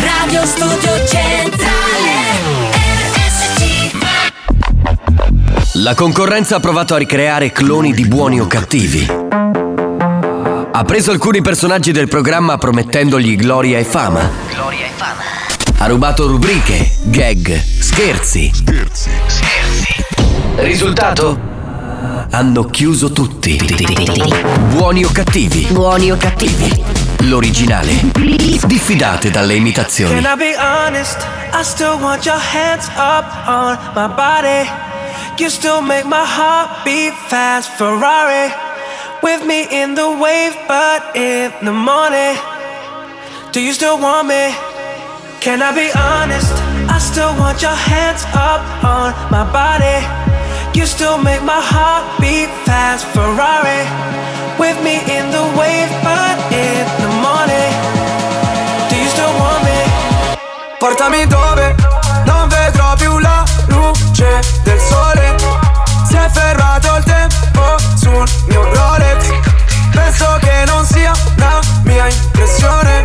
Radio Studio Centrale RSC La concorrenza ha provato a ricreare cloni di buoni o cattivi. Ha preso alcuni personaggi del programma promettendogli gloria e fama. Gloria e fama Ha rubato rubriche, gag, scherzi. Scherzi. Risultato? Hanno chiuso tutti. Buoni o cattivi? Buoni o cattivi? L'originale. Diffidate dalle imitazioni. Can I be honest? I still want your hands up on my body. You still make my heart beat fast, Ferrari. With me in the wave, but in the morning. Do you still want me? Can I be honest? I still want your hands up on my body. You still make my heart beat fast, Ferrari. With me in the wave, but in the morning. Do you still want me? Portami dove non vedrò più la luce del sole Si è fermato il tempo sul mio Rolex Penso che non sia una mia impressione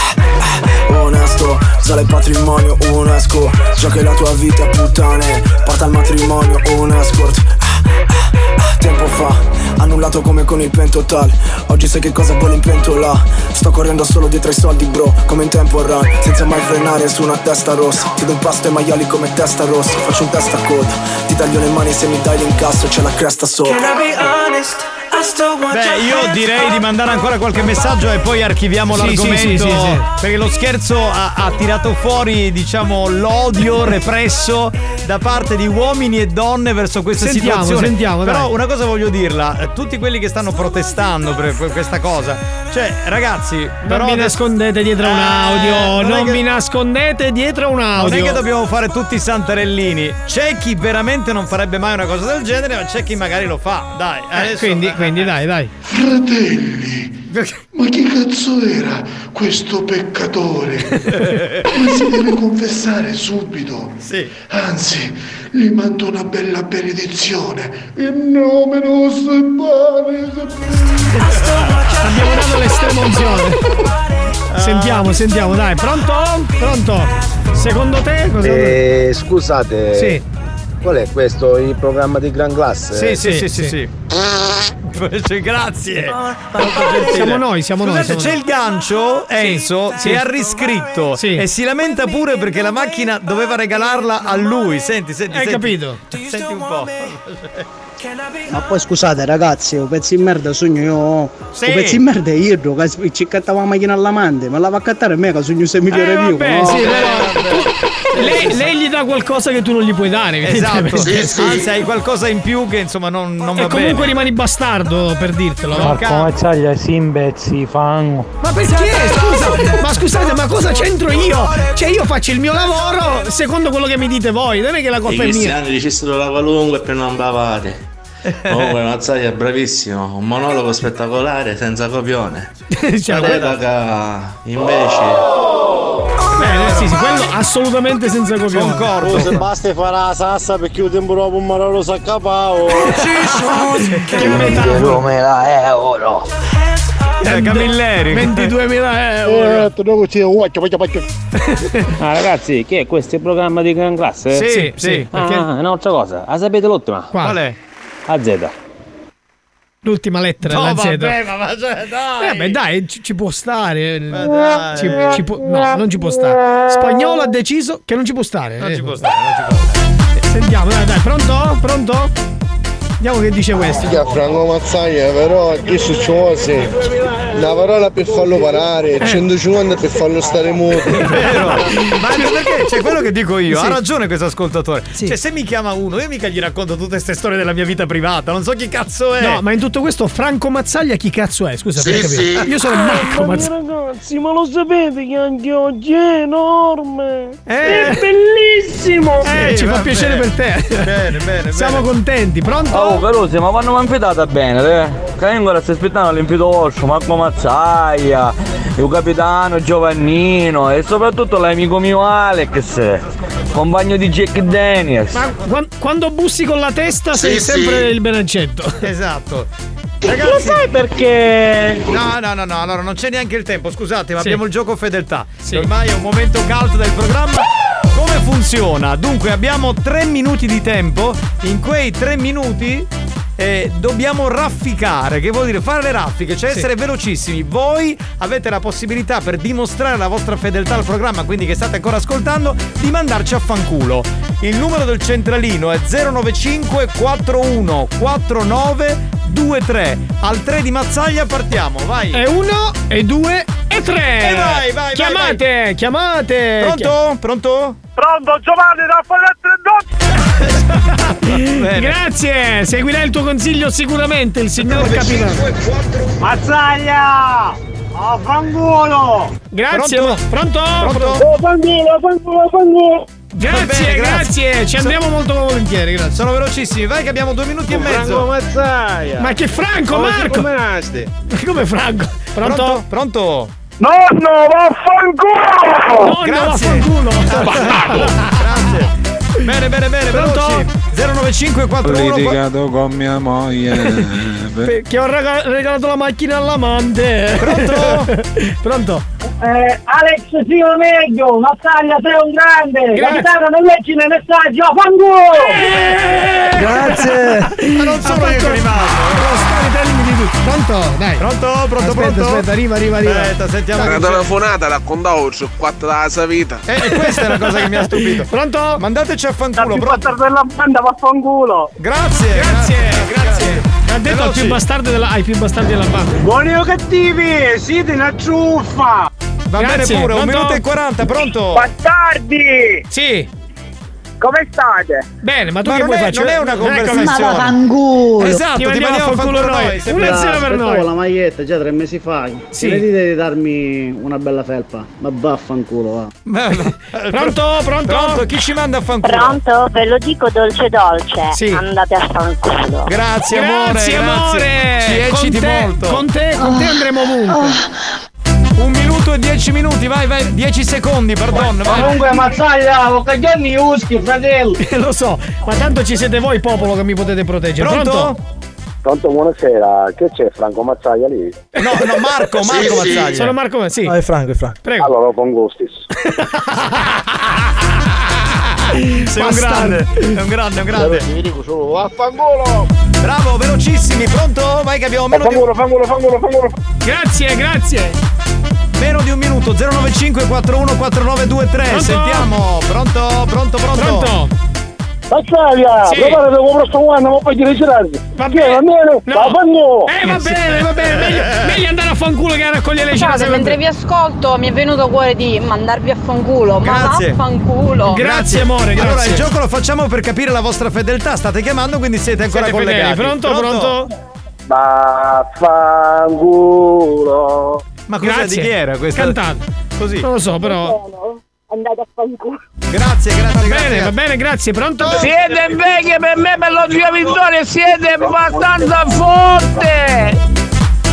Onesto Sale patrimonio UNESCO. Già che la tua vita puttane Porta al matrimonio un escort Ah, ah, ah, Tempo fa Annullato come con il pentotal Oggi sai che cosa vuole in pentola. Sto correndo solo dietro ai soldi bro Come in tempo run Senza mai frenare su una testa rossa. Ti do impasto ai maiali come testa rossa. Faccio un testa a coda. Ti taglio le mani se mi dai l'incasso C'è la cresta sopra. Can I be honest? I still Beh, io direi di mandare ancora qualche messaggio e poi archiviamo Sì, l'argomento. sì, sì, sì. Perché lo scherzo ha, ha tirato fuori, diciamo, l'odio represso da parte di uomini e donne verso questa Sentiamo, situazione. sentiamo, Però dai. una cosa voglio dirla: eh, tutti quelli che stanno protestando per que- questa cosa, cioè, ragazzi, però. non mi nascondete dietro un Eh, audio. non Non, che- mi nascondete dietro un audio. Non è che dobbiamo fare tutti i santarellini. C'è chi veramente non farebbe mai una cosa del genere, ma c'è chi magari lo fa. Dai, Eh, adesso- quindi, quindi dai, dai. Fratelli, ma chi cazzo era questo peccatore? Ma si deve confessare subito. Sì. Anzi, gli mando una bella benedizione. In nome nostro e Abbiamo dato l'estrema unzione. Sentiamo, sentiamo, dai. Pronto? Pronto? Secondo te cosa Eh, scusate. Sì. Qual è questo? Il programma di gran classe? Sì, sì, sì, sì, sì. Cioè, Grazie. Siamo noi, siamo noi, Scusate, siamo c'è noi. il gancio, Enzo, Sì. che ha riscritto e si lamenta pure perché la macchina doveva regalarla a lui. Senti, senti, Hai senti. capito? Senti un po'. [LAUGHS] Ma poi scusate ragazzi, un pezzo di merda sogno io. Sì. Un pezzo di merda è io che ci cattava la macchina all'amante, ma la va a cattare a me che sogno 6 milioni Eh, mio. vabbè, no? sì, lei, lei gli dà qualcosa che tu non gli puoi dare. Esatto, evidentemente. anzi hai qualcosa in più che insomma non, non va E comunque bene. rimani bastardo per dirtelo. Marco Mazzaglia si imbezzi fango. Ma perché? Scusa, ma scusate, ma cosa c'entro io? Cioè, io faccio il mio lavoro secondo quello che mi dite voi, non è che la I colpa è mia. cristiani dicessero la qualunque per non bavare. [LAUGHS] Comunque Mazzaglia è bravissimo, un monologo spettacolare senza copione. [LAUGHS] Cioè, invece Bene, sì, sì, quello assolutamente senza copione. Oh, se basta fare la sassa perché il tempo dopo un marolo si accapavo. che metafora. Come euro. Eh, Camilleri. 22.000 euro. Ah ragazzi, che è questo il programma di gran classe? Sì, sì, sì, Ah, perché- un'altra cosa. La sapete l'ultima? Qual è? A Z. L'ultima lettera No, la Z. vabbè, ma, ma cioè, dai. Eh, beh, dai, ci, ci può stare. dai. Ci, ci può- no, non ci può stare. Spagnolo ha deciso che non ci può stare. Non Eh, ci può stare, non ci può stare. Sentiamo, dai, dai, pronto? Pronto? Vediamo che dice questo. Franco Mazzaglia però che succede? Una parola per farlo parare, 150 per farlo stare muto. Vero. Ma anche perché c'è quello che dico io, Sì. ha ragione questo ascoltatore. Cioè, se mi chiama uno, io mica gli racconto tutte queste storie della mia vita privata, non so chi cazzo è. No, ma in tutto questo Franco Mazzaglia chi cazzo è? Scusa, per capire. Io sono Marco Ma Mazzaglia. ragazzi, ma lo sapete che anche oggi è enorme? Eh. È bellissimo! Eh, ci fa piacere per te. Bene, bene, Siamo contenti. Pronto? Oh, Carusi, ma ha invitata bene, eh? Che ancora stai aspettando l'invito vostro, Marco Mazzaia, il capitano Giovannino e soprattutto l'amico mio Alex, compagno di Jack Daniels. Ma quan- quando bussi con la testa sei Sì, sempre sì. il Benaccetto. [LAUGHS] Esatto. Lo sai perché? No, no, no, no, allora non c'è neanche il tempo, scusate, ma Sì. abbiamo il gioco fedeltà. Ormai è un momento caldo del programma. Come funziona? Dunque abbiamo tre minuti di tempo, in quei tre minuti eh, dobbiamo rafficare, che vuol dire fare le raffiche, cioè Sì. essere velocissimi. Voi avete la possibilità per dimostrare la vostra fedeltà al programma, quindi che state ancora ascoltando, di mandarci a fanculo. Il numero del centralino è 095 41 49 23. Al 3 di Mazzaglia partiamo, vai. E uno, e due, e tre. E vai, vai, Chiamate, vai, chiamate. Pronto? Pronto? Pronto, Giovanni Chi- Grazie, seguirà il tuo consiglio sicuramente il signor capitano. Mazzaglia! Oh, fanculo! Grazie. Pronto? Pronto? Pronto? Pronto? fanculo, fanculo, fanculo! Grazie, bene, grazie, ci andiamo molto volentieri, grazie. Sono velocissimi, vai che abbiamo due minuti e mezzo. Mazzaia. Ma che Franco, Oggi Marco! come? Come Franco? Pronto? Pronto? Pronto? Nonno, vaffanculo! Nonno, Grazie. vaffanculo! [LAUGHS] Grazie. Bene, bene, bene, Pronto? veloci. 09541 litigato con mia moglie. [LAUGHS] Che ho rega- regalato la macchina all'amante. Pronto? [LAUGHS] Pronto? Eh, Alex Sio meglio, Mazzaglia sei un grande, Grazie. capitano non leggi nei messaggi, oh fanculo! Grazie. Ma non sono io che rimasto. Pronto? Dai. Pronto? Pronto? Aspetta, pronto? aspetta, arriva, arriva, arriva. Aspetta, sentiamo. Una telefonata raccontavo su quattro della sua vita. Eh, e questa è la cosa che mi ha stupito. Pronto? Mandateci a fanculo, pronto? bastardo della banda, vaffanculo! Grazie, Grazie, grazie. Ha detto al più bastardo della, ai più bastardi della banda. Buoni o cattivi, siete una ciuffa! Va Grazie, bene pure, un pronto? minuto e 40, pronto? Bastardi! Sì. Come state? Bene, ma tu Ma che non vuoi fare? non è una conversazione. fanculo. Esatto, Ti ti mandiamo mandiamo a fanculo noi. Se- Una zero per noi. la maglietta già tre mesi fa. Sì. Sì. dite di darmi una bella felpa. Ma vaffanculo, va. Pronto? Pronto? Pronto? Chi ci manda a fanculo? Pronto? Ve lo dico dolce dolce. Sì. Andate a fanculo. Grazie amore, Grazie amore. Ci ecciti con te, molto. Con te, con te andremo ovunque. Un minuto e dieci minuti, vai, vai, dieci secondi, pardon, vai. Comunque Mazzaglia, ho caglioni uschi, fratello! [LAUGHS] Lo so, ma tanto ci siete voi popolo che mi potete proteggere. Pronto? Pronto, buonasera. Che c'è Franco Mazzaglia lì? No, no, Marco, [LAUGHS] Marco Mazzaglia. Sono Marco, sì. No, è Franco, è Franco. Prego. Allora, con gustis. [LAUGHS] Sei un grande, è un grande, è un grande. Vi dico solo vaffanculo! Bravo, velocissimi, pronto? Vai che abbiamo meno di, Fanculo, fanculo, fanculo, fanculo! Grazie, grazie. Meno di un minuto. 095 41 4923. Pronto? Sentiamo. Pronto? Pronto, pronto? Pronto? Mazzaglia! Sì. Preparate con questo anno, ma poi ti ritirarsi! Va Che va bene? No. Vaffanculo! Eh, va bene, va bene. Meglio, meglio andare a fanculo che a raccogliere le case. mentre vi ascolto mi è venuto cuore di mandarvi a fanculo, ma Grazie. vaffanculo. Grazie, amore, grazie. Allora, il gioco lo facciamo per capire la vostra fedeltà. State chiamando, quindi siete ancora Siete fedeli. collegati. Pronto, pronto? Vaffanculo! Ma Grazie. di chi era questa? Cantate. Così. Non lo so, però. Andate a fanculo. Grazie, grazie, Va grazie. bene, va bene, grazie. Pronto? Siete vecchie per me, per lo zio Vittorio, siete abbastanza forte!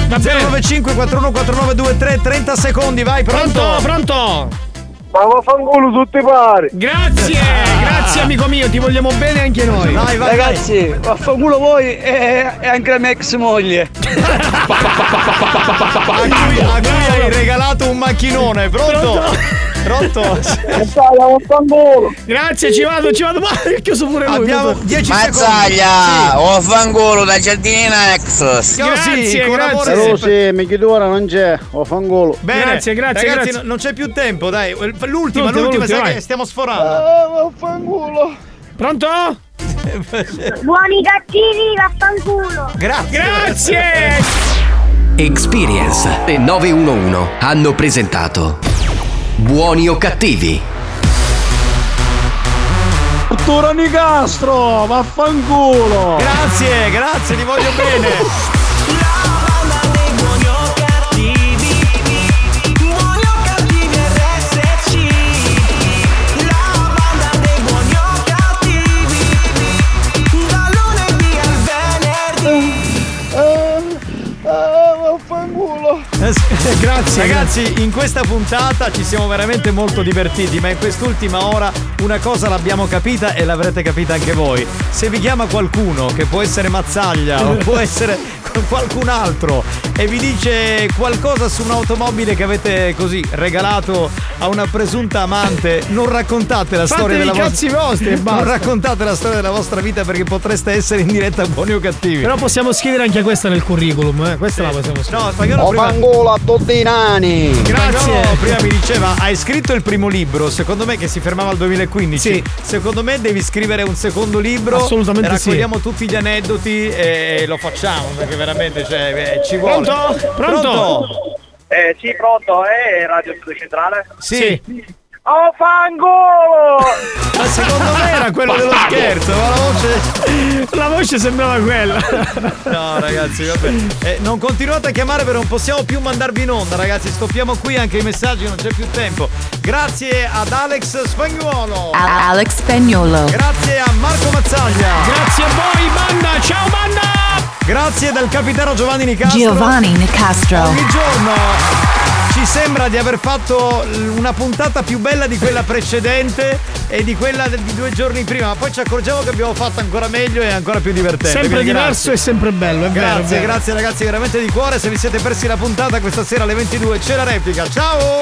Va bene. 095 41 4923 30 secondi, vai, pronto? Pronto, pronto. Ma vaffanculo tutti pari! Grazie, grazie amico mio, ti vogliamo bene anche noi. Vai, vai, Ragazzi, vaffanculo voi e, e anche la mia ex moglie. vai. [LAUGHS] A cui, a cui hai regalato un macchinone, pronto? Pronto? Vaffanculo! [LAUGHS] Grazie, ci vado, ci vado. Ma è chiuso pure lui. Abbiamo tutto. 10 secondi. Mazzaglia, o fangolo da giardina ex. Sì. Grazie, Sì, con grazie. sempre. sì, mi chiudo ora non c'è. Ho fangolo. Bene, Grazie, grazie, ragazzi, grazie. no- non c'è più tempo, dai. L'ultima, L'ultima, l'ultima, sai che stiamo sforando. Ah, vaffanculo. Pronto? Buoni cattivi, vaffanculo. Grazie. Grazie. Experience e 911 hanno presentato Buoni o cattivi? Cultura Nicastro, vaffanculo. Grazie, grazie, ti voglio bene. [LAUGHS] Grazie. Ragazzi, in questa puntata ci siamo veramente molto divertiti, ma in quest'ultima ora una cosa l'abbiamo capita e l'avrete capita anche voi. Se vi chiama qualcuno, che può essere Mazzaglia o può [LAUGHS] essere qualcun altro, e vi dice qualcosa su un'automobile che avete così regalato a una presunta amante, non raccontate la Fate storia della cazzi vostri Non raccontate la storia della vostra vita perché potreste essere in diretta buoni o cattivi. Però possiamo scrivere anche questa nel curriculum, eh? Questa la possiamo scrivere. No, spagnolo Ho prima. Fangolo a tutti i nani. Grazie. Spagnolo prima mi diceva hai scritto il primo libro secondo me che si fermava al 2015 Sì. secondo me devi scrivere un secondo libro Assolutamente sì. raccogliamo tutti gli aneddoti e lo facciamo perché veramente cioè, eh, ci vuole Pronto? Pronto? Eh sì, pronto, è Radio Studio Centrale? Sì. Oh fangolo! ma secondo me era quello dello scherzo ma la voce La voce sembrava quella. no ragazzi vabbè Eh, non continuate a chiamare perché non possiamo più mandarvi in onda ragazzi stoppiamo qui anche i messaggi non c'è più tempo grazie ad Alex Spagnuolo Alex Spagnolo. grazie a Marco Mazzaglia Grazie a voi, banda. Ciao, banda. Grazie dal capitano Giovanni Nicastro. Giovanni Nicastro. Ogni giorno ci sembra di aver fatto una puntata più bella di quella precedente e di quella di due giorni prima, ma poi ci accorgiamo che abbiamo fatto ancora meglio e ancora più divertente. Sempre Quindi diverso grazie. e sempre bello, è Grazie, vero. grazie ragazzi, veramente di cuore. Se vi siete persi la puntata questa sera alle 22 c'è la replica. Ciao!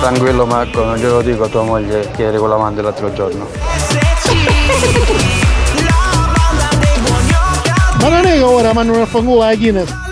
Tranquillo Marco, non glielo dico a tua moglie che eri con l'amante l'altro giorno. Ma non è che ora mandano a fanculo la Guinness.